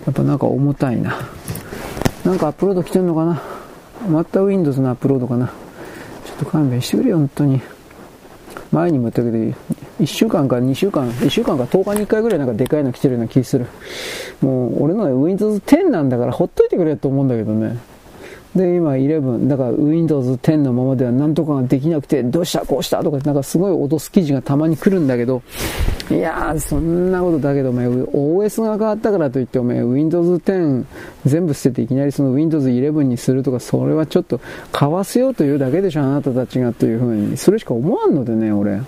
やっぱなんか重たいな。なんかアップロード来てんのかな？また Windows のアップロードかな？ちょっと勘弁してくれよ、本当に。前にも言ったけど、1週間か2週間、1週間か10日に1回ぐらいなんかでかいの来てるような気する。もう、俺のは Windows 10なんだからほっといてくれと思うんだけどね。で、今11、だから Windows 10のままではなんとかができなくて、どうしたこうしたとか、なんかすごい脅す記事がたまに来るんだけど、いやー、そんなことだけど、お前、OS が変わったからといって、お前、Windows 10全部捨てていきなりその Windows 11にするとか、それはちょっと買わせようというだけでしょ、あなたたちがというふうに、それしか思わんのでね、俺。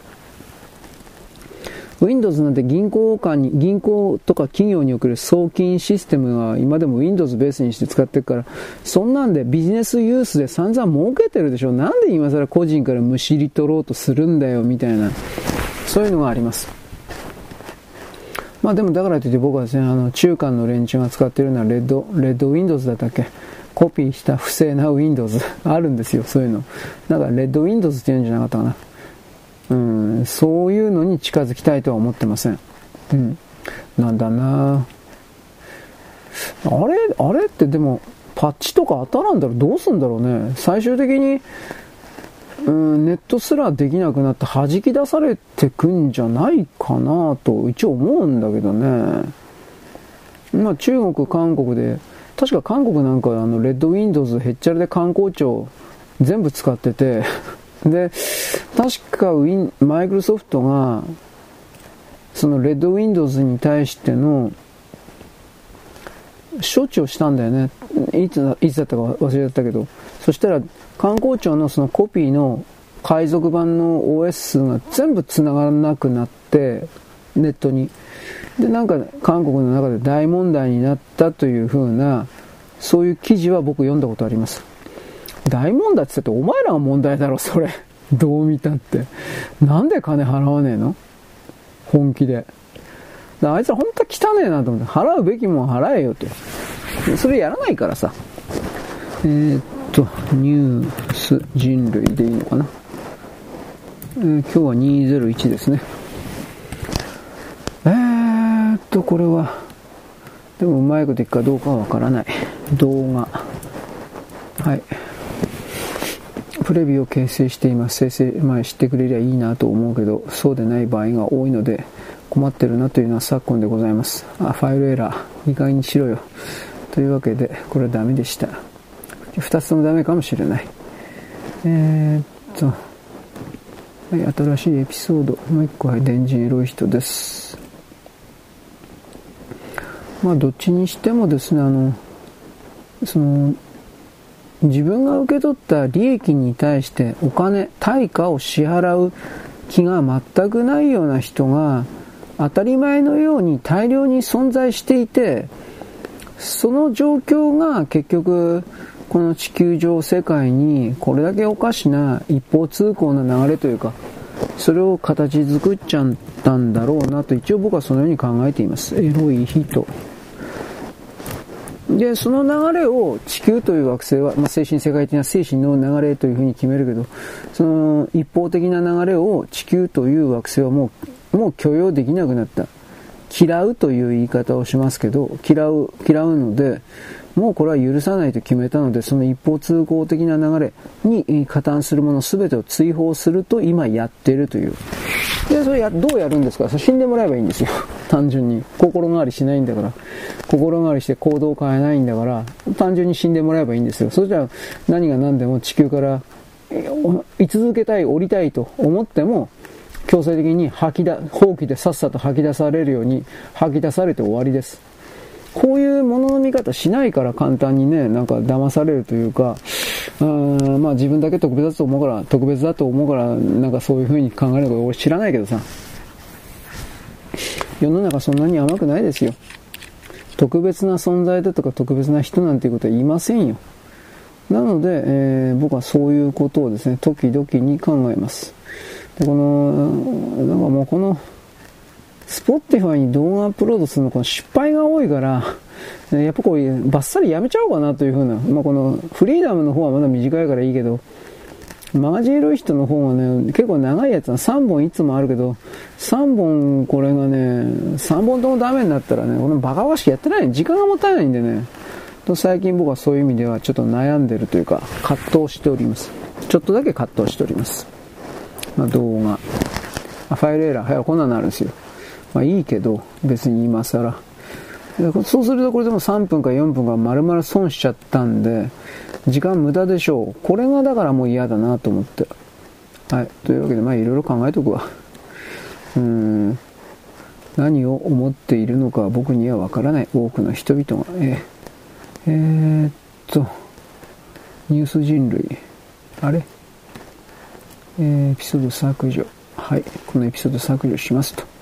Windows なんて銀行間に、銀行とか企業における送金システムは今でも Windows ベースにして使ってるから、そんなんでビジネスユースで散々儲けてるでしょ。なんで今更個人からむしり取ろうとするんだよ、みたいな。そういうのがあります。まあでもだからといって僕はですね、あの、中間の連中が使ってるのはレッド、レッド Windows だったっけコピーした不正な Windows あるんですよ、そういうの。だからレッド Windows って言うんじゃなかったかな。うん、そういうのに近づきたいとは思ってません。うん。なんだなあれ、あれってでも、パッチとか当たらんだろどうすんだろうね。最終的に、うん、ネットすらできなくなって弾き出されてくんじゃないかなと一応思うんだけどね。まあ中国、韓国で、確か韓国なんかあのレッドウィンドウズへっちゃらで観光庁全部使っててで、確かウィン、マイクロソフトが、そのレッドウィンドウズに対しての処置をしたんだよね。いついつだったか忘れちゃったけど。そしたら、観光庁のそのコピーの海賊版の OS 数が全部繋がらなくなって、ネットに。で、なんか韓国の中で大問題になったというふうな、そういう記事は僕読んだことあります。大問題って言ってお前らが問題だろ、それ。*laughs* どう見たって。なんで金払わねえの？本気で。あいつら本当は汚ねえなと思って、払うべきもん払えよと。それやらないからさ。えー、っと、ニュース人類でいいのかな。えー、今日は201ですね。えー、っと、これは、でもうまいこといくかどうかはわからない。動画。はい。プレビューを形成しています。生成、まあ、知ってくれりゃいいなと思うけど、そうでない場合が多いので、困ってるなというのは昨今でございます。あ、ファイルエラー、意外にしろよ。というわけで、これはダメでした。二つともダメかもしれない。えー、っと、はい、新しいエピソード。もう一個は電人エロい人です。まあ、どっちにしてもですね、あの、その、自分が受け取った利益に対してお金、対価を支払う気が全くないような人が、当たり前のように大量に存在していて、その状況が結局、この地球上世界にこれだけおかしな一方通行な流れというか、それを形作っちゃったんだろうなと一応僕はそのように考えています。エロい人。で、その流れを地球という惑星は、まあ、精神世界的な精神の流れというふうに決めるけど、その一方的な流れを地球という惑星はもう、もう許容できなくなった。嫌うという言い方をしますけど、嫌う、嫌うので、もうこれは許さないと決めたので、その一方通行的な流れに加担するもの全てを追放すると今やってるという。で、それや、どうやるんですか？そ死んでもらえばいいんですよ。*laughs* 単純に。心変わりしないんだから。心変わりして行動を変えないんだから、単純に死んでもらえばいいんですよ。そしたら何が何でも地球から居続けたい、降りたいと思っても、強制的に吐きだ、放棄でさっさと吐き出されるように吐き出されて終わりです。こういうものの見方しないから簡単にね、なんか騙されるというか、うん、まあ自分だけ特別だと思うから、特別だと思うから、なんかそういう風に考えるのか俺知らないけどさ。世の中そんなに甘くないですよ。特別な存在だとか特別な人なんていうことは言いませんよ。なので、えー、僕はそういうことをですね、時々に考えます。で、この、なんかもうこの、スポッティファイに動画アップロードするのこの失敗が多いから、やっぱこういうバッサリやめちゃおうかなというふうな、まあ、このフリーダムの方はまだ短いからいいけど、マガジンエロイヒトの方がね、結構長いやつは3本いつもあるけど、3本これがね、3本ともダメになったらね、このバカバしやってない時間がもったいないんでね、と最近僕はそういう意味ではちょっと悩んでるというか、葛藤しております。ちょっとだけ葛藤しております。まあ、動画。ファイルエラー、はい、こんなのあるんですよ。まあいいけど、別に今更。そうするとこれでも3分か4分か丸々損しちゃったんで、時間無駄でしょう。これがだからもう嫌だなと思って。はい。というわけで、まあいろいろ考えとくわ。うん。何を思っているのか僕にはわからない。多くの人々が。えー、えー、っと、ニュース人類。あれ？えー、エピソード削除。はい。このエピソード削除しますと。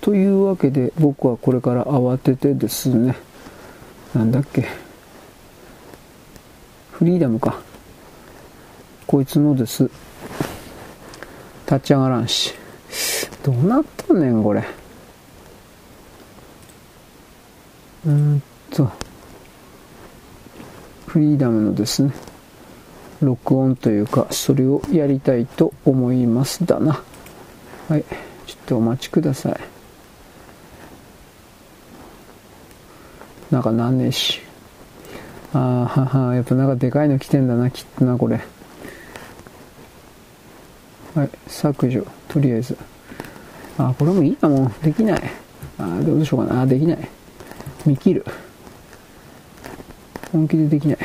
というわけで僕はこれから慌ててですね、なんだっけ、フリーダムか。こいつのです。立ち上がらんし。どうなったんねん、これ。うーんと、フリーダムのですね、録音というか、それをやりたいと思いますだな。はい。ちょっとお待ちください。なんかなんねえし。ああ、はは、やっぱなんかでかいの来てんだな、きっとな、これ。はい、削除、とりあえず。あ、これもいいな、も。できない。あどうしようかな。あ、できない。見切る。本気でできない。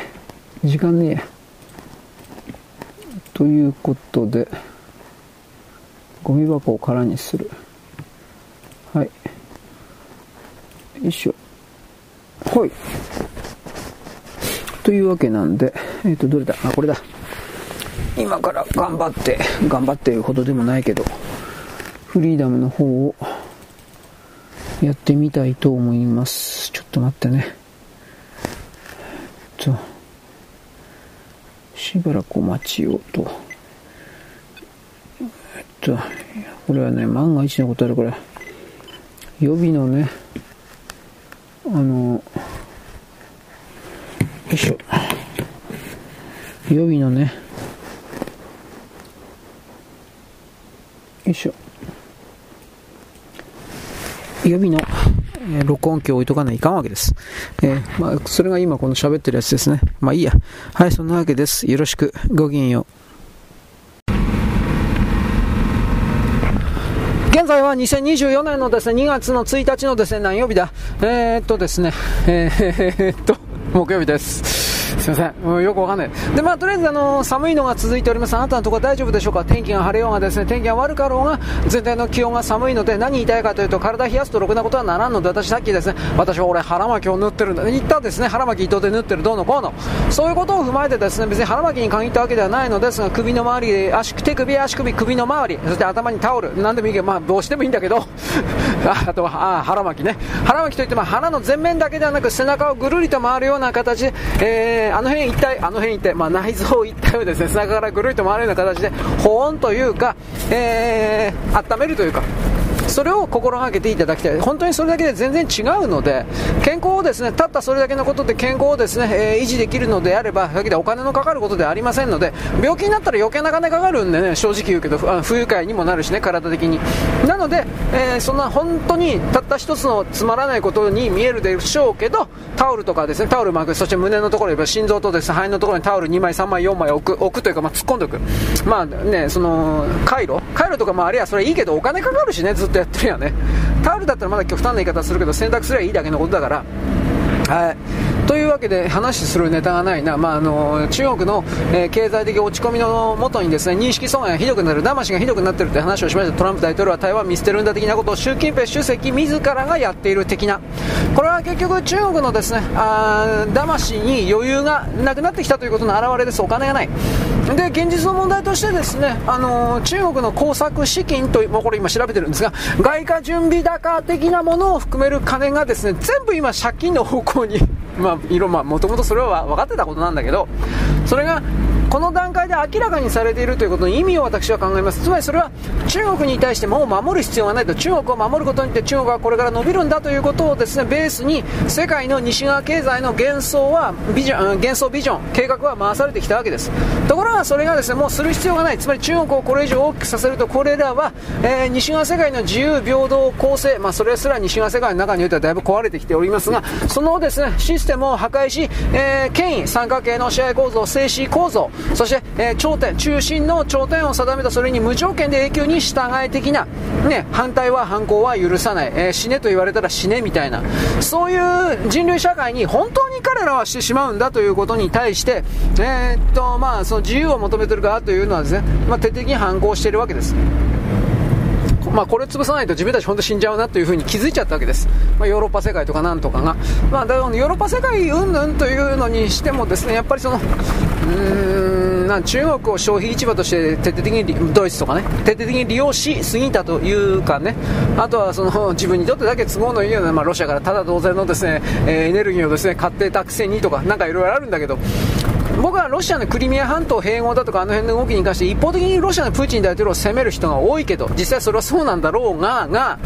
時間ねえ。ということで、ゴミ箱を空にする。はい。よいしょ。はい。というわけなんで、えっ、ー、と、どれだ？あ、これだ。今から頑張って、頑張っていうほどでもないけど、フリーダムの方をやってみたいと思います。ちょっと待ってね。と、しばらくお待ちをと。えっと、これはね、万が一のことあるから、予備のね、あの、よいしょ。予備のね、よいしょ。予備の、えー、録音機を置いとかないかんわけです。えー、まあ、それが今この喋ってるやつですね。まあいいや。はい、そんなわけです。よろしく。ごきげんよう。現在は2024年のですね、2月の1日のですね、何曜日だ？えー、っとですね、えー、っと、木曜日です。すいません、うん、よくわかんない。で、まあ、とりあえず、あの、寒いのが続いております。あなたのところ大丈夫でしょうか？天気が晴れようがですね、天気が悪かろうが、全体の気温が寒いので、何言いたいかというと、体冷やすとろくなことはならんので、私さっきですね、私は俺腹巻きを縫ってるんだ。言ったですね、腹巻き糸で縫ってるどうのこうの。そういうことを踏まえてですね、別に腹巻きに限ったわけではないのですが、首の周り、足、手首、足首、首の周り、そして頭にタオル、何でもいいけど、まあ、どうしてもいいんだけど、*laughs* あとは、あ腹巻きね。腹巻きといっても、鼻の前面だけではなく、背中をぐるりと回るような形で、えー、あの辺一体、あの辺一体、まあ、内臓一体をですね、背中からぐるりと回るような形で、保温というか、えー、温めるというか、それを心がけていただきたい、本当にそれだけで全然違うので、健康をですねたったそれだけのことで健康をですね、えー、維持できるのであれば、だけでお金のかかることではありませんので、病気になったら余計な金かかるんでね、正直言うけど、不愉快にもなるしね、体的に。なので、えー、そんな本当にたった一つのつまらないことに見えるでしょうけど、タオルとかですね、タオル巻く、そして胸のところ、心臓とですね、肺のところにタオル2枚、3枚、4枚置く、置くというか、まあ、突っ込んでおく。まあね、その、回路？回路とかもあれや、それいいけど、お金かかるしね、ずっとやってるやね。タオルだったらまだ極端な言い方するけど洗濯すればいいだけのことだからはいというわけで話するネタがないな、まあ、あの中国の、えー、経済的落ち込みのもとにですね認識阻害がひどくなる、騙しがひどくなっているという話をしました。トランプ大統領は台湾見捨てるんだ的なことを習近平主席自らがやっている的な、これは結局中国のですねあ騙しに余裕がなくなってきたということの表れです、お金がない。で現実の問題としてですね、あの中国の工作資金という、もうこれ今調べてるんですが、外貨準備高的なものを含める金がですね全部今、借金の方向に *laughs* まあ、色、まあ、もともとそれは分かってたことなんだけど、それがこの段階で明らかにされているということの意味を私は考えます。つまりそれは中国に対してもう守る必要がないと、中国を守ることによって中国はこれから伸びるんだということをですね、ベースに世界の西側経済の幻想は、ビジョン、幻想ビジョン、計画は回されてきたわけです。ところがそれがですね、もうする必要がない。つまり中国をこれ以上大きくさせると、これらは、えー、西側世界の自由、平等、公正、まあそれすら西側世界の中においてはだいぶ壊れてきておりますが、そのですね、システムを破壊し、えー、権威、三角形の支配構造、静止構造、そして、えー頂点、中心の頂点を定めたそれに無条件で永久に従い的な、ね、反対は反抗は許さない、えー、死ねと言われたら死ねみたいな、そういう人類社会に本当に彼らはしてしまうんだということに対して、えー、っと、まあ、その自由を求めてる側というのはですね、まあ、徹底的に反抗しているわけです。まあ、これを潰さないと自分たち本当死んじゃうなというふに気づいちゃったわけです、まあ、ヨーロッパ世界とかなんとかが、まあ、だからヨーロッパ世界云々というのにしてもですねやっぱりそのうーんな中国を消費市場として徹底的にドイツとかね徹底的に利用しすぎたというかねあとはその自分にとってだけ都合のいいような、まあ、ロシアからただ同然のですね、えー、エネルギーをですね買ってたくせにとかなんかいろいろあるんだけど僕はロシアのクリミア半島併合だとかあの辺の動きに関して一方的にロシアのプーチン大統領を責める人が多いけど実際それはそうなんだろうがが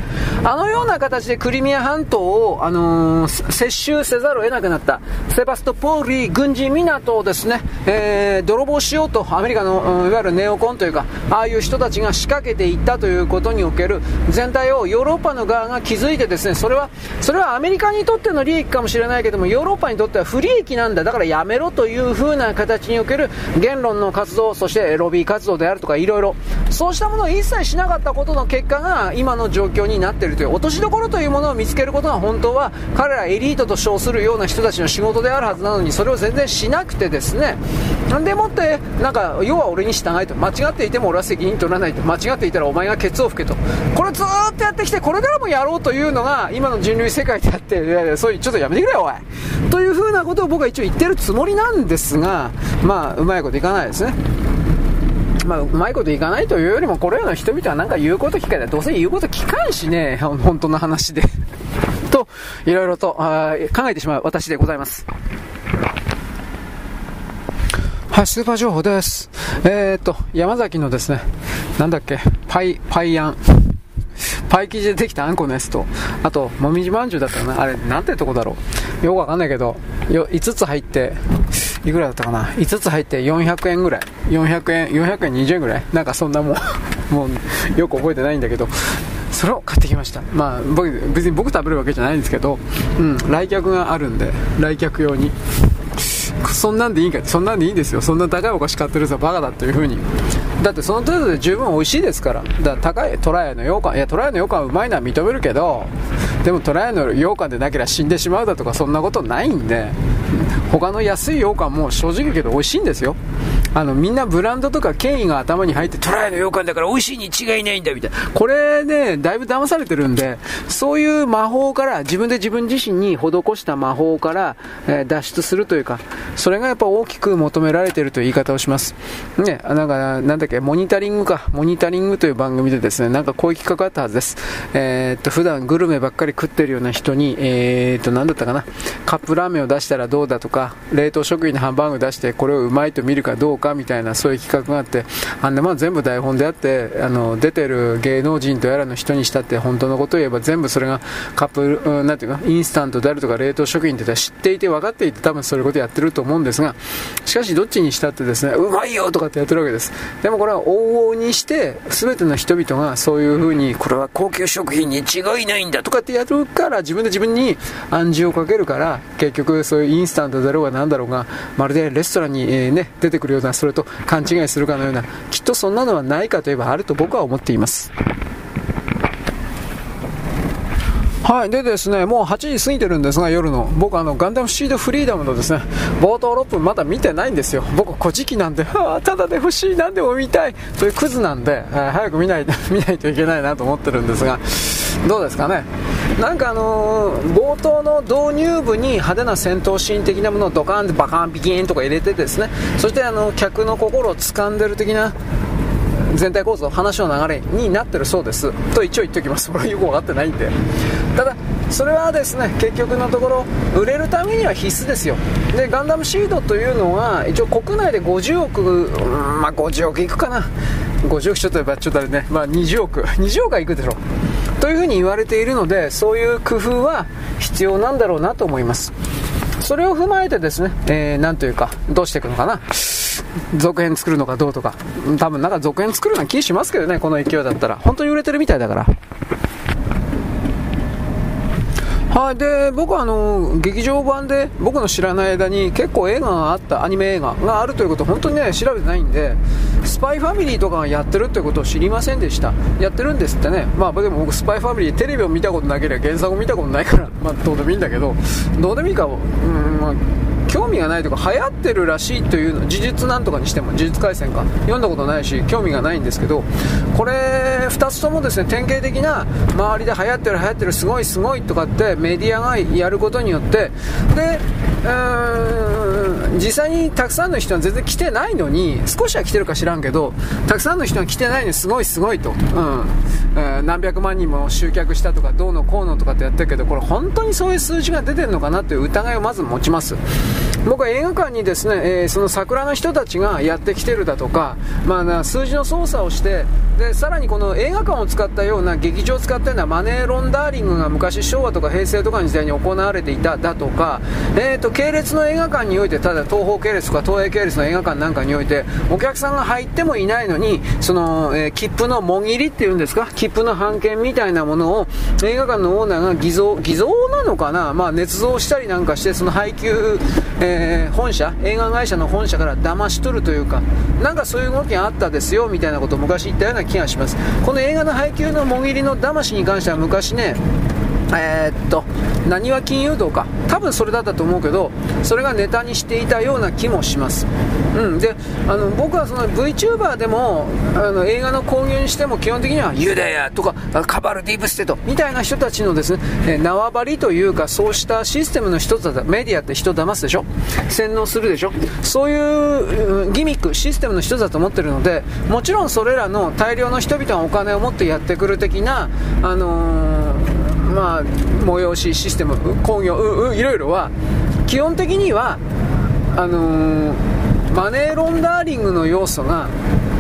あのような形でクリミア半島を、あのー、接収せざるを得なくなった。セバストポーリ軍事港をですね、えー、泥棒しようとアメリカの、うん、いわゆるネオコンというかああいう人たちが仕掛けていったということにおける全体をヨーロッパの側が気づいてですねそれはそれはアメリカにとっての利益かもしれないけどもヨーロッパにとっては不利益なんだ。だからやめろという風な形における言論の活動そしてロビー活動であるとかいろいろそうしたものを一切しなかったことの結果が今の状況になっているという落としどころというものを見つけることが本当は彼らエリートと称するような人たちの仕事であるはずなのにそれを全然しなくてですね。なんでもってなんか要は俺に従いと間違っていても俺は責任取らないと間違っていたらお前がケツを吹けと。これずっとやってきてこれからもやろうというのが今の人類世界であっていやいやそういうちょっとやめてくれよおい。というふうなことを僕は一応言ってるつもりなんですがまあうまいこといかないですねまあ、うまいこといかないというよりも、これらの人々はなんか言うこと聞かない。どうせ言うこと聞かんしね、本当の話で *laughs* と、いろいろと考えてしまう私でございます。はい、スーパー情報です。えー、っと、山崎のですね、なんだっけ、パイ、パイアン。パイ生地でできたあんこのやつと、あと、もみじまんじゅうだったかな。あれ、なんてとこだろう。よくわかんないけど、よ5つ入って、いくらだったかな。5つ入って400円ぐらい。400円、400円20円ぐらいなんかそんなもん、*laughs* もう、よく覚えてないんだけど、それを買ってきました。まあ、僕、別に僕食べるわけじゃないんですけど、うん、来客があるんで、来客用に。そんなんでいいかそんなんでいいんですよそんな高いお菓子買ってるさバカだというふうにだってその程度で十分美味しいですからだ高いトライの羊羹いやトライの羊羹はうまいのは認めるけどでもトライの羊羹でなければ死んでしまうだとかそんなことないんで他の安い羊羹も正直けど美味しいんですよ。あの、みんなブランドとか権威が頭に入って、トライの羊羹だから美味しいに違いないんだみたいな。これね、だいぶ騙されてるんで、そういう魔法から、自分で自分自身に施した魔法から、え、脱出するというか、それがやっぱ大きく求められてるという言い方をします。ね、なんか、なんだっけ、モニタリングか、モニタリングという番組でですね、なんかこういう企画あったはずです。えー、っと、普段グルメばっかり食ってるような人に、えー、っと、なだったかな、カップラーメンを出したらどうだとか、冷凍食品のハンバーグ出してこれをうまいと見るかどうかみたいなそういう企画があって、あんなもん全部台本であって、あの、出てる芸能人とやらの人にしたって本当のことを言えば全部それがカップ、うん、なていうか、インスタントであるとか冷凍食品って知っていて分かっていて多分そういうことやってると思うんですが、しかしどっちにしたってですね、うまいよとかってやってるわけです。でもこれは往々にして、全ての人々がそういう風に、これは高級食品に違いないんだとかってやるから、自分で自分に暗示をかけるから、結局そういうインスタントだろうが何だろうが、まるでレストランに、えー、ね、出てくるような、それと勘違いするかのような、きっとそんなのはないかといえばあると僕は思っています。はい。でですね、もう8時過ぎてるんですが、夜の。僕あの、ガンダムシードフリーダムのですね、冒頭6分まだ見てないんですよ。僕、古事記なんで、*laughs* ただで欲しい、なんでも見たい。というクズなんで、えー、早く見ない *laughs* 見ないといけないなと思ってるんですが、どうですかね。なんかあのー、冒頭の導入部に派手な戦闘シーン的なものをドカーンってバカンビキーンとか入れてですね、そしてあの、客の心を掴んでる的な、全体構造、話の流れになってるそうです。と一応言っておきます。*laughs* これはよく分かってないんで。ただ、それはですね、結局のところ、売れるためには必須ですよ。で、ガンダムシードというのは、一応国内で50億、うん、まあ50億いくかな。50億ちょっとやっぱちょっとあれね、まあ20億、*laughs* 20億はいくでしょ。というふうに言われているので、そういう工夫は必要なんだろうなと思います。それを踏まえてですね、えー、なんというか、どうしていくのかな。続編作るのかどうとか。多分なんか続編作るような気しますけどね、この勢いだったら。本当に売れてるみたいだから。はい、で僕はあの劇場版で僕の知らない間に結構映画があったアニメ映画があるということ本当にね調べてないんでスパイファミリーとかがやってるってことを知りませんでしたやってるんですってねまあでも僕スパイファミリーテレビを見たことなければ原作を見たことないからまあどうでもいいんだけどどうでもいいかうん、まあ興味がないとか流行ってるらしいというの呪術なんとかにしても呪術廻戦か。読んだことないし興味がないんですけどこれ2つともですね典型的な周りで流行ってる流行ってるすごいすごいとかってメディアがやることによってで実際にたくさんの人は全然来てないのに少しは来てるか知らんけどたくさんの人が来てないのにすごいすごいと、うん。えー、何百万人も集客したとかどうのこうのとかってやってるけどこれ本当にそういう数字が出てるのかなという疑いをまず持ちます。僕は映画館にですね、えー、その桜の人たちがやってきてるだとか、まあ、数字の操作をしてでさらにこの映画館を使ったような劇場を使ったようなマネーロンダーリングが昔昭和とか平成とかの時代に行われていただとか、えーと、系列の映画館においてただ東方系列とか東映系列の映画館なんかにおいてお客さんが入ってもいないのにその、えー、切符のもぎりっていうんですか？切符の半券みたいなものを映画館のオーナーが偽造偽造なのかな、まあ、捏造したりなんかしてその配給、えー、本社映画会社の本社から騙し取るというかなんかそういう動きがあったですよみたいなことを昔言ったような気がします。この映画の配給のもぎりの騙しに関しては昔ねえー、っと、何は金融道か。多分それだったと思うけど、それがネタにしていたような気もします。うん。で、あの、僕はその VTuber でも、あの、映画の興行にしても基本的には、ユダヤとか、カバルディープステトみたいな人たちのですね、え縄張りというか、そうしたシステムの一つだメディアって人騙すでしょ？洗脳するでしょ？そういうギミック、システムの一つだと思ってるので、もちろんそれらの大量の人々がお金を持ってやってくる的な、あのーまあ、催しシステム工業うういろいろは基本的にはあのー、マネーロンダーリングの要素が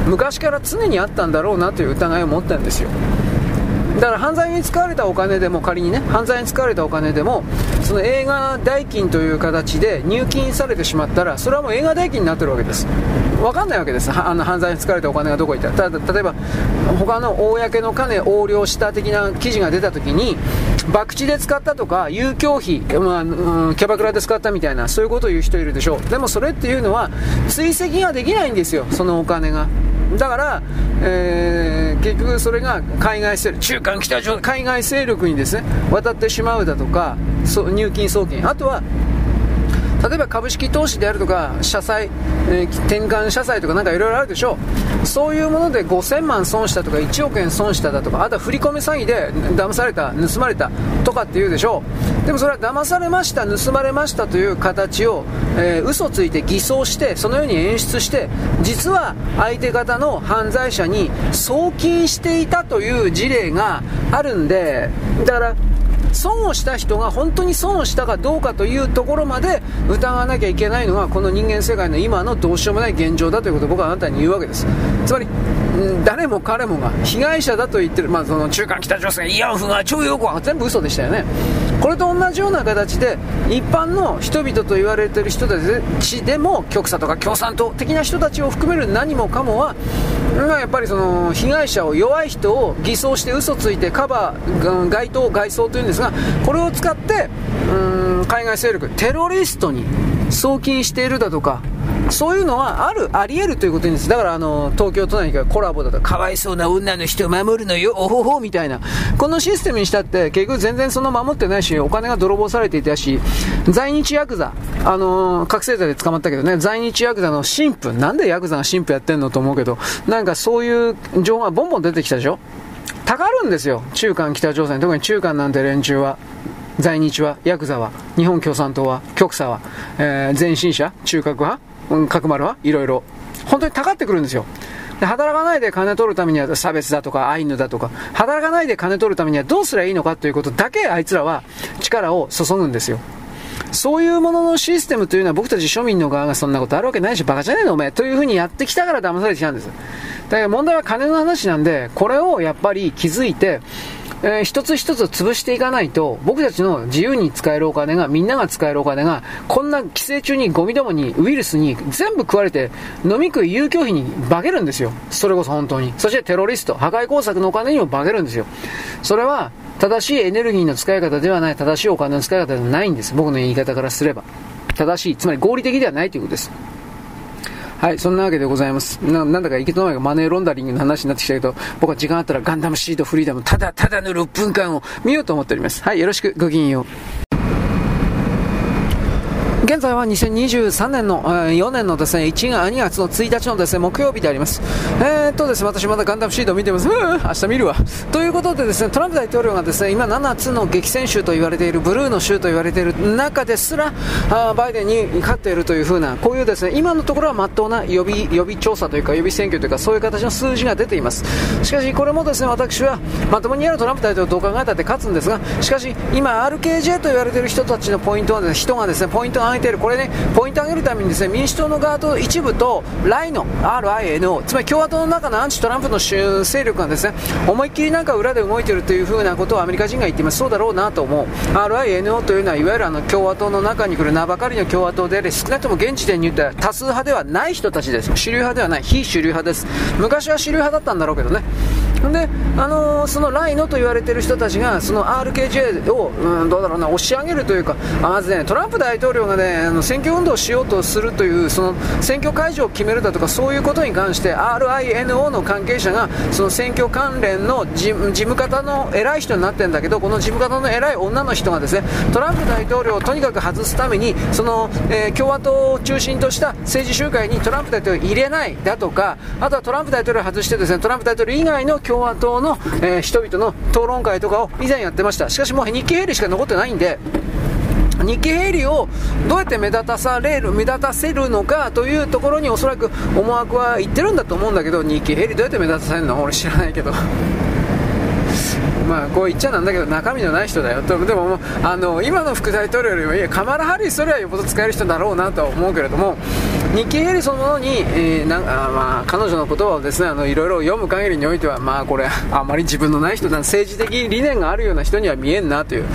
昔から常にあったんだろうなという疑いを持ったんですよ。だから犯罪に使われたお金でも仮にね犯罪に使われたお金でもその映画代金という形で入金されてしまったらそれはもう映画代金になってるわけです。分かんないわけです。あの犯罪に使われたお金がどこ行った。ただ例えば他の公の金横領した的な記事が出た時に博打で使ったとか遊興費、まあ、うん、キャバクラで使ったみたいなそういうことを言う人いるでしょう。でもそれっていうのは追跡ができないんですよそのお金が。だから、えー、結局それが海外勢力、中間北朝鮮海外勢力にですね、渡ってしまうだとか、入金送金、あとは、例えば株式投資であるとか、社債、えー、転換社債とかなんかいろいろあるでしょう。そういうもので5000万損したとか1億円損しただとか、あとは振り込み詐欺で騙された、盗まれたとかっていうでしょう。でもそれは騙されました、盗まれましたという形を、えー、嘘ついて偽装して、そのように演出して、実は相手方の犯罪者に送金していたという事例があるんで、だから、損をした人が本当に損をしたかどうかというところまで疑わなきゃいけないのがこの人間世界の今のどうしようもない現状だということを僕はあなたに言うわけです。つまり誰も彼もが被害者だと言ってる、まあ、その中間北朝鮮、慰安婦が徴用工は全部嘘でしたよね、これと同じような形で、一般の人々と言われている人たちでも、極左とか共産党的な人たちを含める何もかもは、やっぱりその被害者を、弱い人を偽装して嘘ついてカバー、街頭、外装というんですが、これを使って、うん海外勢力、テロリストに送金しているだとか、そういうのはある、あり得るということです。だからあの、東京都内からコラボだとか、わいそうな女の人を守るのよ、おほほみたいな。このシステムにしたって、結局全然その守ってないし、お金が泥棒されていたし、在日ヤクザ、あの、覚醒剤で捕まったけどね、在日ヤクザの神父、なんでヤクザが神父やってんのと思うけど、なんかそういう情報がボンボン出てきたでしょ？たがるんですよ。中間北朝鮮、特に中間なんて連中は。在日は、ヤクザは、日本共産党は、極左は、えー、前進者、中核派、角丸は？いろいろ。本当にたかってくるんですよ。で働かないで金取るためには差別だとかアイヌだとか、働かないで金取るためにはどうすりゃいいのかということだけあいつらは力を注ぐんですよ。そういうもののシステムというのは僕たち庶民の側がそんなことあるわけないし、バカじゃねえのお前というふうにやってきたから騙されてきたんです。だから問題は金の話なんで、これをやっぱり気づいて、えー、一つ一つ潰していかないと、僕たちの自由に使えるお金が、みんなが使えるお金が、こんな寄生虫にゴミどもに、ウイルスに全部食われて、飲み食い遊興費に化けるんですよ。それこそ本当に。そしてテロリスト、破壊工作のお金にも化けるんですよ。それは、正しいエネルギーの使い方ではない、正しいお金の使い方ではないんです。僕の言い方からすれば。正しい、つまり合理的ではないということです。はい、そんなわけでございます。ななんだか行き止まりがマネーロンダリングの話になってきたけど、僕は時間あったらガンダムシードフリーダム、ただただの6分間を見ようと思っております。はい、よろしく、ごきげんよう。現在は2023年の、4年のですね、1月、2月の1日のですね、木曜日であります。えー、っとですね、私まだガンダムシードを見てます。明日見るわ。ということでですね、トランプ大統領がですね、今7つの激戦州と言われている、ブルーの州と言われている中ですら、あバイデンに勝っているというふうな、こういうですね、今のところは真っ当な予備、予備調査というか、予備選挙というか、そういう形の数字が出ています。しかし、これもですね、私は、まともにやるトランプ大統領どう考えたって勝つんですが、しかし、今、RKJ と言われている人たちのポイントはですね、人がですね、ポイントが上げている、これね、ポイントを上げるためにですね民主党の側と一部とライノ RINO つまり共和党の中のアンチトランプの勢力がですね思いっきりなんか裏で動いているというふうなことをアメリカ人が言っています。そうだろうなと思う。RINO というのはいわゆるあの共和党の中に来る名ばかりの共和党であり少なくとも現時点に言った多数派ではない人たちです。主流派ではない。非主流派です。昔は主流派だったんだろうけどね。で、あのー、そのライノと言われている人たちが、その RKJ を、うん、どうだろうな、押し上げるというか、まずね、トランプ大統領がね、あの選挙運動をしようとするという、その選挙会場を決めるだとか、そういうことに関して、RINO の関係者が、その選挙関連の事務方の偉い人になってるんだけど、この事務方の偉い女の人がですね、トランプ大統領をとにかく外すために、その、えー、共和党を中心とした政治集会にトランプ大統領を入れないだとか、あとはトランプ大統領を外してですね、トランプ大統領以外の共和党の、えー、人々の討論会とかを以前やってました。しかしもう日記ヘイリしか残ってないんで、日経ヘリをどうやって目立たされる、目立たせるのかというところにおそらく思惑は言ってるんだと思うんだけど、日経ヘリどうやって目立たせるの俺知らないけど。まあこう言っちゃなんだけど中身のない人だよと。でもあの今の副大統領よりもいやカマラ・ハリスそれはよっぽど使える人だろうなとは思うけれども日記ヘリそのものに、えー、なんかまあ、彼女の言葉をですねあのいろいろ読む限りにおいてはまあこれあまり自分のない人だ政治的理念があるような人には見えんなという。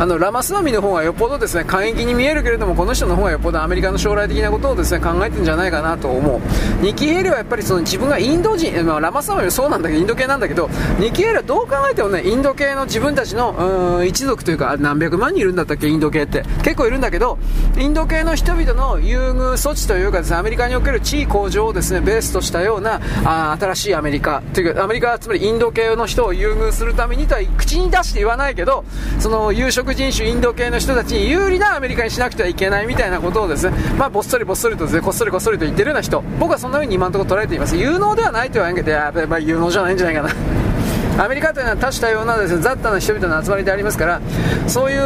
あのラマスワミの方がよっぽどですね過激に見えるけれどもこの人の方がよっぽどアメリカの将来的なことをですね考えてるんじゃないかなと思う。ニキヘイリはやっぱりその自分がインド人、まあ、ラマスワミもそうなんだけどインド系なんだけどニキヘイリはどう考えてもねインインド系の自分たちの一族というか何百万人いるんだったっけインド系って。結構いるんだけどインド系の人々の優遇措置というかですねアメリカにおける地位向上をですねベースとしたようなあ新しいアメリカ。というかアメリカはつまりインド系の人を優遇するためにとは口に出して言わないけどその有色人種インド系の人たちに有利なアメリカにしなくてはいけないみたいなことをですねまあぼっそりぼっそりとですねこっそりこっそりと言ってるような人。僕はそんな風に今のところ捉えています。有能ではないとは言わんけどやっぱり有能じゃないんじゃないかな。アメリカというのは多種多様なです、ね、雑多な人々の集まりでありますからそうい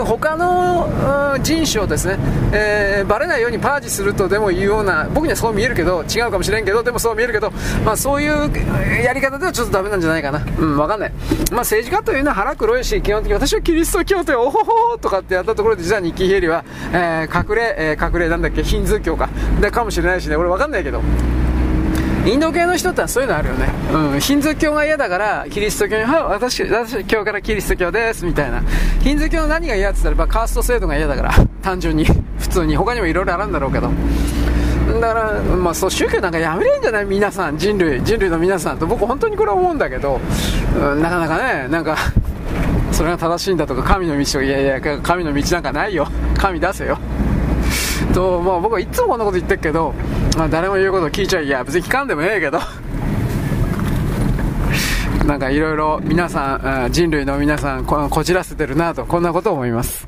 う他の人種をですね、えー、バレないようにパージするとでもいうような僕にはそう見えるけど違うかもしれんけどでもそう見えるけど、まあ、そういうやり方ではちょっとダメなんじゃないかな。うん分かんない、まあ、政治家というのは腹黒いし基本的に私はキリスト教徒よおほほとかってやったところで実はニッキー・ヘリは、えー、隠れ、えー、隠れなんだっけヒンズー教か。でかもしれないしね。俺分かんないけど。インド系の人ってそういうのあるよね。うん。ヒンズー教が嫌だから、キリスト教に、は私、私、今日からキリスト教です、みたいな。ヒンズー教の何が嫌って言ったら、カースト制度が嫌だから。単純に。*laughs* 普通に。他にもいろいろあるんだろうけど。だから、まあ、そう宗教なんかやめれんじゃない？皆さん、人類、人類の皆さんと、僕本当にこれは思うんだけど、うん、なかなかね、なんか、それが正しいんだとか、神の道とか、いやいや、神の道なんかないよ。神出せよ。と、まあ僕はいつもこんなこと言ってるけど、まあ誰も言うこと聞いちゃいや、別に聞かんでもええけど、*laughs* なんかいろいろ皆さん、人類の皆さんこ、こじらせてるなと、こんなことを思います。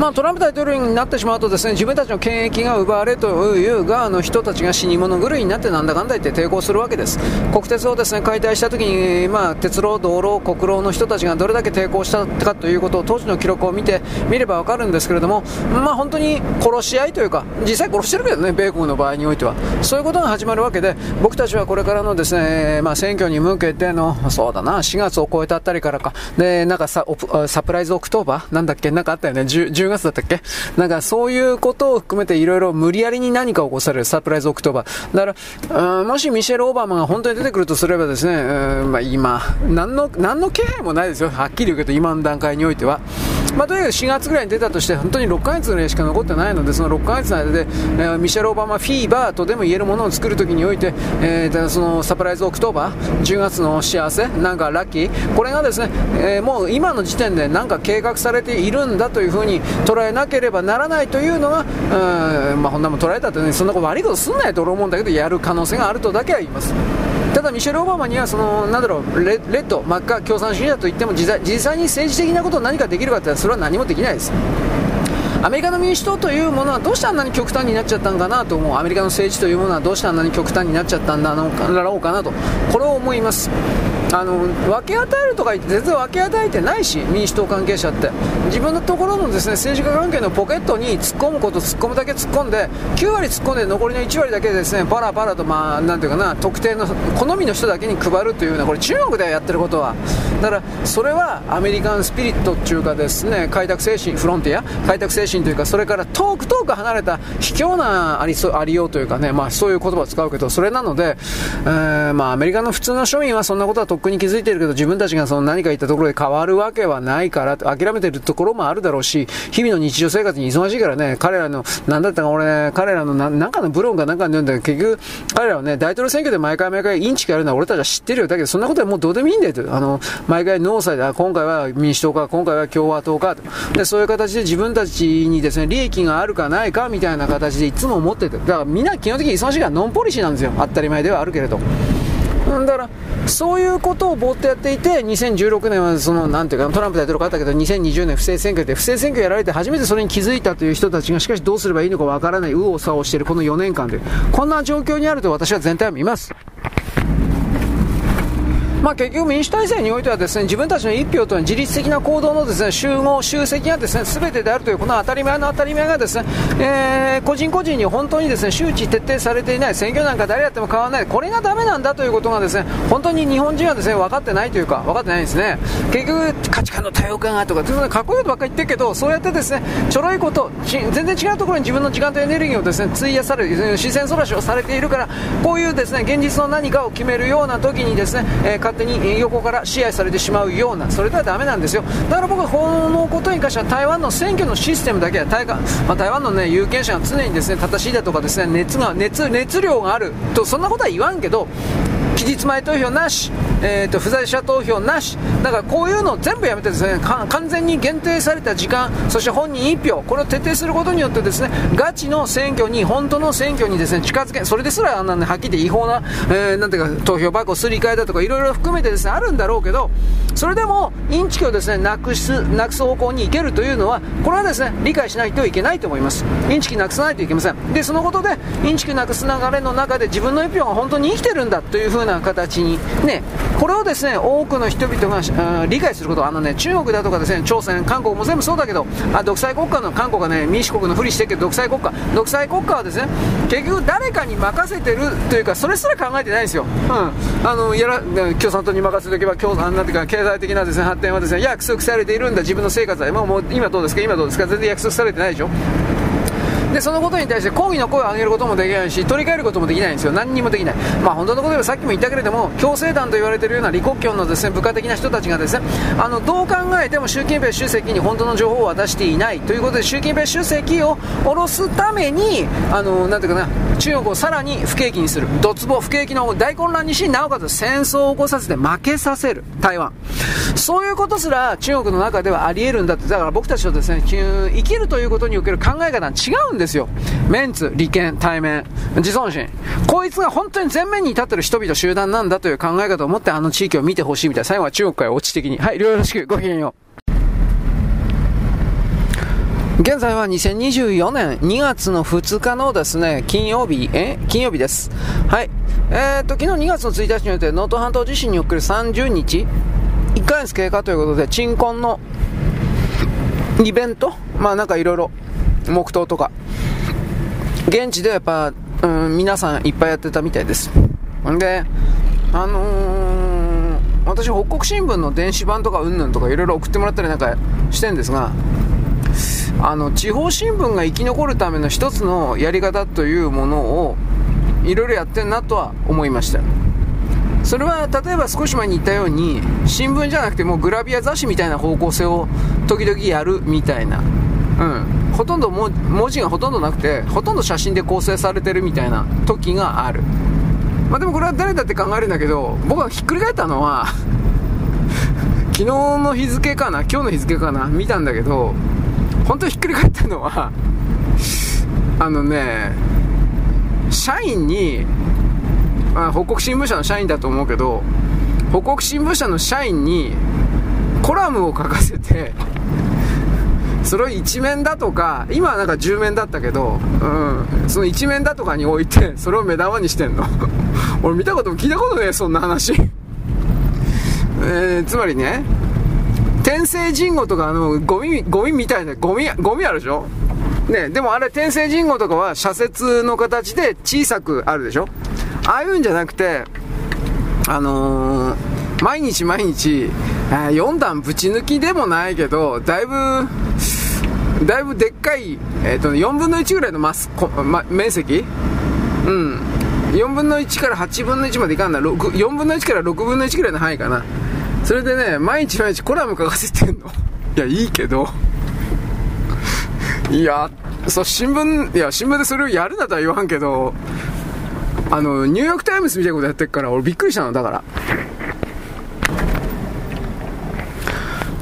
まあ、トランプ大統領になってしまうとですね自分たちの権益が奪われという側の人たちが死に物狂いになってなんだかんだ言って抵抗するわけです。国鉄をですね解体した時に、まあ、鉄道動労国労の人たちがどれだけ抵抗したかということを当時の記録を見てみればわかるんですけれども、まあ、本当に殺し合いというか実際殺してるけどね米国の場合においては。そういうことが始まるわけで僕たちはこれからのですね、まあ、選挙に向けてのそうだな4月を超えたあたりからか。でなんかサ Surprise October？なんだっけ？なんかあったよね。10, 10月だったっけ？なんかそういうことを含めていろいろ無理やりに何か起こされる Surprise October。だから、もしミシェル・オバマが本当に出てくるとすればですね、まあ、今、何の、何の気配もないですよ。はっきり言うけど、今の段階においては。まあ、とにかく4月ぐらいに出たとして、本当に6ヶ月ぐらいしか残ってないので、その6ヶ月の間で、えー、ミシェル・オバマフィーバーとでも言えるものを作るときにおいて、えー、そのサプライズオクトーバー、10月の幸せ、なんかラッキー、これがですね、えー、もう今の時点でなんか計画されているんだというふうに捉えなければならないというのが、うんまあ、こんなも捉えたってね、そんなこと悪いことすんなよと思うんだけど、やる可能性があるとだけは言います。ただ、ミシェル・オバマにはそのなんだろうレッド、真っ赤共産主義だと言っても実際に政治的なことを何かできるかってそれは何もできないです。アメリカの民主党というものはどうしてあんなに極端になっちゃったんかなと思うアメリカの政治というものはどうしてあんなに極端になっちゃったんだろうか。なと。これを思います。あの分け与えるとか言って全然分け与えてないし民主党関係者って。自分のところのですね政治家関係のポケットに突っ込むこと突っ込むだけ突っ込んで9割突っ込んで残りの1割だけですねパラパラとまあなんていうかな特定の好みの人だけに配るというようなこれ中国でやってることは。だからそれはアメリカンスピリットっていうかですね開拓精神フロンティア開拓精神というかそれから遠く遠く離れた卑怯なありそありようというかねまあそういう言葉を使うけどそれなので、えー、まあアメリカの普通の庶民はそんなことはとっくに気づいているけど、自分たちがその何か言ったところで変わるわけはないから、諦めてるところもあるだろうし、日々の日常生活に忙しいからね、彼らの、なんだったか俺ね、彼らのななんかのブログかなんかで読んだけど、結局、彼らはね、大統領選挙で毎回毎回インチキやるのは俺たちは知ってるよ。だけど、そんなことはもうどうでもいいんだよと。あの、毎回ノーサイド、今回は民主党か、今回は共和党かと。で、そういう形で自分たちにですね、利益があるかないかみたいな形でいつも思ってて。だからみんな基本的に忙しいからノンポリシーなんですよ。当たり前ではあるけれど。だから、そういうことをぼーっとやっていて、2016年はその、なんていうか、トランプ大統領勝ったけど、2020年不正選挙で、不正選挙やられて初めてそれに気づいたという人たちが、しかしどうすればいいのかわからない、右往左往しているこの4年間で、こんな状況にあると私は全体を見ます。まあ、結局民主体制においてはですね自分たちの一票という自律的な行動のですね集合、集積がですね全てであるというこの当たり前の当たり前がですね、えー、個人個人に本当にですね周知徹底されていない選挙なんか誰やっても変わらないこれがダメなんだということがですね本当に日本人はですね分かってないというか分かってないんですね。結局価値観の多様化がとかかっこいいことばっかり言ってるけどそうやってですねちょろいこと全然違うところに自分の時間とエネルギーをですね費やされる視線そらしをされているからこういうですね現実の何かを決めるような時にですね、えー勝手に横から支配されてしまうようなそれではダメなんですよ。だから僕はこのことに関しては台湾の選挙のシステムだけは台,、まあ、台湾の、ね、有権者が常にですね正しいだとかですね熱が熱熱量があるとそんなことは言わんけど期日前投票なし、えーと、不在者投票なし、だからこういうのを全部やめてですね、完全に限定された時間、そして本人1票、これを徹底することによってですね、ガチの選挙に、本当の選挙にですね、近づけ、それですらあんなね、はっきり言って違法な、えー、なんていうか、投票箱すり替えだとか、いろいろ含めてですね、あるんだろうけど、それでも、インチキをですね、なくす、なくす方向に行けるというのは、これはですね、理解しないといけないと思います。インチキなくさないといけません。で、そのことで、インチキなくす流れの中で自分の1票が本当に生きてるんだという風なな形に、ね、これをですね、多くの人々が理解すること、あのね、中国だとかですね、朝鮮、韓国も全部そうだけど、あ独裁国家の韓国がね、民主国のふりしてるけど、独裁国家、独裁国家はですね、結局誰かに任せてるというか、それすら考えてないんですよ。うん。あの、やら、共産党に任せておけば、共産、なんていうか、経済的なですね、発展はですね、約束されているんだ、自分の生活は。もう、今どうですか？今どうですか？全然約束されてないでしょでそのことに対して抗議の声を上げることもできないし取り替えることもできないんですよ。何にもできない。まあ本当のことでさっきも言ったけれども強制団と言われているような李克強のですね部下的な人たちがですねあのどう考えても習近平主席に本当の情報を渡していない。ということで習近平主席を下ろすためにあのなんていうかな中国をさらに不景気にする。ドツボ不景気の大混乱にしなおかつ戦争を起こさせて負けさせる。台湾。そういうことすら中国の中ではあり得るんだって。だから僕たちとですね生きるということにおける考え方は違うんですですよメンツ、利権、対面、自尊心。こいつが本当に前面に立ってる人々集団なんだという考え方を持ってあの地域を見てほしいみたいな。最後は中国から落ち的に。はい、よろしく、ごきげんよう。現在は2024年2月の2日のですね、金曜日、え金曜日です。はい。えー、っと、昨日2月の1日によって能登半島地震における30日、1ヶ月経過ということで、鎮魂のイベント？まあなんかいろいろ、黙祷とか、現地ではやっぱ、うん、皆さんいっぱいやってたみたいです。んで、あのー、私、北国新聞の電子版とかうんぬんとかいろいろ送ってもらったりなんかしてんですが、あの、地方新聞が生き残るための一つのやり方というものを、いろいろやってんなとは思いました。それは例えば少し前に言ったように新聞じゃなくてもうグラビア雑誌みたいな方向性を時々やるみたいな、うん、ほとんど文字がほとんどなくてほとんど写真で構成されてるみたいな時がある。まあでもこれは誰だって考えるんだけど僕がひっくり返ったのは *laughs* 昨日の日付かな今日の日付かな見たんだけど本当にひっくり返ったのはあのね社員に、まあ、北国新聞社の社員だと思うけど北国新聞社の社員にコラムを書かせてそれを一面だとか、今はなんか10面だったけど、うん、その一面だとかに置いて、それを目玉にしてんの。*laughs* 俺見たことも聞いたことねえ、そんな話。*laughs* えー、つまりね、天聖人語とかあの、ゴミ、ゴミみたいな、ゴミ、ゴミあるでしょ？ね、でもあれ天聖人語とかは社説の形で小さくあるでしょ？ああいうんじゃなくて、あのー、毎日毎日、4段ぶち抜きでもないけど、だいぶ、だいぶでっかい、えーと、4分の1ぐらいのマス、ま、面積？うん。4分の1から8分の1までいかんな。4分の1から6分の1ぐらいの範囲かな。それでね、毎日毎日コラム書かせてんの。*laughs* いや、いいけど。*laughs* いや、そう、新聞、いや、新聞でそれをやるなとは言わんけど、あの、ニューヨークタイムズみたいなことやってるから、俺びっくりしたの、だから。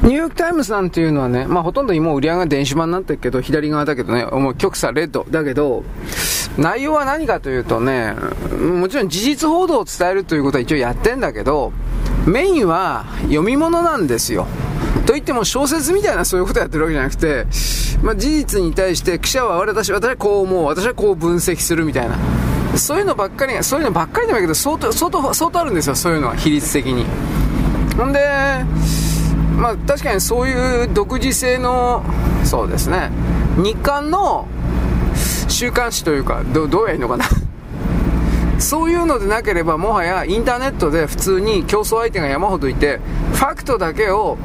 ニューヨークタイムズなんていうのはね、まあほとんど今売り上げが電子版になってるけど、左側だけどね、もう極左レッド。だけど、内容は何かというとね、もちろん事実報道を伝えるということは一応やってんだけど、メインは読み物なんですよ。と言っても小説みたいなそういうことやってるわけじゃなくて、まあ、事実に対して記者は私、私はこう思う、私はこう分析するみたいな。そういうのばっかり、そういうのばっかりでもいいけど、相当、相当、相当あるんですよ、そういうのは、比率的に。ほんで、まあ確かにそういう独自性の、そうですね、日刊の週刊誌というか、どどうやいいのかなそういうのでなければ、もはやインターネットで普通に競争相手が山ほどいて、ファクトだけを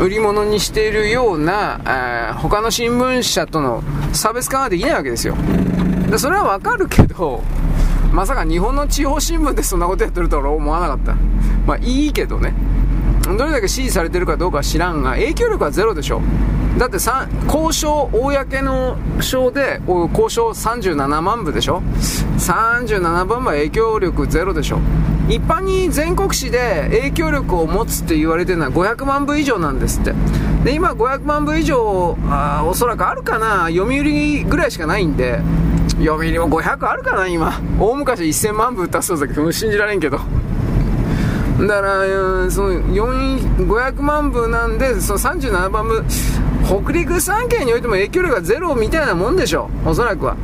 売り物にしているような、えー、他の新聞社との差別化ができないわけですよ。でそれはわかるけど、まさか日本の地方新聞でそんなことやってるとは思わなかった。まあいいけどね。どれだけ支持されてるかどうかは知らんが、影響力はゼロでしょ。だって交渉、公の賞で、交渉37万部でしょ ?37 万部は影響力ゼロでしょ一般に全国紙で影響力を持つって言われてるのは500万部以上なんですって。で、今500万部以上、あおそらくあるかな読売ぐらいしかないんで、読売も500あるかな今。大昔1000万部売ったそうだけど、信じられんけど。だから、その500万部なんで、その37万部、北陸3県においても影響力がゼロみたいなもんでしょ、おそらくは。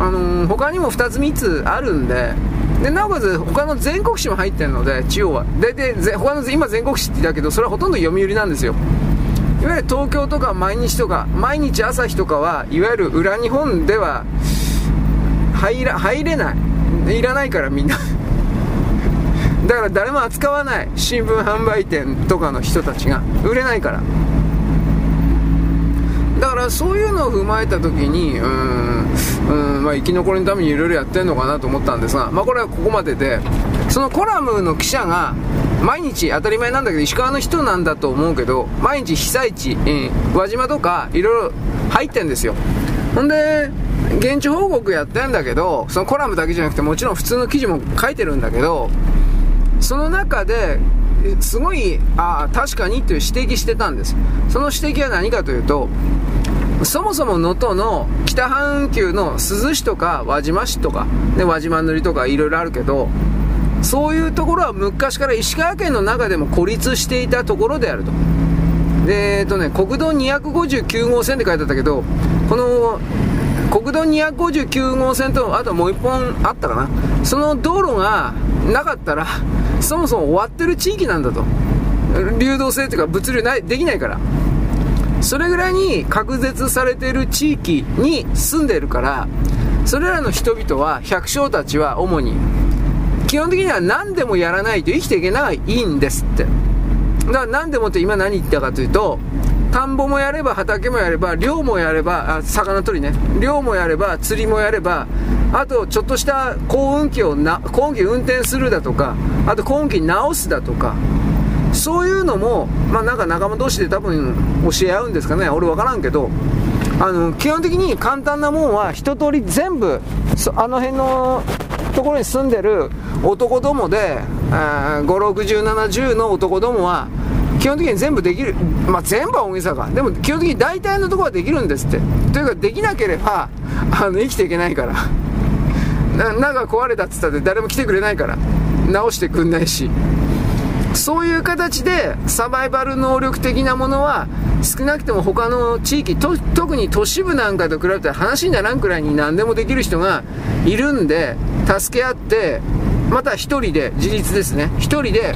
あのー、他にも2つ3つあるんで、でなおかつ他の全国紙も入ってるので、地方は。で、で、他の今全国紙って言ったけど、それはほとんど読売なんですよ。いわゆる東京とか毎日とか、毎日朝日とかは、いわゆる裏日本では入ら、入れない。いらないからみんなだから誰も扱わない新聞販売店とかの人たちが売れないから。だからそういうのを踏まえた時にうーんまあ、生き残りのためにいろいろやってるのかなと思ったんですが、まあ、これはここまででそのコラムの記者が毎日当たり前なんだけど石川の人なんだと思うけど毎日被災地、えー、輪島とかいろいろ入ってんですよ。ほんで現地報告やってんだけどそのコラムだけじゃなくてもちろん普通の記事も書いてるんだけどその中ですごいああ確かにという指摘してたんです。その指摘は何かというとそもそも能登の北半球の珠洲市とか輪島市とか、ね、輪島塗とかいろいろあるけどそういうところは昔から石川県の中でも孤立していたところであると。でえっとね国道259号線って書いてあったけどこの国道259号線とあともう1本あったかな。その道路がなかったらそもそも終わってる地域なんだと。流動性というか物流ないできないから。それぐらいに隔絶されてる地域に住んでるからそれらの人々は百姓たちは主に基本的には何でもやらないと生きていけないいいんですって。だから何でもって今何言ったかというと田んぼもやれば畑もやれば漁もやればあ魚取りね。漁もやれば釣りもやればあとちょっとした幸運機をな幸運機運転するだとかあと幸運機直すだとか。そういうのもまあなんか仲間同士で多分教え合うんですかね。俺分からんけどあの基本的に簡単なもんは一通り全部あの辺のところに住んでる男どもで56070の男どもは基本的に全部できる、まあ、全部は大げさか、でも基本的に大体のところはできるんですって。というか、できなければ、あの生きていけないから。なんか壊れたっつったって誰も来てくれないから、直してくんないし。そういう形でサバイバル能力的なものは少なくとも他の地域と特に都市部なんかと比べて話にならんくらいに何でもできる人がいるんで助け合ってまた1人で自立ですね1人で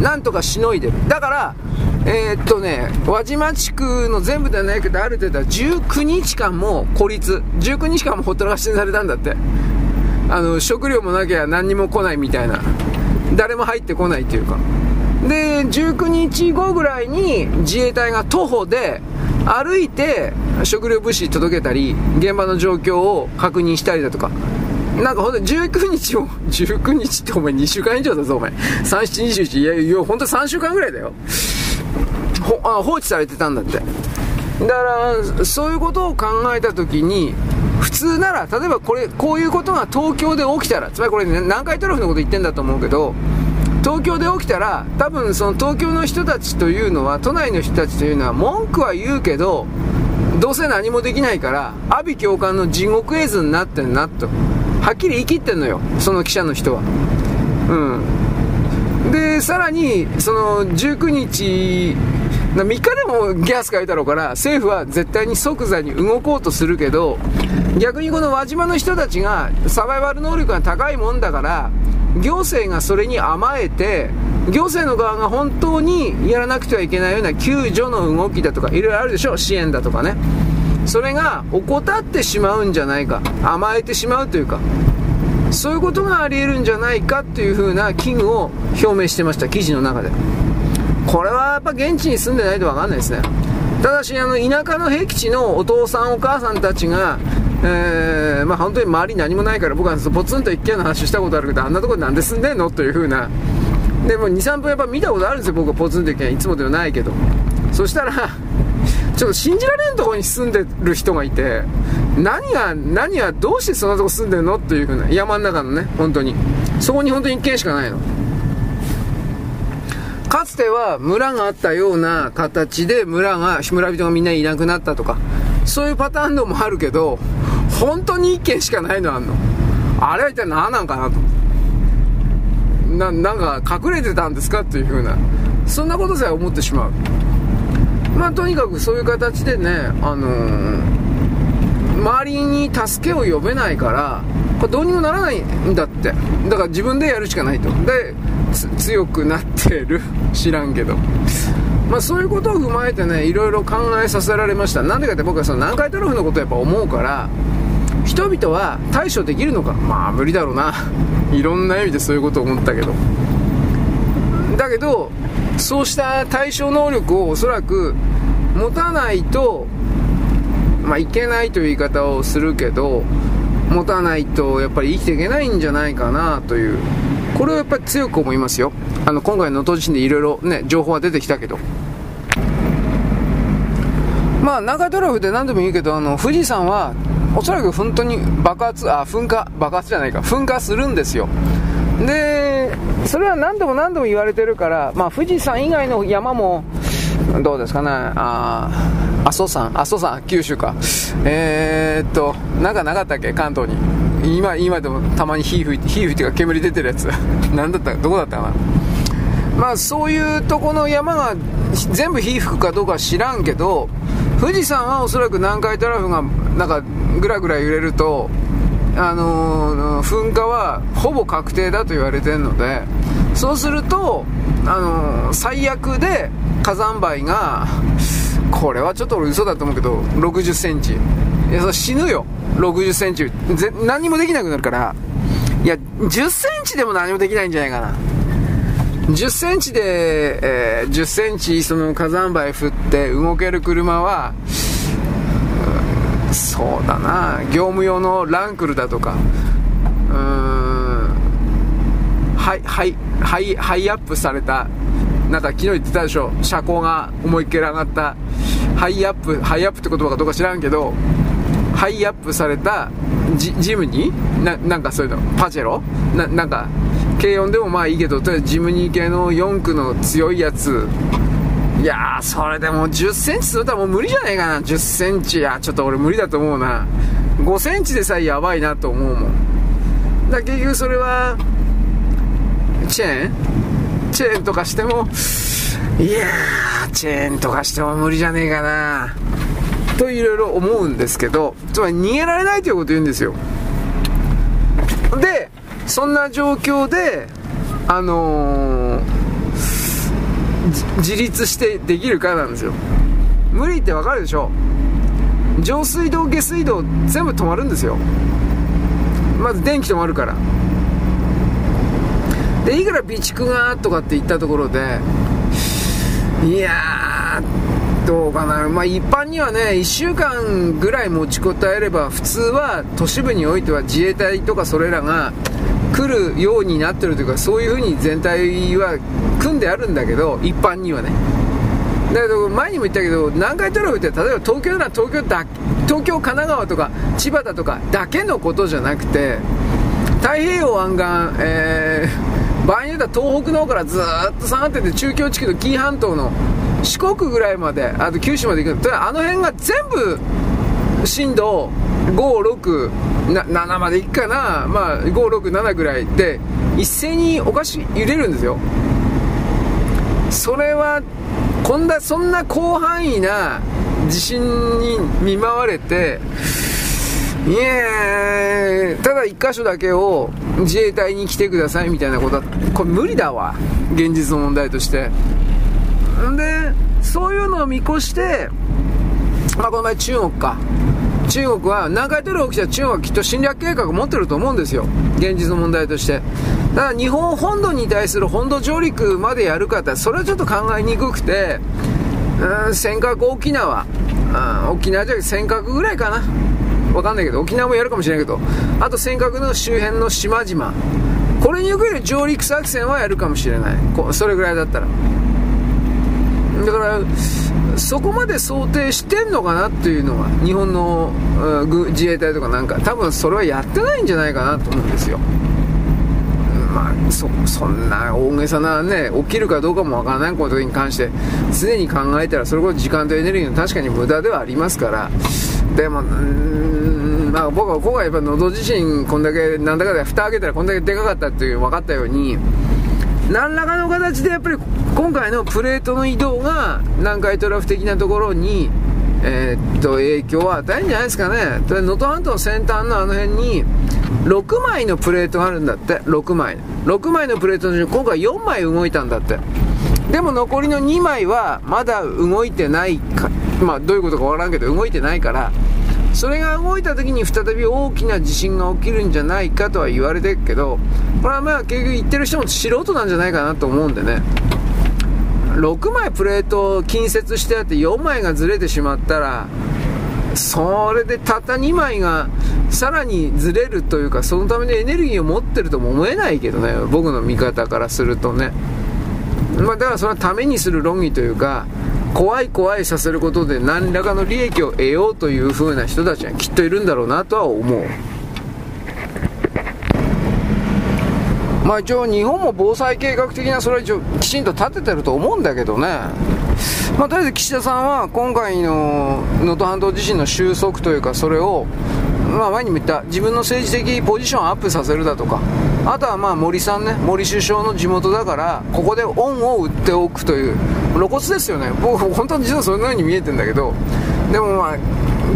なんとかしのいでる。だから、えー、っとね、輪島地区の全部ではないけど、ある程度は19日間も孤立、19日間もほったらかしにされたんだって。あの、食料もなきゃ何にも来ないみたいな。誰も入ってこないっていうか。で、19日後ぐらいに自衛隊が徒歩で歩いて食料物資届けたり、現場の状況を確認したりだとか、なんかほんと19日も、*laughs* 19日ってお前2週間以上だぞ、お前。3、7、21、いやいや、ほんと3週間ぐらいだよ。ほあ放置されてたんだって。だから、そういうことを考えたときに、普通なら、例えばこれ、こういうことが東京で起きたら、つまりこれ、ね、南海トラフのこと言ってんだと思うけど、東京で起きたら、多分その東京の人たちというのは、都内の人たちというのは、文句は言うけど、どうせ何もできないから、阿鼻教官の地獄絵図になってんなと。はっきり言い切ってんのよ、その記者の人は。うん。で、さらに、その19日、3日でもギャス書いたろうから、政府は絶対に即座に動こうとするけど、逆にこの輪島の人たちがサバイバル能力が高いもんだから、行政がそれに甘えて、行政の側が本当にやらなくてはいけないような救助の動きだとか、いろいろあるでしょ、支援だとかね。それが怠ってしまうんじゃないか。甘えてしまうというか。そういうことがありえるんじゃないかというふうな危惧を表明してました。記事の中で。これはやっぱ現地に住んでないと分かんないですね。ただしあの田舎の僻地のお父さんお母さんたちがえー、まあ本当に周り何もないから僕はポツンと一軒の話したことあるけどあんなとこでなんで住んでんの？というふうな。でも23分やっぱ見たことあるんですよ。僕はポツンといつもではないけど。そしたらちょっと信じられんとこに住んでる人がいて何が何がどうしてそんなとこ住んでるのっていうふうな山の中のね本当に。そこに本当に一軒しかないの。かつては村があったような形で村が村人がみんないなくなったとかそういうパターンのもあるけど本当に一軒しかないのあんの。あれは一体何なんかなと。ななんか隠れてたんですかっていう風なそんなことさえ思ってしまう。まあとにかくそういう形でねあのー、周りに助けを呼べないからこれどうにもならないんだって。だから自分でやるしかないと。で強くなってる。*laughs* 知らんけど。まあそういうことを踏まえてねいろいろ考えさせられました。なんでかって僕はその南海トラフのことをやっぱ思うから人々は対処できるのか。まあ無理だろうな。*laughs* いろんな意味でそういうことを思ったけど。だけどそうした対処能力をおそらく持たないとまあいけないという言い方をするけど持たないとやっぱり生きていけないんじゃないかなという。これをやっぱり強く思いますよ。あの今回の能登地震でいろいろね情報は出てきたけど。まあ南海トラフで何度も言うけどあの富士山はおそらく本当に爆発あ噴火爆発じゃないか。噴火するんですよ。でそれは何度も何度も言われてるから、まあ、富士山以外の山もどうですかね。あ阿蘇山阿蘇山九州か。えー、っとなんかなかったっけ？関東に。今今でもたまに火吹いて火吹いてか煙出てるやつ。*laughs* 何だった？どこだったかな？まあそういうとこの山が全部火吹くかどうかは知らんけど富士山はおそらく南海トラフがなんかぐらぐら揺れるとあのー、噴火はほぼ確定だと言われてるのでそうすると、あのー、最悪で火山灰がこれはちょっと俺嘘だと思うけど6 0センチ。いやそ死ぬよ。6 0センチ。ぜ何もできなくなるから。いや1 0センチでも何もできないんじゃないかな。1 0センチで、えー、1 0センチその火山灰降って動ける車はそうだな。業務用のランクルだとか。うーん。ハイハイハイハイアップされた。なんか昨日言ってたでしょ。車高が思いっきり上がった。ハイアップハイアップって言葉かどうか知らんけど。ハイアップされた。ジジムニー？ななんかそういうの。パジェロ？ななんか軽のでもまあいいけどとりあえずジムニー系の四駆の強いやつ。いやーそれでも1 0センチするとはもう無理じゃないかな。1 0センチ。いやちょっと俺無理だと思うな。5センチでさえやばいなと思うもん。だ結局それはチェーン？チェーンとかしてもいやーチェーンとかしても無理じゃねえかな。といろいろ思うんですけどつまり逃げられないということを言うんですよ。でそんな状況であのー、自立してできるかなんですよ。無理ってわかるでしょ。上水道下水道全部止まるんですよ。まず電気止まるから。でいくら備蓄がとかって言ったところでいやどうかな。まあ一般にはね1週間ぐらい持ちこたえれば普通は都市部においては自衛隊とかそれらが来るようになってるというかそういうふうに全体は組んであるんだけど一般にはね。だけど前にも言ったけど南海トラフって例えば東京なら東京だ東京神奈川とか千葉だとかだけのことじゃなくて太平洋湾岸、えー、場合によっては東北の方からずっと下がってて中京地区の紀伊半島の四国ぐらいまであと九州まで行く。あの辺が全部震度567までいくかな、まあ、567ぐらいで一斉におかし揺れるんですよ。それはこんなそんな広範囲な地震に見舞われていえただ1箇所だけを自衛隊に来てくださいみたいなことはこれ無理だわ現実の問題として。でそういうのを見越してまあこの前中国か。中国は南海トラフ起きた中国はきっと侵略計画を持ってると思うんですよ。現実の問題として。だから日本本土に対する本土上陸までやるかってそれはちょっと考えにくくてうん尖閣沖縄。うん沖縄じゃ尖閣ぐらいかな。わかんないけど沖縄もやるかもしれないけど。あと尖閣の周辺の島々。これにおける上陸作戦はやるかもしれない。それぐらいだったら。だからそこまで想定してんのかなっていうのは日本の自衛隊とかなんか多分それはやってないんじゃないかなと思うんですよ。まあ、そそんな大げさなね起きるかどうかもわからないことに関して常に考えたらそれこそ時間とエネルギーの確かに無駄ではありますから。でもまあ、僕は今回やっぱ能登地震こんだけなんだかで蓋開けたらこんだけでかかったっていう分かったように何らかの形でやっぱり今回のプレートの移動が南海トラフ的なところに、えー、っと影響を与えるんじゃないですかね。能登半島の先端のあの辺に6枚のプレートがあるんだって6枚。6枚のプレートのうち今回4枚動いたんだって。でも残りの2枚はまだ動いてないかまあどういうことかわからんけど動いてないからそれが動いた時に再び大きな地震が起きるんじゃないかとは言われてるけどこれはまあ結局言ってる人も素人なんじゃないかなと思うんでね。6枚プレートを近接してあって4枚がずれてしまったらそれでたった2枚がさらにずれるというかそのためのエネルギーを持ってるとも思えないけどね僕の見方からするとね。まあだからそれはためにする論議というか怖い怖いさせることで何らかの利益を得ようという風な人たちはきっといるんだろうなとは思う。まあ一応日本も防災計画的なそれは一応きちんと立ててると思うんだけどね。まあとりあえず岸田さんは今回の能登半島地震の収束というかそれをまあ前にも言った自分の政治的ポジションをアップさせるだとか。あとはまあ森さんね森首相の地元だからここで恩を売っておくという露骨ですよね。僕本当に実はそんなように見えてんだけど。でもまあ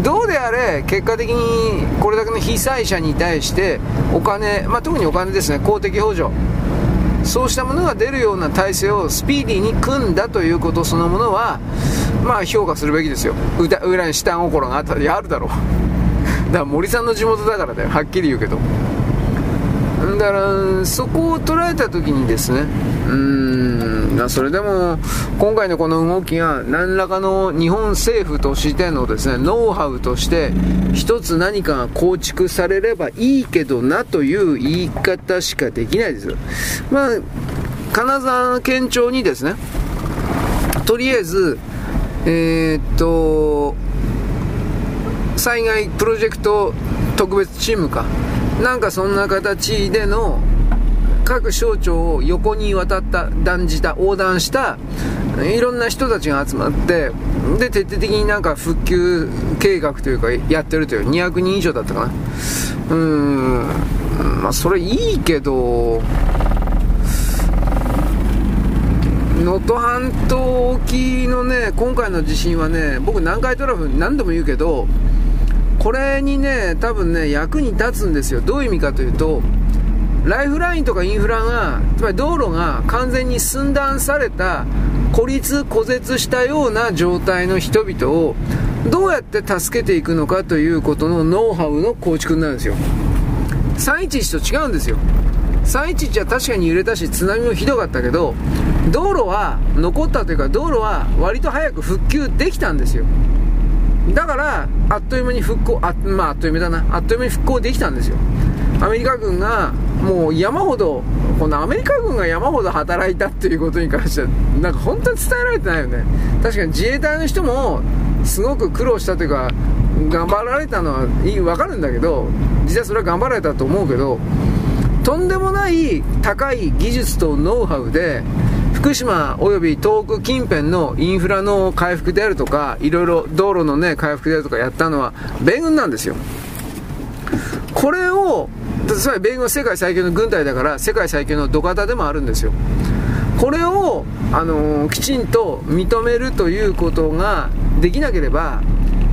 どうであれ結果的にこれだけの被災者に対してお金、まあ、特にお金ですね。公的補助。そうしたものが出るような体制をスピーディーに組んだということそのものはまあ評価するべきですよ。裏に下心があったりあるだろう。から森さんの地元だからだよ。はっきり言うけど。だからそこを捉えた時にですね。うん。それでも今回のこの動きが何らかの日本政府としてのですねノウハウとして一つ何かが構築されればいいけどなという言い方しかできないです。まあ金沢県庁にですねとりあえずえー、っと災害プロジェクト特別チームか。なんかそんな形での各省庁を横に渡った断じた横断したいろんな人たちが集まってで徹底的になんか復旧計画というかやってるという200人以上だったかな。うんまあそれいいけど能登半島沖のね今回の地震はね僕南海トラフ何度も言うけどこれにね、多分ね、役に立つんですよ。どういう意味かというと、ライフラインとかインフラが、つまり道路が完全に寸断された、孤立、孤絶したような状態の人々を、どうやって助けていくのかということのノウハウの構築になるんですよ。311と違うんですよ。311は確かに揺れたし、津波もひどかったけど、道路は残ったというか、道路は割と早く復旧できたんですよ。だからあっという間に復興あ,、まあ、あっという間だな。あっという間に復興できたんですよ。アメリカ軍がもう山ほどこのアメリカ軍が山ほど働いたっていうことに関してはなんか本当に伝えられてないよね。確かに自衛隊の人もすごく苦労したというか頑張られたのはいい分かるんだけど実はそれは頑張られたと思うけどとんでもない高い技術とノウハウで福島及び東北近辺のインフラの回復であるとか、いろいろ道路のね、回復であるとかやったのは、米軍なんですよ。これを、つまり米軍は世界最強の軍隊だから、世界最強の土方でもあるんですよ。これを、あのー、きちんと認めるということができなければ、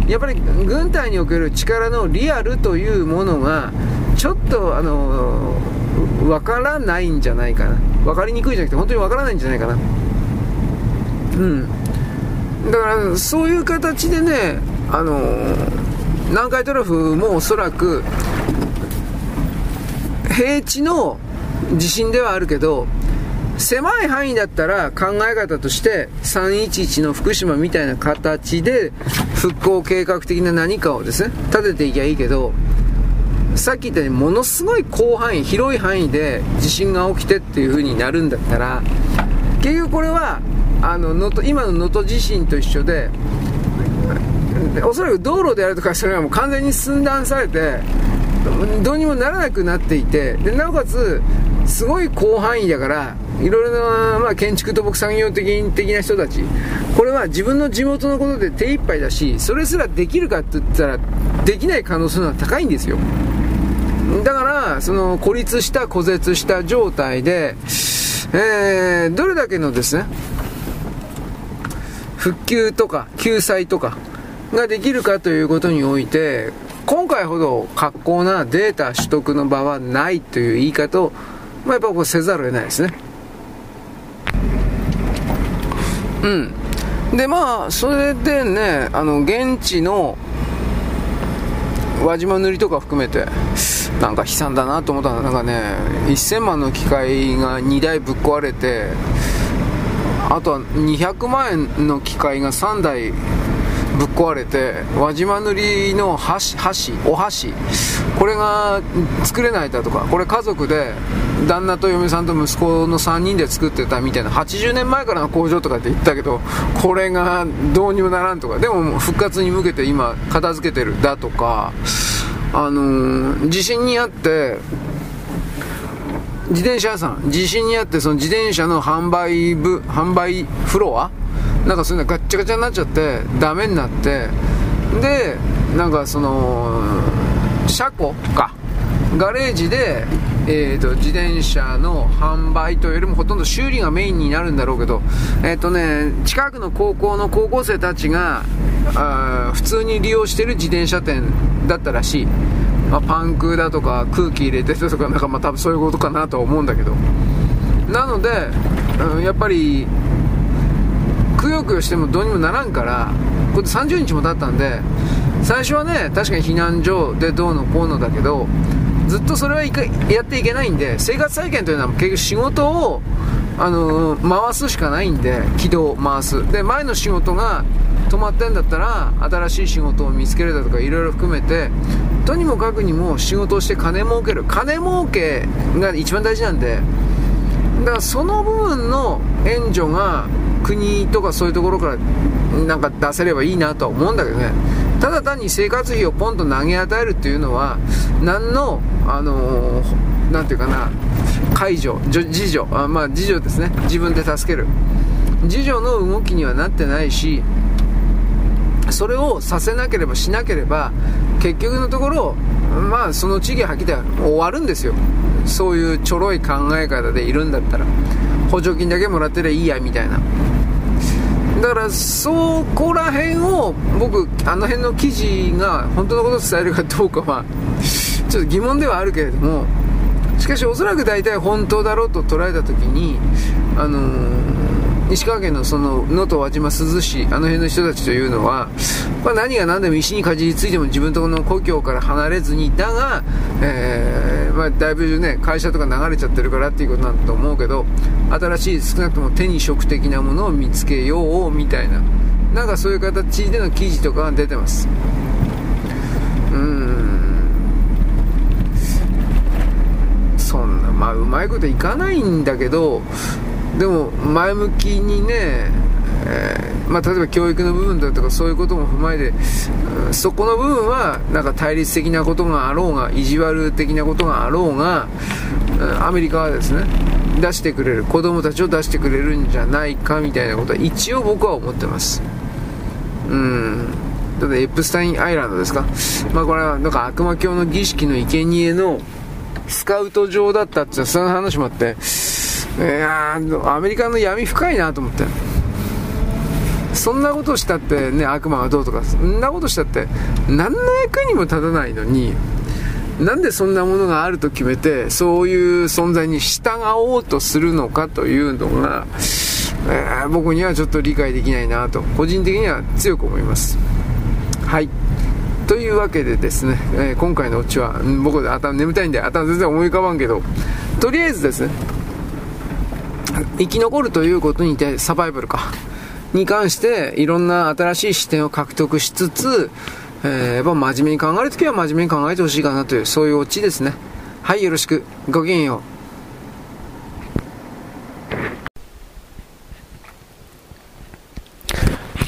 やっぱり軍隊における力のリアルというものが、ちょっと、あのー、わからないんじゃないかな。分かりにくいじゃなくて本当に分からないんじゃないかなうんだからそういう形でねあの南海トラフもおそらく平地の地震ではあるけど狭い範囲だったら考え方として311の福島みたいな形で復興計画的な何かをですね立てていきゃいいけどさっき言ったようにものすごい広範囲広い範囲で地震が起きてっていう風になるんだったら結局これはあののと今の能登地震と一緒でおそらく道路であるとかそれはもう完全に寸断されてどうにもならなくなっていてでなおかつすごい広範囲だからいろいろな、まあ、建築土木産業的的な人たち。これは自分の地元のことで手一杯だしそれすらできるかって言ったらできない可能性は高いんですよ。だからその孤立した孤絶した状態で、えー、どれだけのですね復旧とか救済とかができるかということにおいて今回ほど格好なデータ取得の場はないという言い方を、まあ、やっぱこうせざるを得ないですね。うん。でまあそれでねあの現地の輪島塗りとか含めてなんか悲惨だなと思ったの。なんかね1000万の機械が2台ぶっ壊れてあとは200万円の機械が3台ぶっ壊れて輪島塗りの箸箸お箸。これが作れないだとか。これ家族で旦那と嫁さんと息子の3人で作ってたみたいな。80年前からの工場とかって言ったけどこれがどうにもならんとか。でも復活に向けて今片付けてるだとか。あのー、地震にあって自転車屋さん。地震にあってその自転車の販売部販売フロアなんかそういうのガッチャガチャになっちゃってダメになってでなんかその車庫かガレージで、えーと、自転車の販売というよりもほとんど修理がメインになるんだろうけど、えーとね、近くの高校の高校生たちがあ普通に利用してる自転車店だったらしい、まあ、パンクだとか空気入れてるとかなんかまあ多分そういうことかなとは思うんだけど。なので、うん、やっぱりくよくよしてもどうにもならんからこれで30日も経ったんで最初はね確かに避難所でどうのこうのだけどずっとそれはやっていけないんで生活再建というのは結局仕事をあの回すしかないんで軌道を回す。で前の仕事が止まってんだったら新しい仕事を見つけるだとかいろいろ含めてとにもかくにも仕事をして金儲ける。金儲けが一番大事なんでだからその部分の援助が国とかそういうところからなんか出せればいいなとは思うんだけどね。ただ単に生活費をポンと投げ与えるっていうのは何のあのー、ていうかな解除自助あまあ自助ですね。自分で助ける。自助の動きにはなってないしそれをさせなければしなければ結局のところまあその地域はっきり終わるんですよ。そういうちょろい考え方でいるんだったら。補助金だけもらってりゃいいやみたいな。だからそこら辺を僕あの辺の記事が本当のことを伝えるかどうかはちょっと疑問ではあるけれどもしかしおそらく大体本当だろうと捉えた時にあのー石川県のその能登輪島珠洲市あの辺の人たちというのは、まあ、何が何でも石にかじりついても自分とこの故郷から離れずにだが、えー、まあ、だいぶね会社とか流れちゃってるからっていうことなんだと思うけど新しい少なくとも手に職的なものを見つけようみたいななんかそういう形での記事とかが出てます。うん。そんなまあうまいこといかないんだけどでも前向きにね、えー、まあ、例えば教育の部分だとかそういうことも踏まえて、うん、そこの部分はなんか対立的なことがあろうが意地悪的なことがあろうが、うん、アメリカはですね出してくれる子供たちを出してくれるんじゃないかみたいなことは一応僕は思ってます。うん。ただエプスタインアイランドですか？まあこれはなんか悪魔教の儀式の生贄のスカウト場だったってその話もあっていやアメリカの闇深いなと思って。そんなことしたってね悪魔はどうとかそんなことしたって何の役にも立たないのになんでそんなものがあると決めてそういう存在に従おうとするのかというのが、えー、僕にはちょっと理解できないなと個人的には強く思います。はい。というわけでですね、えー、今回のオチは僕頭眠たいんで頭全然思い浮かばんけどとりあえずですね生き残るということにてサバイバルかに関していろんな新しい視点を獲得しつつ、えー、真面目に考えるときは真面目に考えてほしいかなという、そういうオチですね。はい、よろしく。ごきげんよう。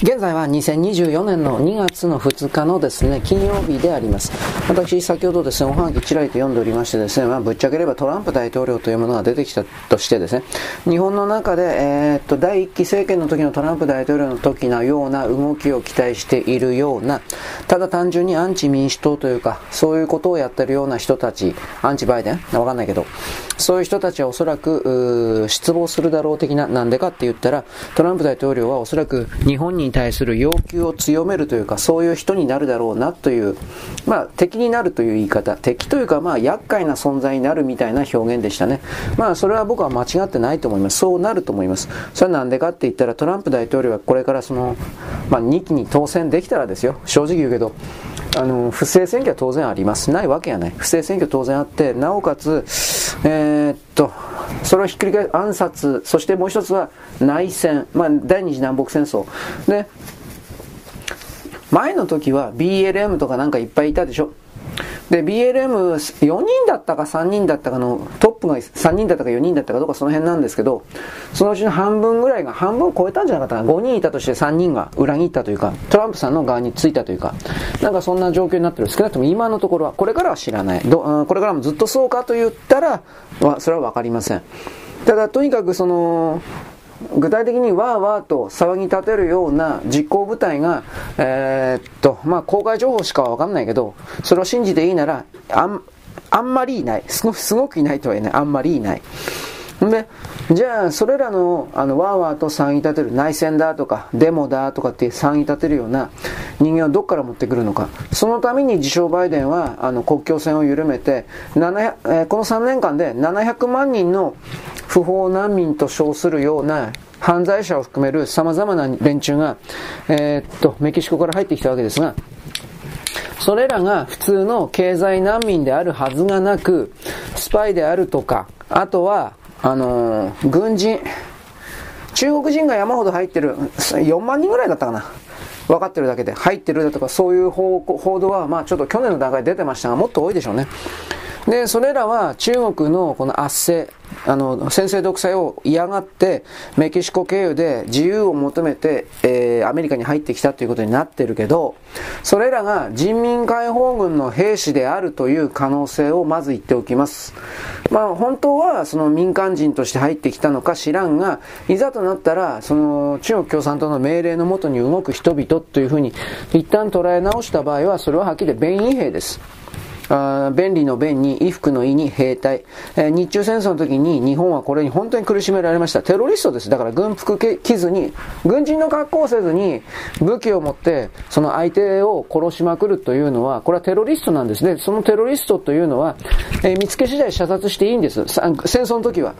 現在は2024年の2月の2日のですね、金曜日であります。私、先ほどですね、おはがきちらりと読んでおりましてですね、まあ、ぶっちゃければトランプ大統領というものが出てきたとしてですね、日本の中で、えー、っと、第1期政権の時のトランプ大統領の時のような動きを期待しているような、ただ単純にアンチ民主党というか、そういうことをやってるような人たち、アンチバイデンわかんないけど、そういう人たちはおそらく、失望するだろう的な、なんでかって言ったら、トランプ大統領はおそらく日本に対する要求を強めるというか、そういう人になるだろうなという、まあ、敵になるという言い方、敵というか、まあ、厄介な存在になるみたいな表現でしたね。まあ、それは僕は間違ってないと思います。そうなると思います。それはなんでかって言ったら、トランプ大統領はこれからその、まあ、2期に当選できたらですよ、正直言うけど、あの、不正選挙は当然あります。ないわけやない。不正選挙当然あって、なおかつ、えー、っと、それをひっくり返す暗殺、そしてもう一つは内戦、まあ、第二次南北戦争。で、前の時は BLM とかなんかいっぱいいたでしょ。で、BLM4 人だったか3人だったかのトップが3人だったか4人だったかどうかその辺なんですけど、そのうちの半分ぐらいが半分を超えたんじゃなかったかな。5人いたとして3人が裏切ったというか、トランプさんの側についたというか、なんかそんな状況になってる。少なくとも今のところは、これからは知らない。どこれからもずっとそうかと言ったら、それはわかりません。ただ、とにかくその、具体的にわーわーと騒ぎ立てるような実行部隊が、えー、っと、まあ、公開情報しかわかんないけど、それを信じていいなら、あん、あんまりいない。すごすごくいないとは言えない。あんまりいない。で、じゃあ、それらの、あの、わーわーと騒ぎ立てる内戦だとか、デモだとかって騒ぎ立てるような人間をどっから持ってくるのか。そのために自称バイデンは、あの、国境線を緩めて、700えー、この3年間で700万人の不法難民と称するような犯罪者を含める様々な連中が、えー、っと、メキシコから入ってきたわけですが、それらが普通の経済難民であるはずがなく、スパイであるとか、あとは、あのー、軍人、中国人が山ほど入ってる、4万人ぐらいだったかな。分かってるだけで入ってるだとかそういう報道はまあちょっと去年の段階で出てましたがもっと多いでしょうね。で、それらは中国のこの圧政、あの、先制独裁を嫌がって、メキシコ経由で自由を求めて、えー、アメリカに入ってきたということになってるけど、それらが人民解放軍の兵士であるという可能性をまず言っておきます。まあ、本当はその民間人として入ってきたのか知らんが、いざとなったら、その中国共産党の命令のもとに動く人々というふうに、一旦捉え直した場合は、それははっきり便衣兵です。あ便利の便に衣服の衣に兵隊、えー、日中戦争の時に日本はこれに本当に苦しめられました。テロリストです。だから軍服着ずに軍人の格好をせずに武器を持ってその相手を殺しまくるというのはこれはテロリストなんですね。そのテロリストというのは、えー、見つけ次第射殺していいんです。戦争の時は。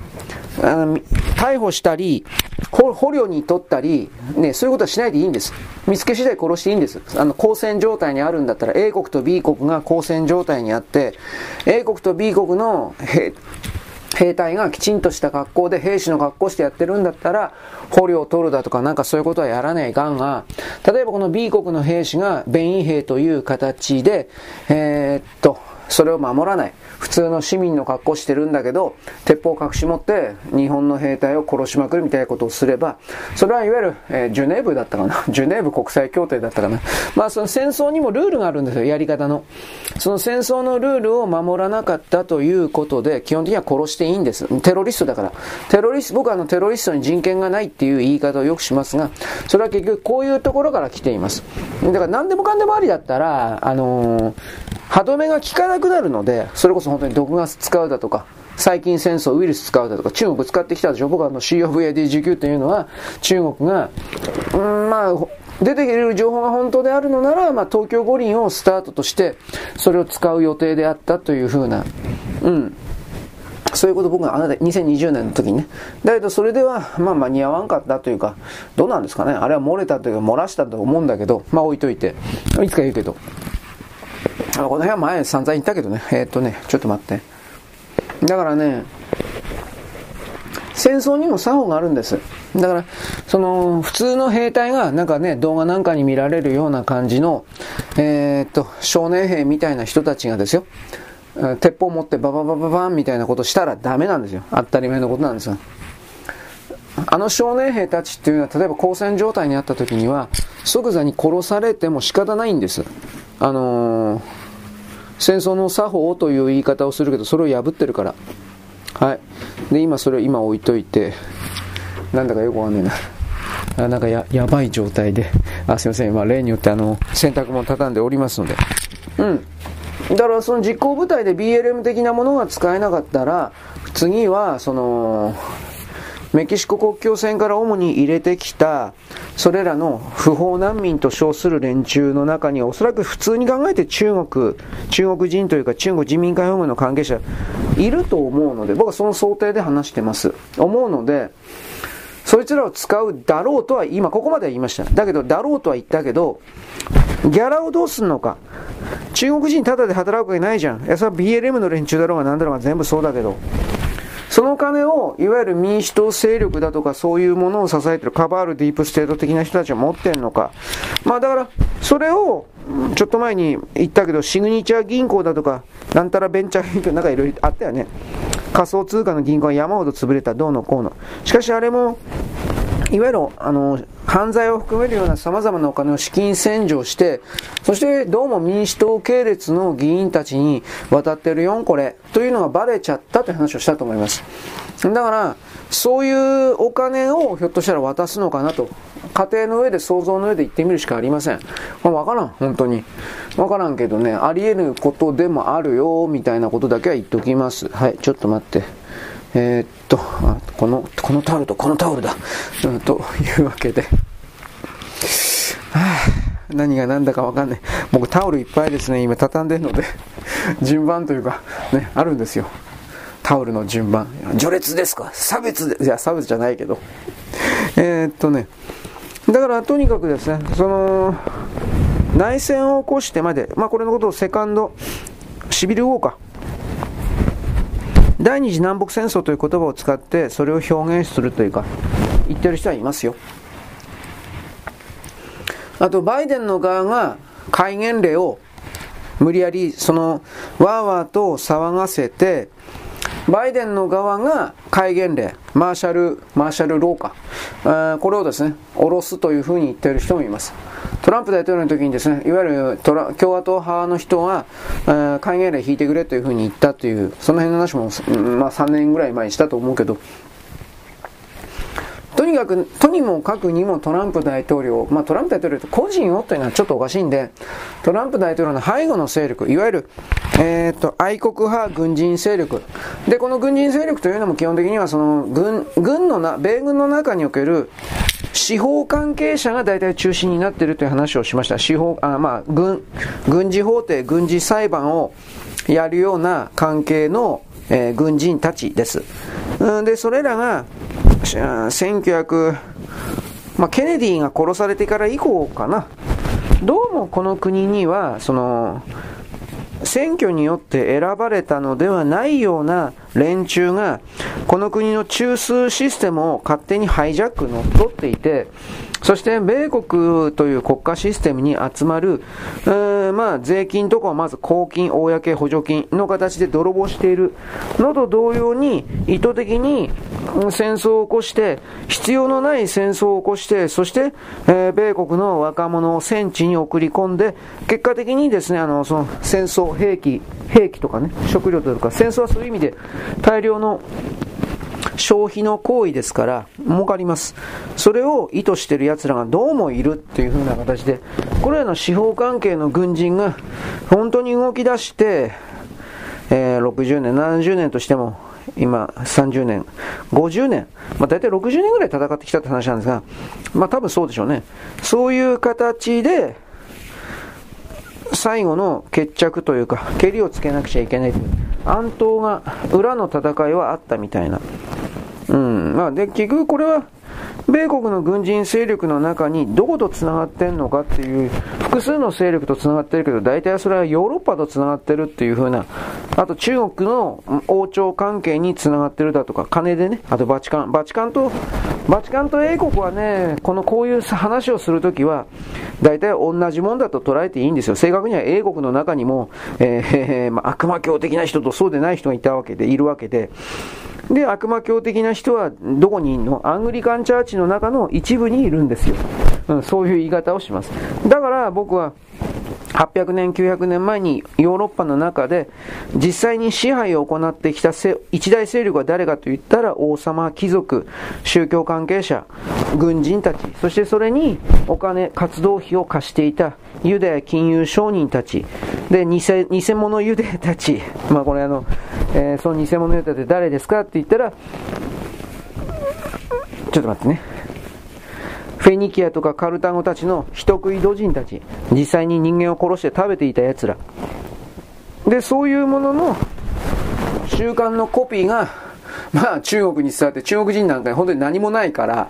あの逮捕したり捕虜に取ったり、ね、そういうことはしないでいいんです。見つけ次第殺していいんです。あの、交戦状態にあるんだったら、A 国と B 国が交戦状態にあって、A 国と B 国の兵、兵隊がきちんとした格好で兵士の格好してやってるんだったら、捕虜を取るだとかなんかそういうことはやらないがんが、例えばこの B 国の兵士が便衣兵という形で、えー、っと、それを守らない。普通の市民の格好してるんだけど、鉄砲を隠し持って日本の兵隊を殺しまくるみたいなことをすれば、それはいわゆる、えー、ジュネーブだったかな？*laughs* ジュネーブ国際協定だったかな？まあその戦争にもルールがあるんですよ、やり方の。その戦争のルールを守らなかったということで、基本的には殺していいんです。テロリストだから。テロリスト、僕はあのテロリストに人権がないっていう言い方をよくしますが、それは結局こういうところから来ています。だから何でもかんでもありだったら、あのー歯止めが効かなくなるので、それこそ本当に毒ガス使うだとか、細菌戦争、ウイルス使うだとか、中国使ってきたでしょ？僕はあの COVID-19 というのは、中国が、うん、まあ、出てくる情報が本当であるのなら、まあ、東京五輪をスタートとして、それを使う予定であったというふうな、うん。そういうこと僕があなた2020年の時にね。だけどそれでは、まあ間に合わんかったというか、どうなんですかね？あれは漏れたというか漏らしたと思うんだけど、まあ置いといて。いつか言うけど。あこの辺は前散々言ったけどね。えー、っとね、ちょっと待って。だからね、戦争にも作法があるんです。だから、その、普通の兵隊が、なんかね、動画なんかに見られるような感じの、えー、っと、少年兵みたいな人たちがですよ、鉄砲持ってバババババンみたいなことしたらダメなんですよ。当たり前のことなんですよ。あの少年兵たちっていうのは、例えば交戦状態にあった時には、即座に殺されても仕方ないんです。あのー、戦争の作法という言い方をするけど、それを破ってるから。はい。で、今それを今置いといて、なんだかよくわかんねえな。あなんかや、やばい状態で。あ、すいません。まあ、例によってあの、洗濯物畳んでおりますので。うん。だからその実行部隊で BLM 的なものが使えなかったら、次は、その、メキシコ国境線から主に入れてきた、それらの不法難民と称する連中の中には、おそらく普通に考えて中国、中国人というか中国人民解放軍の関係者、いると思うので、僕はその想定で話してます。思うので、そいつらを使うだろうとは、今ここまでは言いました。だけど、だろうとは言ったけど、ギャラをどうすんのか。中国人ただで働くわけないじゃん。いや、それは BLM の連中だろうが何だろうが全部そうだけど。その金を、いわゆる民主党勢力だとか、そういうものを支えてるカバールディープステート的な人たちは持ってんのか。まあだから、それを、ちょっと前に言ったけど、シグニチャー銀行だとか、なんたらベンチャー銀行なんかいろいろあったよね。仮想通貨の銀行は山ほど潰れた、どうのこうの。しかしあれも、いわゆるあの犯罪を含めるような様々なお金を資金洗浄して、そしてどうも民主党系列の議員たちに渡ってるよ、これ、というのがバレちゃったという話をしたと思います。だから、そういうお金をひょっとしたら渡すのかなと。家庭の上で想像の上で言ってみるしかありません。まあ、わからん、本当に。わからんけどね、あり得ることでもあるよ、みたいなことだけは言っときます。はい、ちょっと待って。えー、っと、この、このタオルとこのタオルだ。うん、というわけで。はあ、何が何だかわかんない。僕タオルいっぱいですね、今畳んでるので、順番というか、ね、あるんですよ。タオルの順番。序列ですか？差別で、いや、差別じゃないけど。えー、っとね、だからとにかくですね、その、内戦を起こしてまで、まあこれのことをセカンド、シビルウォーカー。第二次南北戦争という言葉を使ってそれを表現するというか言ってる人はいますよ。あとバイデンの側が戒厳令を無理やりそのわーわーと騒がせてバイデンの側が戒厳令、マーシャル、マーシャル廊下、これをですね、下ろすというふうに言っている人もいます。トランプ大統領の時にですね、いわゆるトラ共和党派の人が、戒厳令引いてくれというふうに言ったという、その辺の話も、まあ3年ぐらい前にしたと思うけど、とにかく、とにもかくにもトランプ大統領、まあトランプ大統領と個人をというのはちょっとおかしいんで、トランプ大統領の背後の勢力、いわゆる、えっ、と、愛国派軍人勢力。で、この軍人勢力というのも基本的にはその軍、軍のな、米軍の中における司法関係者が大体中心になっているという話をしました。司法、あまあ、軍、軍事法廷、軍事裁判をやるような関係の、えー、軍人たちです。うんで、それらが、1900、まあ、ケネディが殺されてから以降かな。どうもこの国には、その、選挙によって選ばれたのではないような連中が、この国の中枢システムを勝手にハイジャック乗っ取っていて、そして米国という国家システムに集まる、まあ、税金とかはまず公金、公補助金の形で泥棒しているのと同様に、意図的に戦争を起こして、必要のない戦争を起こして、そして、えー、米国の若者を戦地に送り込んで、結果的にですね、あの、その戦争、兵器、兵器とかね、食料というか、戦争はそういう意味で大量の消費の行為ですから、儲かります。それを意図してる奴らがどうもいるっていう風な形で、これらの司法関係の軍人が本当に動き出して、えー、60年、70年としても、今30年、50年、まあ大体60年ぐらい戦ってきたって話なんですが、まあ多分そうでしょうね。そういう形で、最後の決着というか、蹴りをつけなくちゃいけないという、暗闘が、裏の戦いはあったみたいな。うん。まあ、で、結局これは、米国の軍人勢力の中にどこと繋がってんのかっていう、複数の勢力と繋がってるけど、大体それはヨーロッパと繋がってるっていう風な、あと中国の王朝関係に繋がってるだとか、金でね、あとバチカン、バチカンとバチカンと英国はね、このこういう話をするときは、大体同じもんだと捉えていいんですよ。正確には英国の中にも、えーまあ、悪魔教的な人とそうでない人がいたわけで、いるわけで、で、悪魔教的な人はどこにいるの？アングリカンチャーチの中の一部にいるんですよ。うん、そういう言い方をします。だから僕は、800年、900年前にヨーロッパの中で実際に支配を行ってきた一大勢力は誰かといったら王様、貴族、宗教関係者、軍人たち、そしてそれにお金、活動費を貸していたユダヤ金融商人たち、で、偽偽物ユダヤたち、*laughs* まあこれあの、えー、その偽物ユダヤって誰ですかって言ったら、ちょっと待ってね。フェニキアとかカルタゴたちの人食い土人たち、実際に人間を殺して食べていた奴ら。で、そういうものの習慣のコピーが、まあ中国に伝わって中国人なんかに本当に何もないから、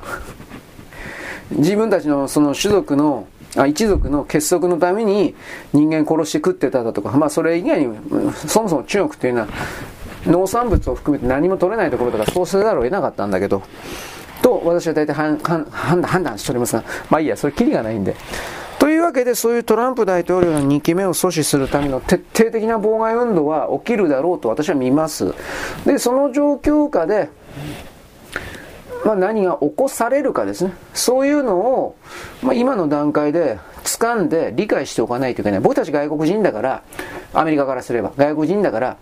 自分たちのその種族のあ一族の結束のために人間殺して食ってただとか、まあそれ以外に、そもそも中国っていうのは農産物を含めて何も取れないところだからそうせざるを得なかったんだけど、と私は大体判断しておりますが、まあいいや、それきりがないんで。というわけで、そういうトランプ大統領の2期目を阻止するための徹底的な妨害運動は起きるだろうと私は見ます。で、その状況下で、まあ、何が起こされるかですね。そういうのを、まあ、今の段階で掴んで理解しておかないといけない。僕たち外国人だから、アメリカからすれば、外国人だから、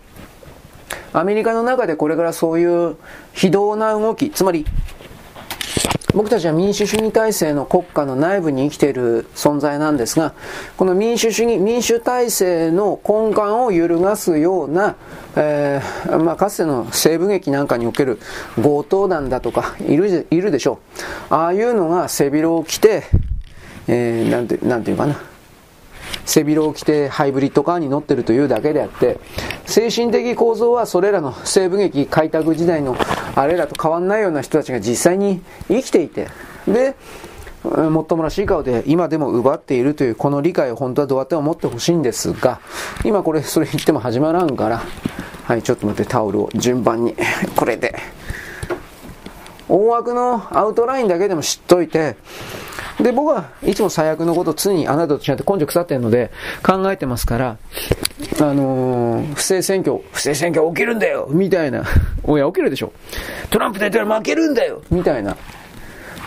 アメリカの中でこれからそういう非道な動き、つまり僕たちは民主主義体制の国家の内部に生きている存在なんですが、この民主主義、民主体制の根幹を揺るがすような、えー、まあ、かつての西部劇なんかにおける強盗団だとかいるいるでしょう。ああいうのが背広を着て、えー、なんて、なんていうかな。背広を着てハイブリッドカーに乗ってるというだけであって、精神的構造はそれらの西部劇開拓時代のあれらと変わんないような人たちが実際に生きていて、で、もっともらしい顔で今でも奪っているというこの理解を本当はどうやっても持ってほしいんですが、今これそれ言っても始まらんから、はい、ちょっと待ってタオルを順番に、これで。大枠のアウトラインだけでも知っといて、で、僕はいつも最悪のことを常にあなたと違って根性腐ってるので考えてますから、あのー、不正選挙、不正選挙起きるんだよみたいな。*laughs* おや、起きるでしょ。トランプ大統領負けるんだよみたいな。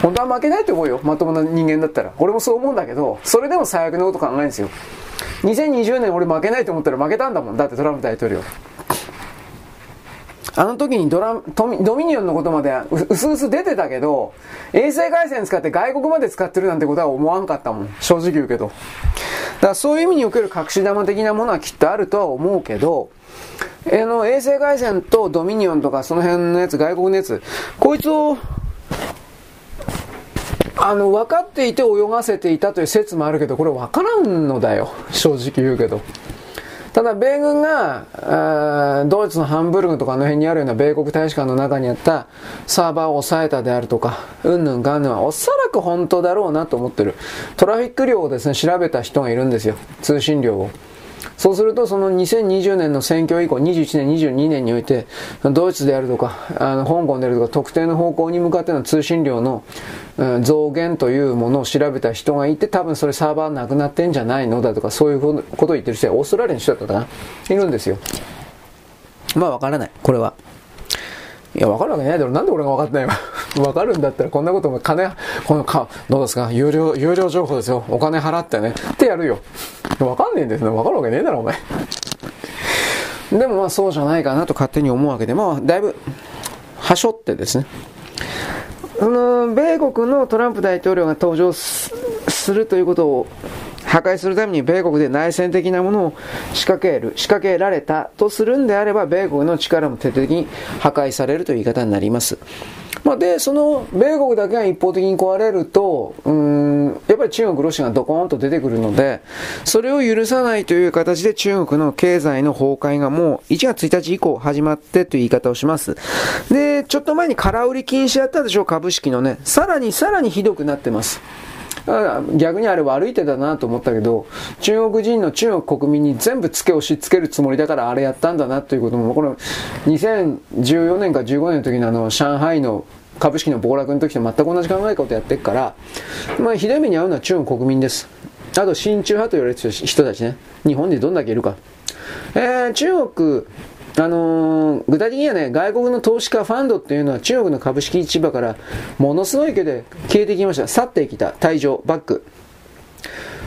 本当は負けないと思うよ。まともな人間だったら。俺もそう思うんだけど、それでも最悪のこと考えるんですよ。2020年俺負けないと思ったら負けたんだもん。だってトランプ大統領。あの時にドラドミニオンのことまでうすうす出てたけど、衛星回線使って外国まで使ってるなんてことは思わんかったもん。正直言うけど。だからそういう意味における隠し玉的なものはきっとあるとは思うけど、あの、衛星回線とドミニオンとかその辺のやつ、外国のやつ、こいつを、あの、分かっていて泳がせていたという説もあるけど、これ分からんのだよ。正直言うけど。ただ、米軍が、ドイツのハンブルグとかの辺にあるような米国大使館の中にあったサーバーを抑えたであるとか、うんぬんかんぬんはおそらく本当だろうなと思ってる。トラフィック量をですね、調べた人がいるんですよ。通信量を。そうすると、その2020年の選挙以降、21年、22年において、ドイツであるとか、あの香港であるとか、特定の方向に向かっての通信量の増減というものを調べた人がいて、多分それサーバーなくなってんじゃないのだとか、そういうことを言ってる人はオーストラリアの人だったかな、いるんですよ。まあわからない、これは。いや、わかるわけないだろ。なんで俺が分かってないわ。*laughs* わかるんだったら、こんなことも金、このか、どうですか？有料、有料情報ですよ。お金払ってね。ってやるよ。わかんねえんですね。わかるわけねえだろ、お前。でもまあそうじゃないかなと勝手に思うわけで、まあだいぶ、はしょってですね。その、米国のトランプ大統領が登場するということを破壊するために米国で内戦的なものを仕掛ける、仕掛けられたとするんであれば、米国の力も徹底的に破壊されるという言い方になります。まあ、で、その、米国だけが一方的に壊れると、うん、やっぱり中国、ロシアがドコーンと出てくるので、それを許さないという形で中国の経済の崩壊がもう1月1日以降始まってという言い方をします。で、ちょっと前に空売り禁止やったでしょ、株式のね。さらにさらにひどくなってます。逆にあれ悪い手だなと思ったけど、中国人の中国国民に全部付け押し付けるつもりだからあれやったんだなということも、この2014年か15年の時のあの、上海の株式の暴落の時と全く同じ考え方やってるから、まあ、ひどい目に遭うのは中国国民です。あと、親中派と言われてる人たちね。日本でどんだけいるか。えー、中国、あのー、具体的にはね、外国の投資家ファンドっていうのは中国の株式市場からものすごい勢いで消えてきました。去ってきた。退場、バック。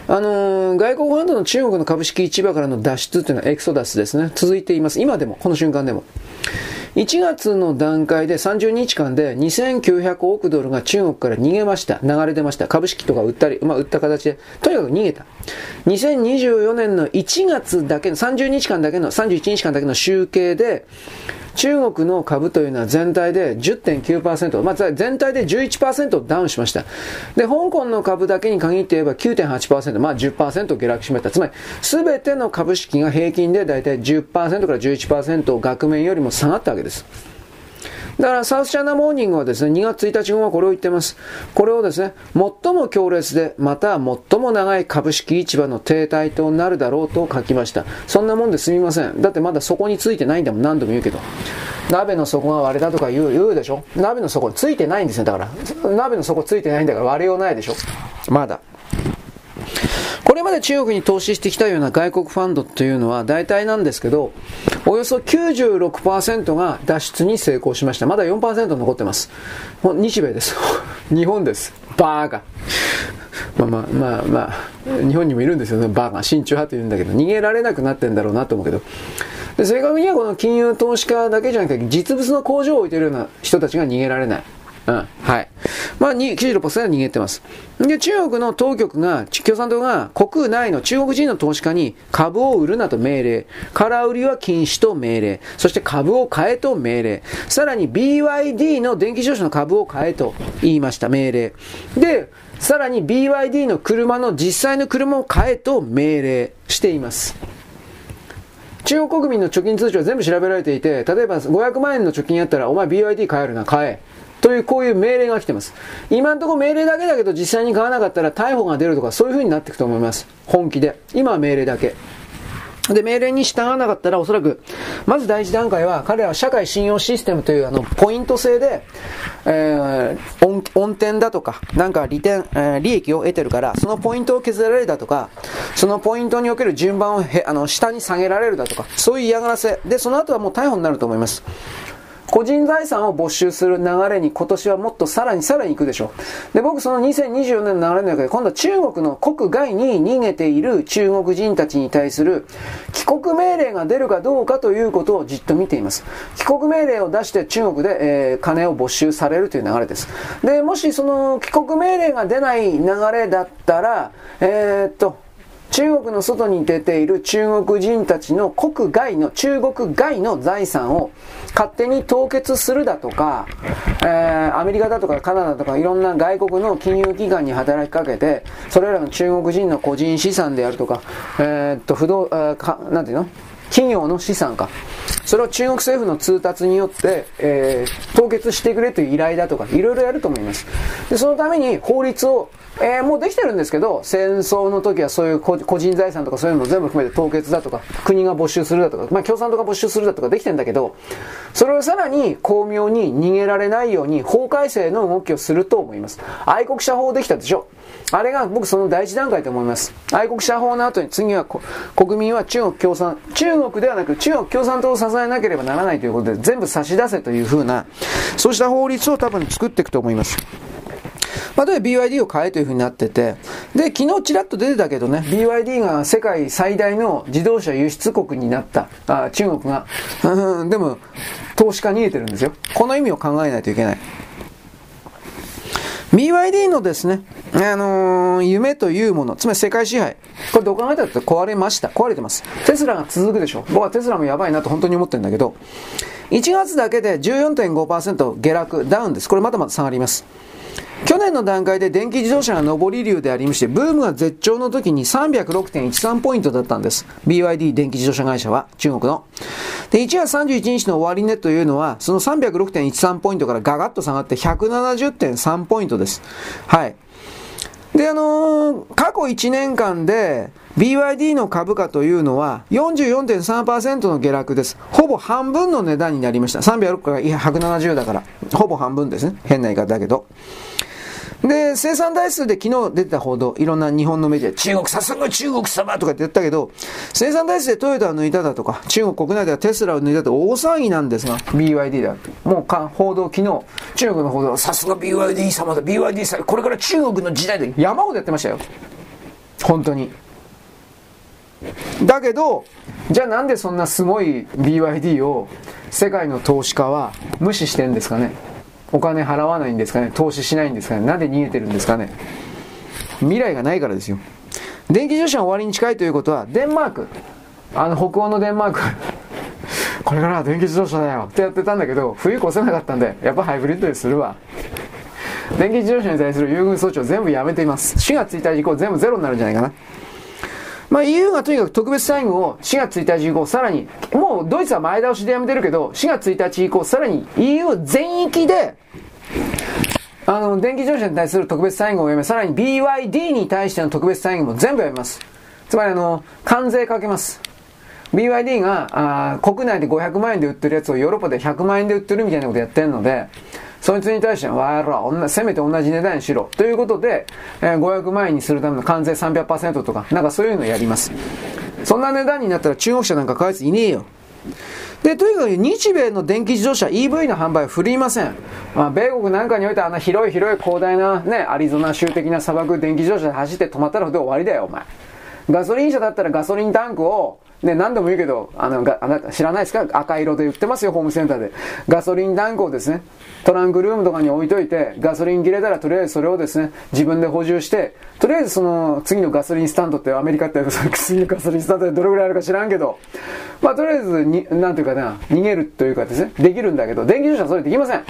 あのー、外国ファンドの中国の株式市場からの脱出というのはエクソダスですね。続いています。今でも、この瞬間でも。1月の段階で30日間で2900億ドルが中国から逃げました。流れ出ました。株式とか売ったり、まあ売った形で、とにかく逃げた。2024年の1月だけの、30日間だけの、31日間だけの集計で、中国の株というのは全体で10.9%、まあ、全体で11%ダウンしました。で、香港の株だけに限って言えば9.8%、まあ10%下落しました。つまり、すべての株式が平均でだいたい10%から11%額面よりも下がったわけです。だからサウスチャイナモーニングはですね、2月1日後はこれを言ってます。これをですね、最も強烈で、また最も長い株式市場の停滞となるだろうと書きました。そんなもんですみません。だってまだそこについてないんだもん、何度も言うけど。鍋の底が割れたとか言う、言うでしょ？鍋の底についてないんですよ、だから。鍋の底ついてないんだから割れようないでしょ？まだ。これまで中国に投資してきたような外国ファンドというのは大体なんですけど、およそ96%が脱出に成功しました。まだ4%残ってます。もう日米です。*laughs* 日本です。バーガまあまあまあまあ、日本にもいるんですよね、バーガー。親中派と言うんだけど、逃げられなくなってんだろうなと思うけど。で正確にはこの金融投資家だけじゃなくて、実物の工場を置いてるような人たちが逃げられない。うん。はい。まあ、96%は逃げてます。で、中国の当局が、共産党が国内の中国人の投資家に株を売るなと命令、空売りは禁止と命令、そして株を買えと命令、さらに BYD の電気自動車の株を買えと言いました、命令。で、さらに BYD の車の実際の車を買えと命令しています。中国国民の貯金通帳は全部調べられていて、例えば500万円の貯金あったら、お前 BYD 買えるな、買え。という、こういう命令が来てます。今のところ命令だけだけど実際に買わなかったら逮捕が出るとかそういう風になっていくと思います。本気で。今は命令だけ。で、命令に従わなかったらおそらく、まず第一段階は彼らは社会信用システムというあの、ポイント制で、えー、音、音点だとか、なんか利点、えー、利益を得てるから、そのポイントを削られるだとか、そのポイントにおける順番をへ、あの、下に下げられるだとか、そういう嫌がらせ。で、その後はもう逮捕になると思います。個人財産を没収する流れに今年はもっとさらにさらに行くでしょう。で、僕その2024年の流れの中で今度は中国の国外に逃げている中国人たちに対する帰国命令が出るかどうかということをじっと見ています。帰国命令を出して中国で、えー、金を没収されるという流れです。で、もしその帰国命令が出ない流れだったら、えー、っと、中国の外に出ている中国人たちの国外の、中国外の財産を勝手に凍結するだとか、えー、アメリカだとかカナダとかいろんな外国の金融機関に働きかけて、それらの中国人の個人資産であるとか、えー、っと、不動、えー、か、なんていうの？企業の資産か。それを中国政府の通達によって、えー、凍結してくれという依頼だとか、いろいろやると思います。で、そのために法律をえー、もうできてるんですけど、戦争の時はそういう個人財産とかそういうの全部含めて凍結だとか、国が没収するだとか、まあ共産党が没収するだとかできてんだけど、それをさらに巧妙に逃げられないように法改正の動きをすると思います。愛国者法できたでしょ？あれが僕その第一段階と思います。愛国者法の後に次は国民は中国共産、中国ではなく中国共産党を支えなければならないということで全部差し出せというふうな、そうした法律を多分作っていくと思います。まあ、例えば BYD を買えというふうになってて、で、昨日ちらっと出てたけどね、BYD が世界最大の自動車輸出国になった、あ中国が。*laughs* でも、投資家逃げてるんですよ。この意味を考えないといけない。BYD のですね、あのー、夢というもの、つまり世界支配。これどう考えたって壊れました。壊れてます。テスラが続くでしょ。僕はテスラもやばいなと本当に思ってるんだけど、1月だけで14.5%下落、ダウンです。これまだまだ下がります。去年の段階で電気自動車が上り流でありまして、ブームが絶頂の時に306.13ポイントだったんです。BYD 電気自動車会社は、中国の。で、1月31日の終値というのは、その306.13ポイントからガガッと下がって170.3ポイントです。はい。で、あのー、過去1年間で BYD の株価というのは44.3%の下落です。ほぼ半分の値段になりました。306から170だから、ほぼ半分ですね。変な言い方だけど。で、生産台数で昨日出てた報道、いろんな日本のメディア、中国、さすが中国様とかって言ったけど、生産台数でトヨタを抜いただとか、中国国内ではテスラを抜いたと大騒ぎなんですが、BYD だと。もうか報道、昨日、中国の報道、さすが BYD 様だ、BYD 様、これから中国の時代で山ほどやってましたよ。本当に。だけど、じゃあなんでそんなすごい BYD を世界の投資家は無視してんですかね？お金払わないんですかね？投資しないんですかね？なんで逃げてるんですかね？未来がないからですよ。電気自動車が終わりに近いということは、デンマーク、あの北欧のデンマーク、*laughs* これからは電気自動車だよってやってたんだけど、冬越せなかったんで、やっぱハイブリッドでするわ。電気自動車に対する優遇措置を全部やめています。4月1日以降全部ゼロになるんじゃないかな。まあ、EU がとにかく特別債務を4月1日以降、さらに、もうドイツは前倒しでやめてるけど、4月1日以降、さらに EU 全域で、あの、電気自動車に対する特別債務をやめ、さらに BYD に対しての特別債務も全部やめます。つまりあの、関税かけます。BYD があ国内で500万円で売ってるやつをヨーロッパで100万円で売ってるみたいなことやってるので、そいつに対しては、わら、せめて同じ値段にしろ。ということで、えー、500万円にするための関税300%とか、なんかそういうのやります。そんな値段になったら中国車なんか買うやついねえよ。で、とにかく日米の電気自動車 EV の販売は振りません。まあ、米国なんかにおいてあの広い広い広大なね、アリゾナ州的な砂漠電気自動車で走って止まったらで終わりだよ、お前。ガソリン車だったらガソリンタンクをね、何度も言うけど、あの、あなた知らないですか？赤色で売ってますよ、ホームセンターで。ガソリンタンクをですね、トランクルームとかに置いといて、ガソリン切れたらとりあえずそれをですね、自分で補充して、とりあえずその次のガソリンスタンドってアメリカって *laughs* 次のガソリンスタンドでどれぐらいあるか知らんけど、まあとりあえずに、なんていうかな、逃げるというかですね、できるんだけど、電気自動車はそれできません。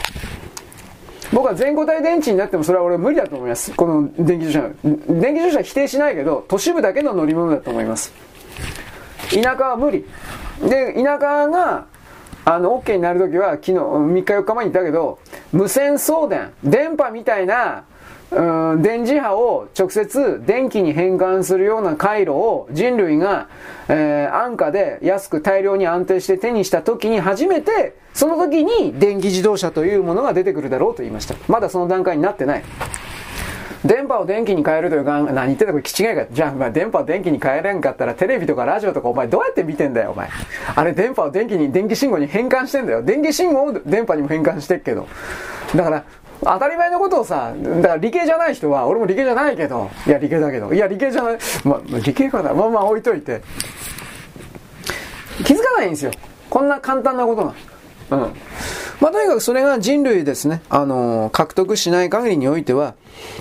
僕は全固体電池になってもそれは俺無理だと思います。この電気自動車。電気自動車は否定しないけど、都市部だけの乗り物だと思います。田舎は無理。で、田舎が、あの、OK になるときは、昨日、3日4日前に言ったけど、無線送電、電波みたいな、うん、電磁波を直接電気に変換するような回路を人類が、えー、安価で安く大量に安定して手にした時に初めて、その時に電気自動車というものが出てくるだろうと言いました。まだその段階になってない。電波を電気に変えるというか、何言ってんだこれ気違いか。じゃあ、まあ、電波を電気に変えれんかったら、テレビとかラジオとかお前どうやって見てんだよ、お前。あれ電波を電気に、電気信号に変換してんだよ。電気信号を電波にも変換してっけど。だから、当たり前のことをさ、だから理系じゃない人は、俺も理系じゃないけど、いや理系だけど、いや理系じゃない、まあ、理系かな、まあまあ置いといて。気づかないんですよ。こんな簡単なことが。うん。まあ、とにかくそれが人類ですね、あのー、獲得しない限りにおいては、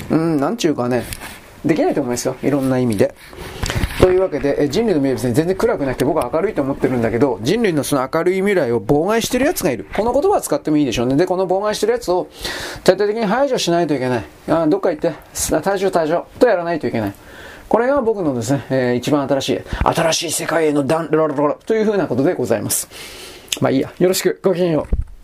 うん、なんちゅうかね、できないと思いますよ。いろんな意味で。というわけで、え人類の未来ですね、全然暗くなくて僕は明るいと思ってるんだけど、人類のその明るい未来を妨害してる奴がいる。この言葉は使ってもいいでしょうね。で、この妨害してる奴を徹底的に排除しないといけない。あどっか行って、対象対象とやらないといけない。これが僕のですね、えー、一番新しい、新しい世界へのダン、ロロロロというふうなことでございます。まあいいや。よろしく。ごきげんよう。